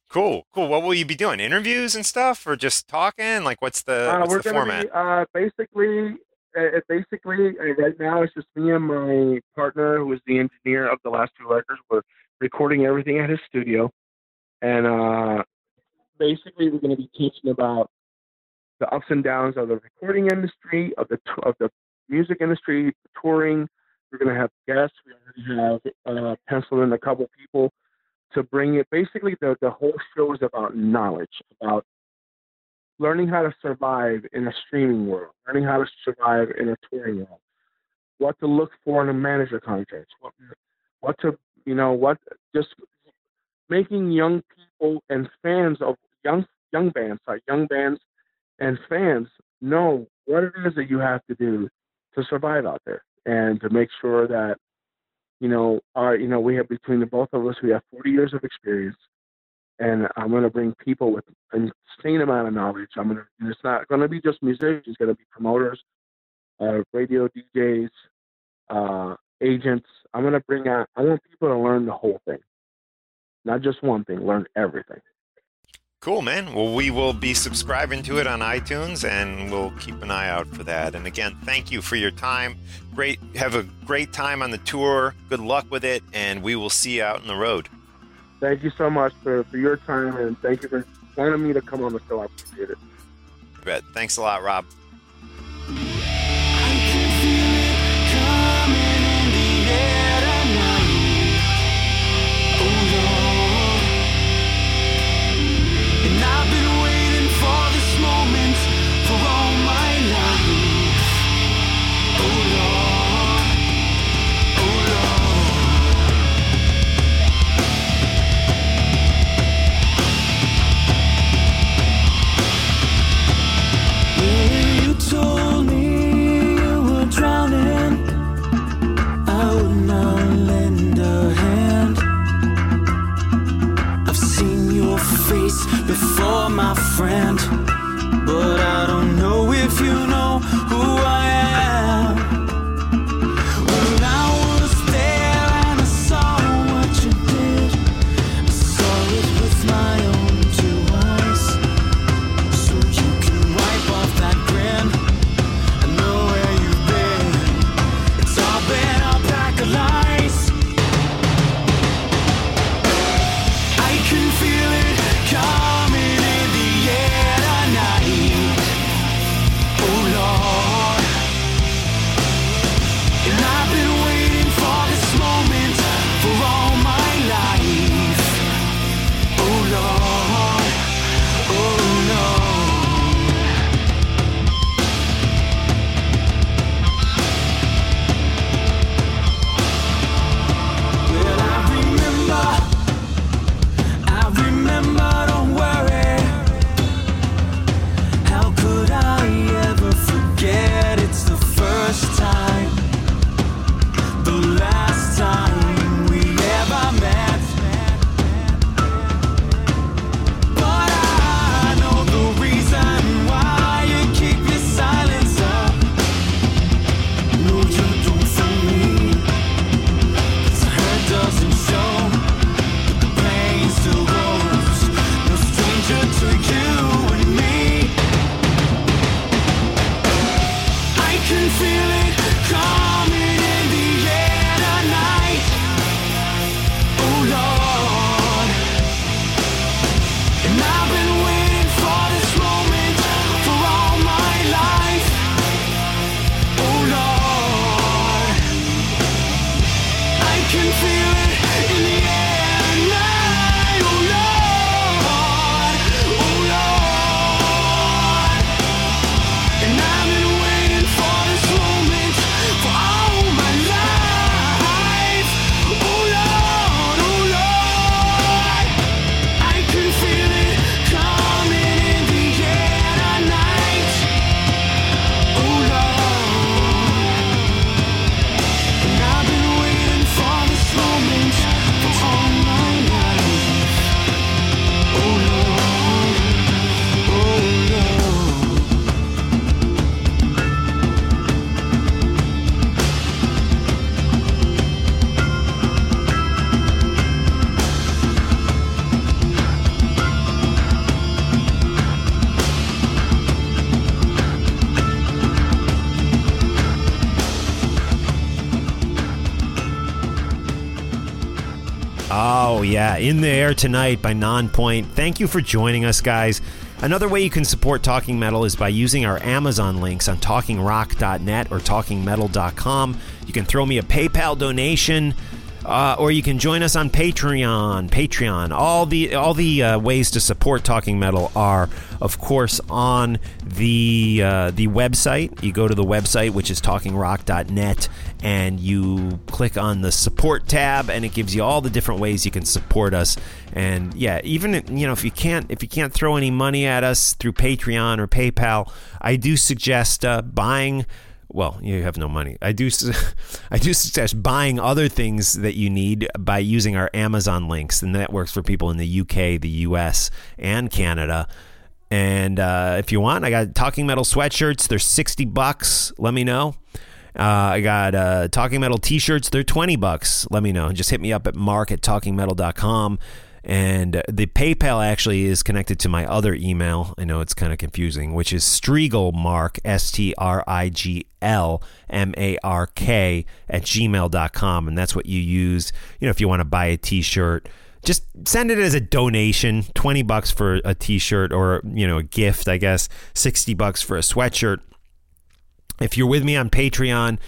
Cool, cool. What will you be doing? Interviews and stuff, or just talking? Like, what's the, Uh, what's we're the format? be uh, basically, uh, basically uh, right now it's just me and my partner, who is the engineer of the last two records. We're recording everything at his studio, and uh, basically we're going to be teaching about the ups and downs of the recording industry, of the t- of the music industry, touring. We're going to have guests. We already have uh, penciled in a couple people to bring it. Basically, the the whole show is about knowledge, about learning how to survive in a streaming world, learning how to survive in a touring world, what to look for in a manager contract, what what to you know what just making young people and fans of young young bands, like young bands and fans know what it is that you have to do to survive out there and to make sure that you know our you know we have between the both of us we have 40 years of experience and I'm going to bring people with an insane amount of knowledge. I'm going to, it's not going to be just musicians. It's going to be promoters, uh, radio DJs, uh, agents. I'm going to bring out. I want people to learn the whole thing, not just one thing. Learn everything. Cool, man. Well, we will be subscribing to it on iTunes, and we'll keep an eye out for that. And again, thank you for your time. Great, have a great time on the tour. Good luck with it, and we will see you out on the road. Thank you so much for, for your time and thank you for wanting me to come on the show. I appreciate it. You Bet. Thanks a lot, Rob. Face before, my friend, but I don't know if you know who I am. In the air tonight by Nonpoint. Thank you for joining us, guys. Another way you can support Talking Metal is by using our Amazon links on talkingrock.net or talkingmetal.com. You can throw me a PayPal donation. Uh, or you can join us on Patreon. Patreon. All the all the uh, ways to support Talking Metal are, of course, on the uh, the website. You go to the website, which is talkingrock.net, and you click on the support tab, and it gives you all the different ways you can support us. And yeah, even you know if you can't if you can't throw any money at us through Patreon or PayPal, I do suggest uh, buying well, you have no money. I do, I do suggest buying other things that you need by using our Amazon links, and that works for people in the UK, the US, and Canada. And uh, if you want, I got Talking Metal sweatshirts. They're sixty bucks. Let me know. Uh, I got uh, Talking Metal t-shirts. They're twenty bucks. Let me know. Just hit me up at mark at talkingmetal.com. And the PayPal actually is connected to my other email. I know it's kind of confusing, which is Strigl Mark, S T R I G L M A R K, at gmail.com. And that's what you use, you know, if you want to buy a t shirt. Just send it as a donation, 20 bucks for a t-shirt or, you know, a gift, I guess, 60 bucks for a sweatshirt. If you're with me on Patreon,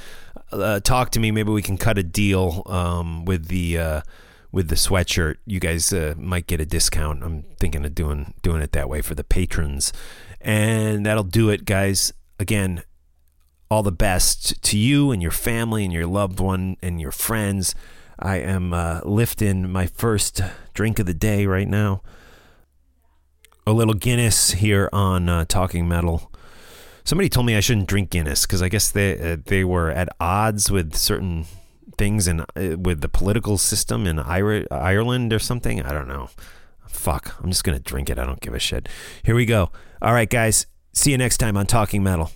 uh, talk to me. Maybe we can cut a deal um, with the uh, with the sweatshirt, you guys uh, might get a discount. I'm thinking of doing doing it that way for the patrons, and that'll do it, guys. Again, all the best to you and your family and your loved one and your friends. I am uh, lifting my first drink of the day right now. A little Guinness here on uh, Talking Metal. Somebody told me I shouldn't drink Guinness because I guess they uh, they were at odds with certain things in uh, with the political system in Ireland or something. I don't know. Fuck. I'm just gonna drink it. I don't give a shit. Here we go. All right, guys. See you next time on Talking Metal.